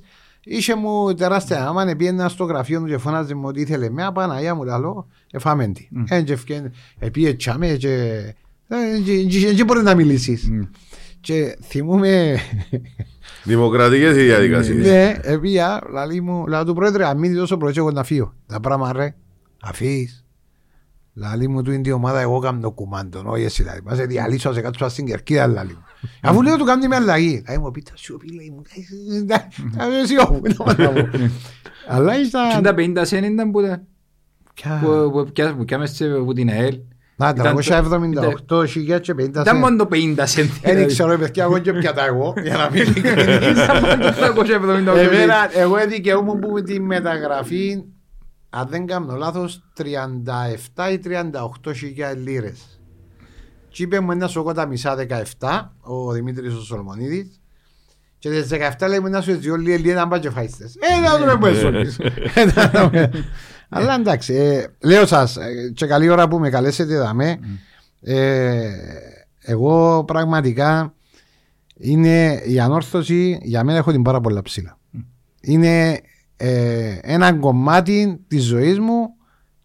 Είχε μου τεράστια. Άμα πήγαινα στο γραφείο του και φώναζε μου ότι ήθελε μια Παναγία μου, λέω, εφάμε τη. Έτσι ευκαιρία. Επίε τσάμε και. Δεν μπορείς να μιλήσεις. Και θυμούμαι, Δημοκρατικές οι διαδικασίες. ναι, επία, λαλή μου, λαλή του πρόεδρε, αν μείνει τόσο πρωί, εγώ να φύγω. Τα πράγμα ρε, αφήσεις. Λαλή μου του είναι η ομάδα, εγώ κάνω το κουμάντο, όχι εσύ λαλή. Μας διαλύσω, σε κάτω στην κερκίδα, λαλή μου. Αφού λέω του κάνει με αλλαγή. Λαλή μου, πίτα σιωπή, λέει μου, θα με σιωπή, να μου. Αλλά Και ήταν... τα 50 σεν ήταν που τα- Ποια- που- που πια- που πιάμες σε- από την ΑΕΛ. Να, Ήταν το- 378 χιλιάδες και 50 Ήταν σέντ. μόνο το 50 σεν. Δεν ξέρω, ρε παιδιά, εγώ και πιάτα εγώ, για να μην ειλικρινής. Ήταν μόνο το 378. Εμένα, εγώ δικαιούμαι που με τη μεταγραφή, αν δεν κάνω λάθος, 37 ή 38 χιλιάδες λίρες. Και είπε μου ένα σοκό τα μισά 17, ο Δημήτρης ο Σολμονίδης, και τις 17 λέει μου να σου δυο λίγες λίρες να πάει και φάιστες. Ε, να δούμε που έσωνεις. Αλλά εντάξει, ε, λέω σας, ε, και καλή ώρα που με καλέσετε δαμέ, ε, εγώ πραγματικά είναι η ανόρθωση για μένα έχω την πάρα πολλά ψηλά. Είναι ε, ένα κομμάτι της ζωής μου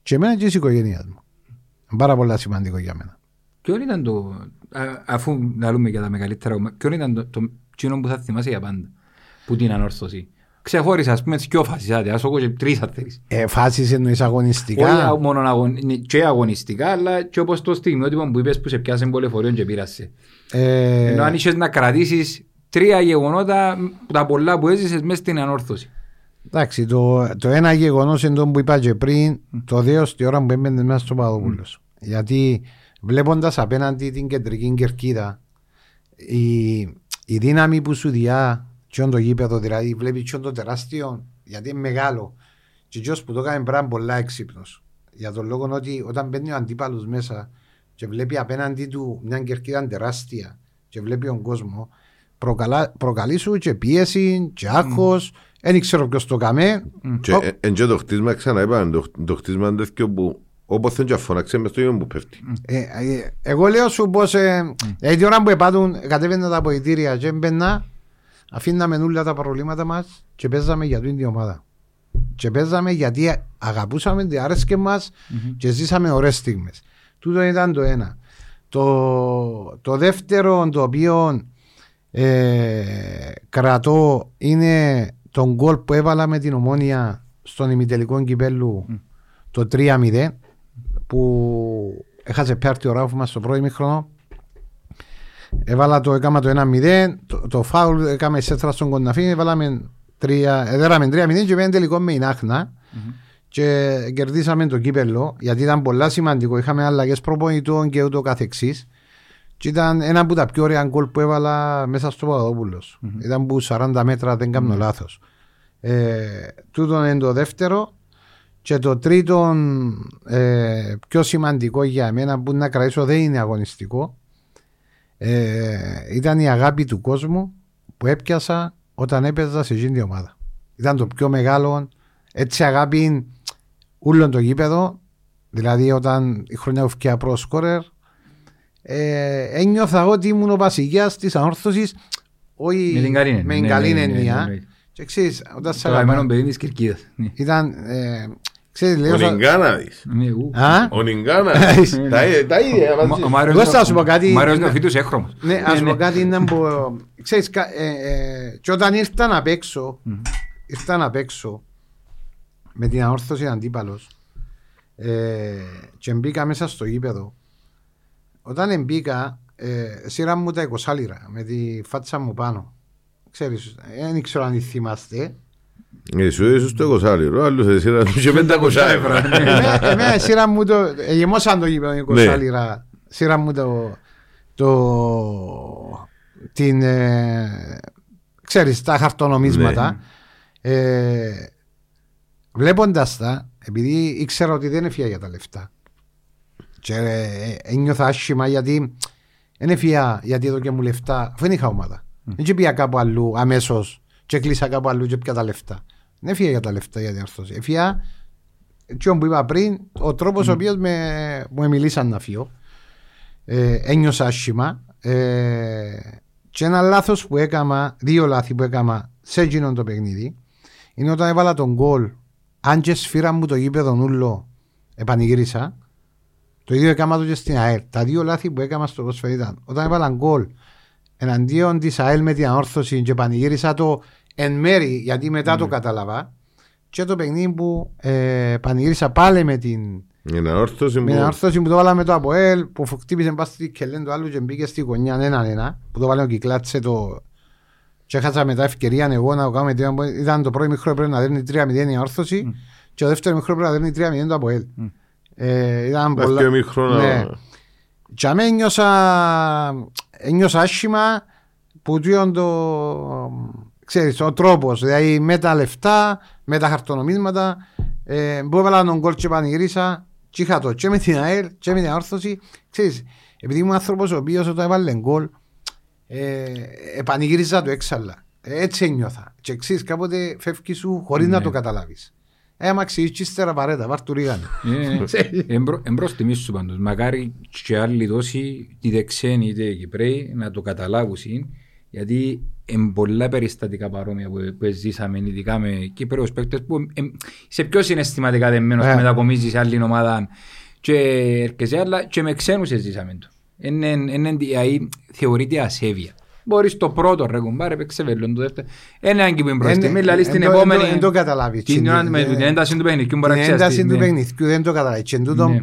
και εμένα και της οικογένειας μου. Πάρα πολλά σημαντικό για μένα. Ποιον ήταν το, α- αφού να λέμε για τα μεγαλύτερα, ποιον ήταν το, το κοινό που θα θυμάσαι για πάντα, που την ανόρθωση. Ξεχώρισα, ας πούμε, τις δυο φάσεις, άντε, ας έχω και τρεις αν θέλεις. Ε, φάσεις εννοείς Όχι αγωνιστικά. μόνο αγων, ναι, και αγωνιστικά, αλλά και όπως το στιγμιότυπο που είπες που σε πιάσε πολεφορείο και πήρασε. Ε, Ενώ αν είχες να κρατήσεις τρία γεγονότα, τα πολλά που έζησες μέσα στην ανόρθωση. εντάξει, το, το ένα γεγονός είναι το που είπα και πριν, το δέο στη ώρα που έμπαινε μέσα στο Παδόπουλο. Γιατί βλέποντας απέναντι την κεντρική κερκίδα, η, η δύναμη που σου διά, και το γήπεδο, δηλαδή βλέπεις και το τεράστιο, γιατί είναι μεγάλο. Και ο που το έκανε πράγμα πολλά έξυπνος. Για τον λόγο ότι όταν μπαίνει ο αντίπαλος μέσα και βλέπει απέναντι του μια κερκίδα τεράστια και βλέπει τον κόσμο, προκαλά, προκαλεί σου και πίεση και άγχος. Δεν ξέρω ποιος το καμε. Και ε, εν και το χτίσμα ξανά είπαμε, το, το χτίσμα τέτοιο που όπως θέλει και αφωνάξε μες στο ίδιο που πέφτει. Ε, ε, εγώ λέω σου πω. Ε, ε, την ώρα που επάτουν, κατέβαινα τα αποδητήρια και έμπαινα, αφήναμε όλα τα προβλήματα μας και παίζαμε για την ομάδα. Και παίζαμε γιατί αγαπούσαμε, τι άρεσκε μας και ζήσαμε ωραίες στιγμές. Τούτο ήταν το ένα. Το, το δεύτερο το οποίο ε, κρατώ είναι τον γκολ που έβαλα με την ομόνια στον ημιτελικό κυπέλου το 3-0 που έχασε πέρτη ο Ράφου μας στο πρώτο ημίχρονο. Έβαλα το, έκαμα το 1-0 το, το φάουλ έκαμε σέτρα στον Κονταφή έβαλαμε 3, έδεραμε 3-0 και πήγαμε τελικό με η Νάχνα και κερδίσαμε το κύπελο γιατί ήταν πολλά σημαντικό. Είχαμε αλλαγές προπονητών και ούτω καθεξής. Και ήταν ένα από τα πιο ωραία γκολ που έβαλα μέσα στο Παπαδόπουλος. Ήταν που 40 μέτρα δεν κάνω λάθος. Ε, τούτο είναι το δεύτερο και το τρίτο ε, πιο σημαντικό για μένα που να κρατήσω δεν είναι αγωνιστικό ε, ήταν η αγάπη του κόσμου που έπιασα όταν έπαιζα σε εκείνη την ομάδα. Ήταν το πιο μεγάλο έτσι αγάπη όλων το γήπεδο δηλαδή όταν η χρονιά ουφκιά προ σκόρερ ε, ένιωθα ότι ήμουν ο βασιλιάς της ανόρθωσης όχι Με την καλή έννοια. με την Ναι, καλή ναι, ναι, έννοια. ναι, ναι. και ξέρεις όταν σε Το αγαπημένο αγαπά παιδί της Κυρκίδας. Ναι. ήταν ε, ξέρεις Ο λέω σα- Νιγκάνα δεις. Ναι, ου. Α; Ο Νιγκάνα. Τα ίδια- Τα ίδια Ο- μαζί. ο Μάριος Εγώ θα είναι- σου πω κάτι- Ο Μάριος είναι ο φύτους έχρωμος. Ναι, ας πω κάτι να πω. Ξέρεις, κα- ε, ε, και όταν ήρθα να παίξω, ήρθα να παίξω με την αόρθωση αντίπαλος ε, και μπήκα μέσα στο γήπεδο. Όταν μπήκα, ε, σειρά μου τα 20 λίρα με τη φάτσα μου πάνω. Ξέρεις, δεν ξέρω αν τη θυμάστε. Εσύ είσαι στο εικοσάλιρο, άλλος εσύ ήταν και 500 ευρώ. Εμέ- Εμένα σειρά μου το. ε, Γεμώσαν το γήπεδο 20 Ναι. λίρα. Σειρά μου το. το την. Ε, ξέρεις, τα χαρτονομίσματα. Ε, Βλέποντας τα, επειδή ήξερα ότι δεν έφυγα για τα λεφτά. Και ε, ένιωθα άσχημα γιατί δεν έφυγα γιατί εδώ και μου λεφτά, αφού δεν είχα ομάδα. Δεν και πήγα κάπου αλλού αμέσως και κλείσα κάπου αλλού και πια τα λεφτά. Δεν έφυγα για τα λεφτά για την ορθώση. Έφυγα τι που είπα πριν, ο τρόπος ο οποίος με, μου μιλήσαν να φύγω. Ε, ένιωσα άσχημα. Ε, και ένα λάθος που έκανα, δύο λάθη που έκανα σε εκείνο το παιχνίδι, είναι όταν έβαλα τον γκολ. Αν και σφύρα μου το γήπεδο νουλό, επανηγύρισα. Το ίδιο έκανα το και στην ΑΕΡ. Τα δύο λάθη που έκανα στο ποσφαίρι ήταν όταν έβαλα γκολ, εναντίον της ΑΕΛ με την ανόρθωση και πανηγύρισα το εν μέρη γιατί μετά Ναι. το κατάλαβα. Και το παιχνίδι που ε, πανηγύρισα πάλι με την, Η αναόρθωση με την που... ανόρθωση που το βάλαμε το ΑΠΟΕΛ που χτύπησε μπας στη κελέν του άλλου και μπήκε στη γωνιά έναν ένα που το βάλαμε ο Κυκλάτσε το και έχασα μετά ευκαιρία εγώ να το κάνω με την ΑΠΟΕΛ. ήταν το πρώτο μικρό πρέπει να δέρνει 3-0 η ανόρθωση και το δεύτερο μικρό πρέπει να δέρνει 3-0 το ΑΠΟΕΛ. Ε, ήταν Τα πολλά... δύο μήχρονα... Ναι. Και αμέ ένιωσα, ένιωσα άσχημα που τούτον το, ξέρεις, ο τρόπος, δηλαδή με τα λεφτά, με τα χαρτονομίσματα, ε, που έβαλα τον κόλ και πανηγύρισα και είχα το και με την ΑΕΛ και με την αόρθωση, ξέρεις, επειδή ήμουν άνθρωπος ο οποίος όταν έβαλε γκολ, ε, επανηγύριζα το έξαλα. Ε, Έτσι ένιωθα. Και ξέρεις, κάποτε φεύγεις σου χωρίς να Ναι. το καταλάβεις. Ε, άμα ξέρεις, και ύστερα παρέτα, βάρ' του ρίγανε. Ε, εμπρο- Εμπρός τιμής σου πάντως. Μακάρι και άλλοι τόσοι, είτε ξένοι είτε Κυπρέοι, να το καταλάβουν. Γιατί είναι πολλά περιστατικά παρόμοια που, που ζήσαμε, ειδικά με Κύπρεους παίκτες που εμ, είσαι πιο συναισθηματικά δεμένος Ε. που μετακομίζεις σε άλλη ομάδα και έρχεσαι, αλλά και με ξένους ζήσαμε το. Είναι, είναι, δηλαδή, θεωρείται ασέβεια. Μπορείς το πρώτο ρε κουμπάρε, παίξε βελόν το δεύτερο. Είναι άγκη που είναι μπροστά. Εν- Δηλαδή στην εν το- επόμενη... εν το- εν το καταλάβεις. Την ώρα με Ε, την ένταση του παιχνιδιού μπορεί να Την ένταση ξέρεις, του ναι. παιχνιδιού δεν το καταλάβεις. Και εν τούτο, Ναι.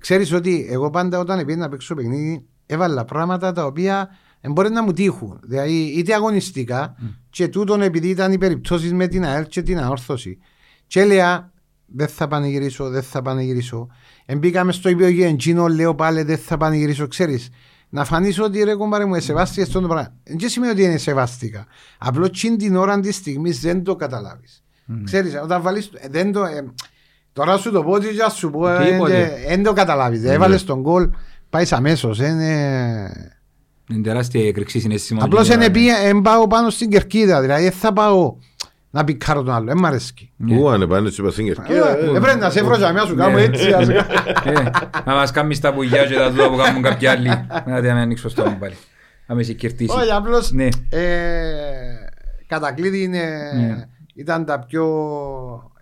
Ξέρεις ότι εγώ πάντα όταν πήγαινα να παίξω παιχνίδι έβαλα πράγματα τα οποία δεν μπορεί να μου τύχουν. Δηλαδή είτε αγωνιστικά και τούτον επειδή ήταν οι περιπτώσεις με την ΑΕΛ και την αόρθωση. Και έλεγα δεν θα πανηγυρίσω, δεν θα πανηγυρίσω. Εμπήκαμε στο υπηαγείο εντζίνο, λέω πάλι δεν θα πανηγυρίσω. Ξέρεις, να φανείς ότι ρε κομπάρε μου εσεβάστηκες στον το πράγμα. Δεν σημαίνει ότι είναι σεβάστηκα. Απλώς τσιν την ώρα της στιγμής δεν το καταλάβεις. Ξέρεις, όταν βάλεις, δεν το, ε, τώρα σου το πω ότι για σου πω, ε, Τίποτε. ε, δεν το καταλάβεις. Έβαλες τον κόλ, πάεις αμέσως. Είναι... Είναι τεράστια η έκρηξη συναίσθημα. Απλώς Και- είναι πει, εν πάω πάνω στην κερκίδα, δηλαδή δεν θα πάω να πικάρω τον άλλο, δεν μ' αρέσκει. Πού αν πάνε στην Πασίν Κερκίδα. Ε, Έπρεπε να σε βρω για μια σου κάνω Ναι. έτσι. ας- Ε, Να μας κάνεις τα πουλιά και τα δω που κάνουν κάποιοι άλλοι. Να την ανοίξω στο μου πάλι. Να με σε κερδίσει. Όχι, απλώς Ναι. ε, κατά κλείδι είναι, Ναι. ήταν τα πιο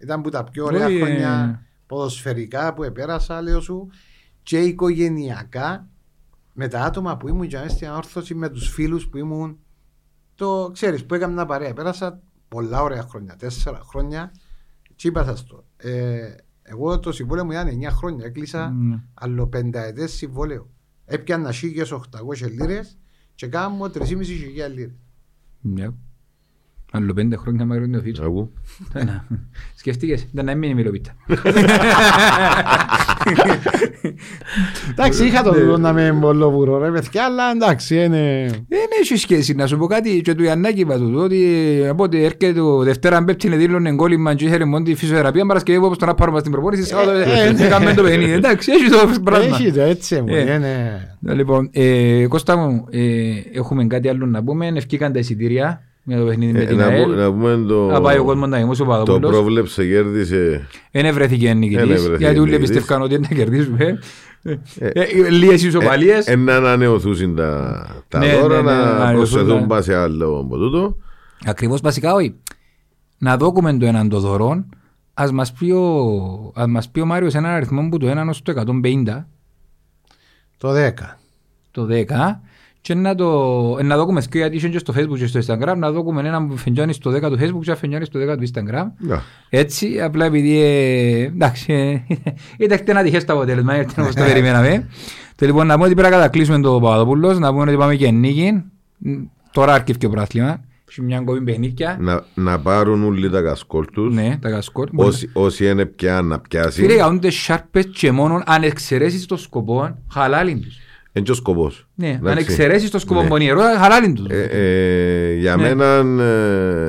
ήταν που τα πιο ωραία Όχι, ε. χρόνια ποδοσφαιρικά που επέρασα, λέω σου, και οικογενειακά με τα άτομα που ήμουν και μέσα στην όρθωση με τους φίλους που ήμουν. Το ξέρεις που έκαμε μια παρέα. Πέρασα πολλά ωραία χρόνια, τέσσερα χρόνια. Και είπα σας το ε, εγώ το συμβόλαιο μου ήταν 9 χρόνια. Έκλεισα Ναι. άλλο πενταετές συμβόλαιο. Έπιανα 1.800 λίρες και κάνω 3.500 λίρες. Ναι. Άλλο πέντε χρόνια μακρόν το φίλο. Ακού. Να. Σκεφτήκες, ήταν να μην είναι μιλοπίτα. εντάξει είχα το δούλο να με μπολοβουρώ ρε παιδιά αλλά εντάξει είναι Δεν έχει σχέση να σου πω κάτι και του Ιαννάκη είπα του ότι από ότι έρχεται το Δευτέρα Πέπτη είναι δήλωνε γκόλιμα και είχε μόνο τη φυσιοθεραπεία Παρασκευή όπως τον να πάρουμε στην προπόνηση Σάββατο ε, ναι. έκαμε το παιχνίδι εντάξει έχει το πράγμα έχει το έτσι μου Ε. είναι Λοιπόν, ε, Κώστα μου, ε, έχουμε κάτι άλλο να πούμε. Ευκήκαν τα εισιτήρια για το παιχνίδι με Ε, την να, ΑΕΛ. πω- να πούμε το, Να πάει ο κόσμος να δημώσει ο το Παδόπουλος. πρόβλεψε κέρδισε Δεν ευρέθηκε Εν νικητής, ευρέθηκε γιατί όλοι νικητής. πιστεύκαν ότι είναι να κερδίσουμε. Ε, Ε, Λίγες ισοπαλίες. ε, να ανανεωθούν τα, τα Ναι, δώρα, ναι, ναι, να να ανανεωθούν προσθεθούν τα- πάση σε άλλο από τούτο. Ακριβώς βασικά όχι. Να δώκουμε το έναν το δωρόν. Ας μας πει ο, ας μας πει ο Μάριος έναν αριθμό που το έναν ως το 150, το 10 το 10, και να, το, ε, να δώκουμε και γιατί είσαι και στο facebook και στο instagram, να δώκουμε έναν που φεντιάνει στο 10 του facebook και να φεντιάνει στο 10 του instagram. Να. Έτσι, απλά επειδή. Ε, εντάξει, ε, ήταν ένα τυχαίο το αποτέλεσμα, έρθει όπως το περιμέναμε. Το λοιπόν, να πούμε ότι πρέπει να κατακλείσουμε το Παπαδόπουλος, να πούμε ότι πάμε και νίκη. Μ, Τώρα αρκεύει ο πράθλημα. Έχει μια κοπή παιχνίδια. Να, να πάρουν όλοι τα κασκόλ τους Ναι, τα κασκόρ. όσοι, όσοι είναι πια να πιάσει Φίλε, καούνται σάρπες και μόνο αν εξαιρέσεις το σκοπό, χαλάλιν τους. Είναι και ο σκοπός Ναι, αν Εντάξει. εξαιρέσεις το σκοπό Ναι. πονιερό, χαλάλιν τους. Ε, ε, για Ναι. μένα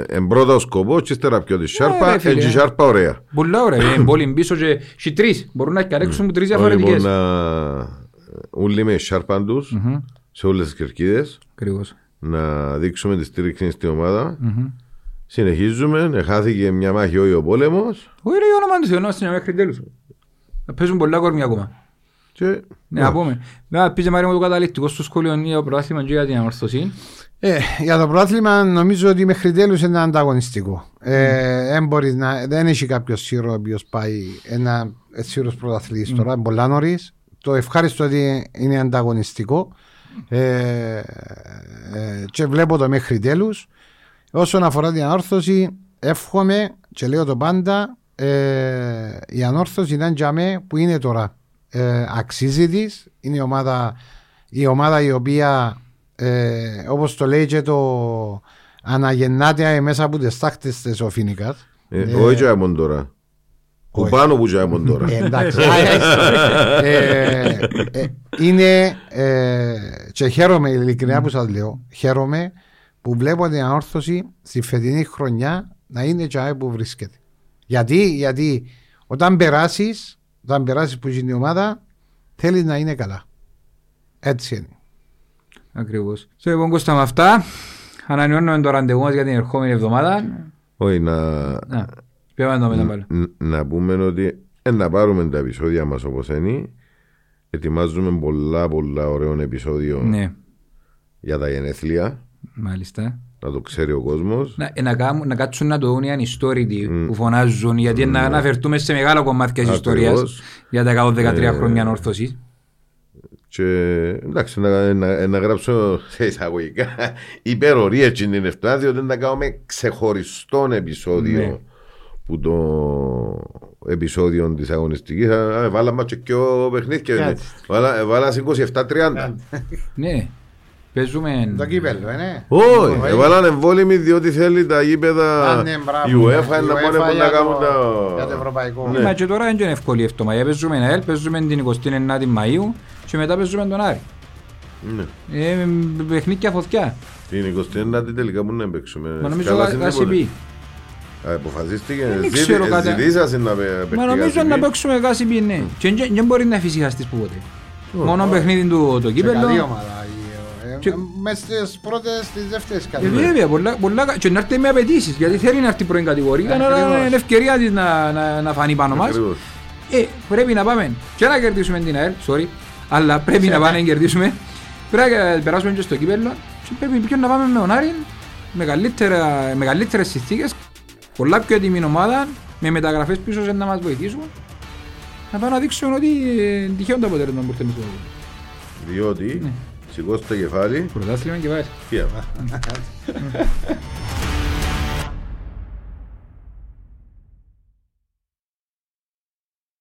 ε, πρώτα ο σκοπός και ύστερα πιο τη ρε, σάρπα φίλε. έτσι η σάρπα ωραία Πολλά ωραία, είναι πολύ πίσω και και τρεις. Μπορούν να καλέξουν τρεις διαφορετικές. Λοιπόν, να όλοι με η σάρπα τους Μμμ. σε όλες τις κερκίδες Ακριβώς. να δείξουμε τη στήριξη στην ομάδα Μμμ. συνεχίζουμε εχάθηκε μια μάχη όχι ο πόλεμος Όχι ρε, για όνομα του Θεού, να είναι μέχρι τέλους. Να παίζουν πολλά κορμιά ακόμα. Και Ναι, να πούμε. Να πεις Μάρια μου το καταληκτικό στο σχολείο είναι το πρωτάθλημα και για την ανορθωσή. Ε, για το πρωτάθλημα νομίζω ότι μέχρι τέλους είναι ανταγωνιστικό. Ε, δεν, μπορείς να, δεν έχει κάποιος σύρο ο οποίος πάει ένα σύρος πρωταθλητής τώρα, είναι πολλά νωρίς. Το ευχάριστο ότι είναι ανταγωνιστικό. Ε, ε, και βλέπω το μέχρι τέλους. Όσον αφορά την ανόρθωση, εύχομαι και λέω το πάντα, ε, η ανόρθωση ήταν για μέ που είναι τώρα. Ε, αξίζει της. Είναι η ομάδα, η ομάδα η οποία, ε, όπως το λέει και το αναγεννάται μέσα από τις τάχτες της ο Φίνικας. Ε, Όχι τζάμον τώρα. Που όχι. πάνω που τζάμον τώρα. Ε, εντάξει. Ε, ε, είναι ε, και χαίρομαι ειλικρινά που σας λέω χαίρομαι που βλέπω την ανόρθωση στη φετινή χρονιά να είναι και που βρίσκεται γιατί, γιατί όταν περάσεις όταν περάσεις που είναι η ομάδα θέλεις να είναι καλά έτσι είναι Ακριβώς. Στο λοιπόν Κώστα με αυτά, ανανεώνουμε το ραντεβού μας για την ερχόμενη εβδομάδα. Όχι, να, Να, πιάμε το μετά πάλι. ν- να πούμε ότι ε, να πάρουμε τα επεισόδια μας όπως είναι. Ετοιμάζουμε πολλά πολλά ωραίο επεισόδιο Ναι, για τα γενέθλια. μάλιστα. Να το ξέρει ο κόσμος. Να, ε, να, κάμουν- να κάτσουν να το δουν οι ανιστόρητοι που φωνάζουν γιατί να αναφερθούμε σε μεγάλο κομμάτι της Ακριβώς. ιστορίας για τα 113 Ε, χρόνια ανόρθωσης. Και εντάξει, να, να, να γράψω σε εισαγωγικά υπερορίες την είναι αυτά, διότι να κάνουμε ξεχωριστό επεισόδιο Ναι. που το επεισόδιο της αγωνιστικής. Α, ε, Βάλαμε και πιο παιχνίδια. Έτσι. Βάλα- Βάλα σε 27-30. Ναι, παίζουμε... το κύπελο είναι Όχι, Όχι. έβαλαν εμβόλυμοι διότι θέλει τα γήπεδα Α, ναι, μπράβο. η UEFA Η να πάνε UEFA που για να το- κάνουν για το τα... ευρωπαϊκό. Ναι. Μα και τώρα είναι και εύκολη η εβδομάδα. Παίζουμε ΕΛ, παίζουμε την 29η Μαΐου και μετά παίζουμε τον Άρη. Ναι. Ε, παιχνίδια φωτιά. Την 29η τελικά που να παίξουμε. Μα νομίζω Καλά θα είναι θα τίποτε. πει. Α, Αποφασίστηκε, Δεν ζήτη- ξέρω κατά- ζητήσασαι να παίξει Μα νομίζω κάτι να πει. παίξουμε κάτι πει, ναι. Και δεν- δεν μπορεί να εφησυχαστείς που ποτέ. Μόνο παιχνίδι του το Και καλή κύπελο. Μες στις πρώτες στις δεύτερες Ε, κατηγορίες Βέβαια, πολλά, πολλά, κα- και να έρθει με απαιτήσεις, γιατί θέλει να έρθει πρώην κατηγορία, αλλά Ακριβώς. είναι ευκαιρία της να, να, να φανεί πάνω μας. Ακριβώς. Ε, πρέπει να πάμε και να κερδίσουμε την ΑΕΛ, sorry, αλλά πρέπει να πάμε να κερδίσουμε. Πρέπει να περάσουμε και στο κύπελλο και πρέπει πιο να πάμε με τον Άρη με, καλύτερα, με καλύτερες συνθήκες, πολλά πιο έτοιμη ομάδα, με μεταγραφές πίσω σε να μας βοηθήσουν. Να πάμε να δείξουμε ότι ε, τυχαίο το αποτέλεσμα που ήρθε εμείς στο Διότι σηκώσει το κεφάλι πρωτάθλημα και βάζει. και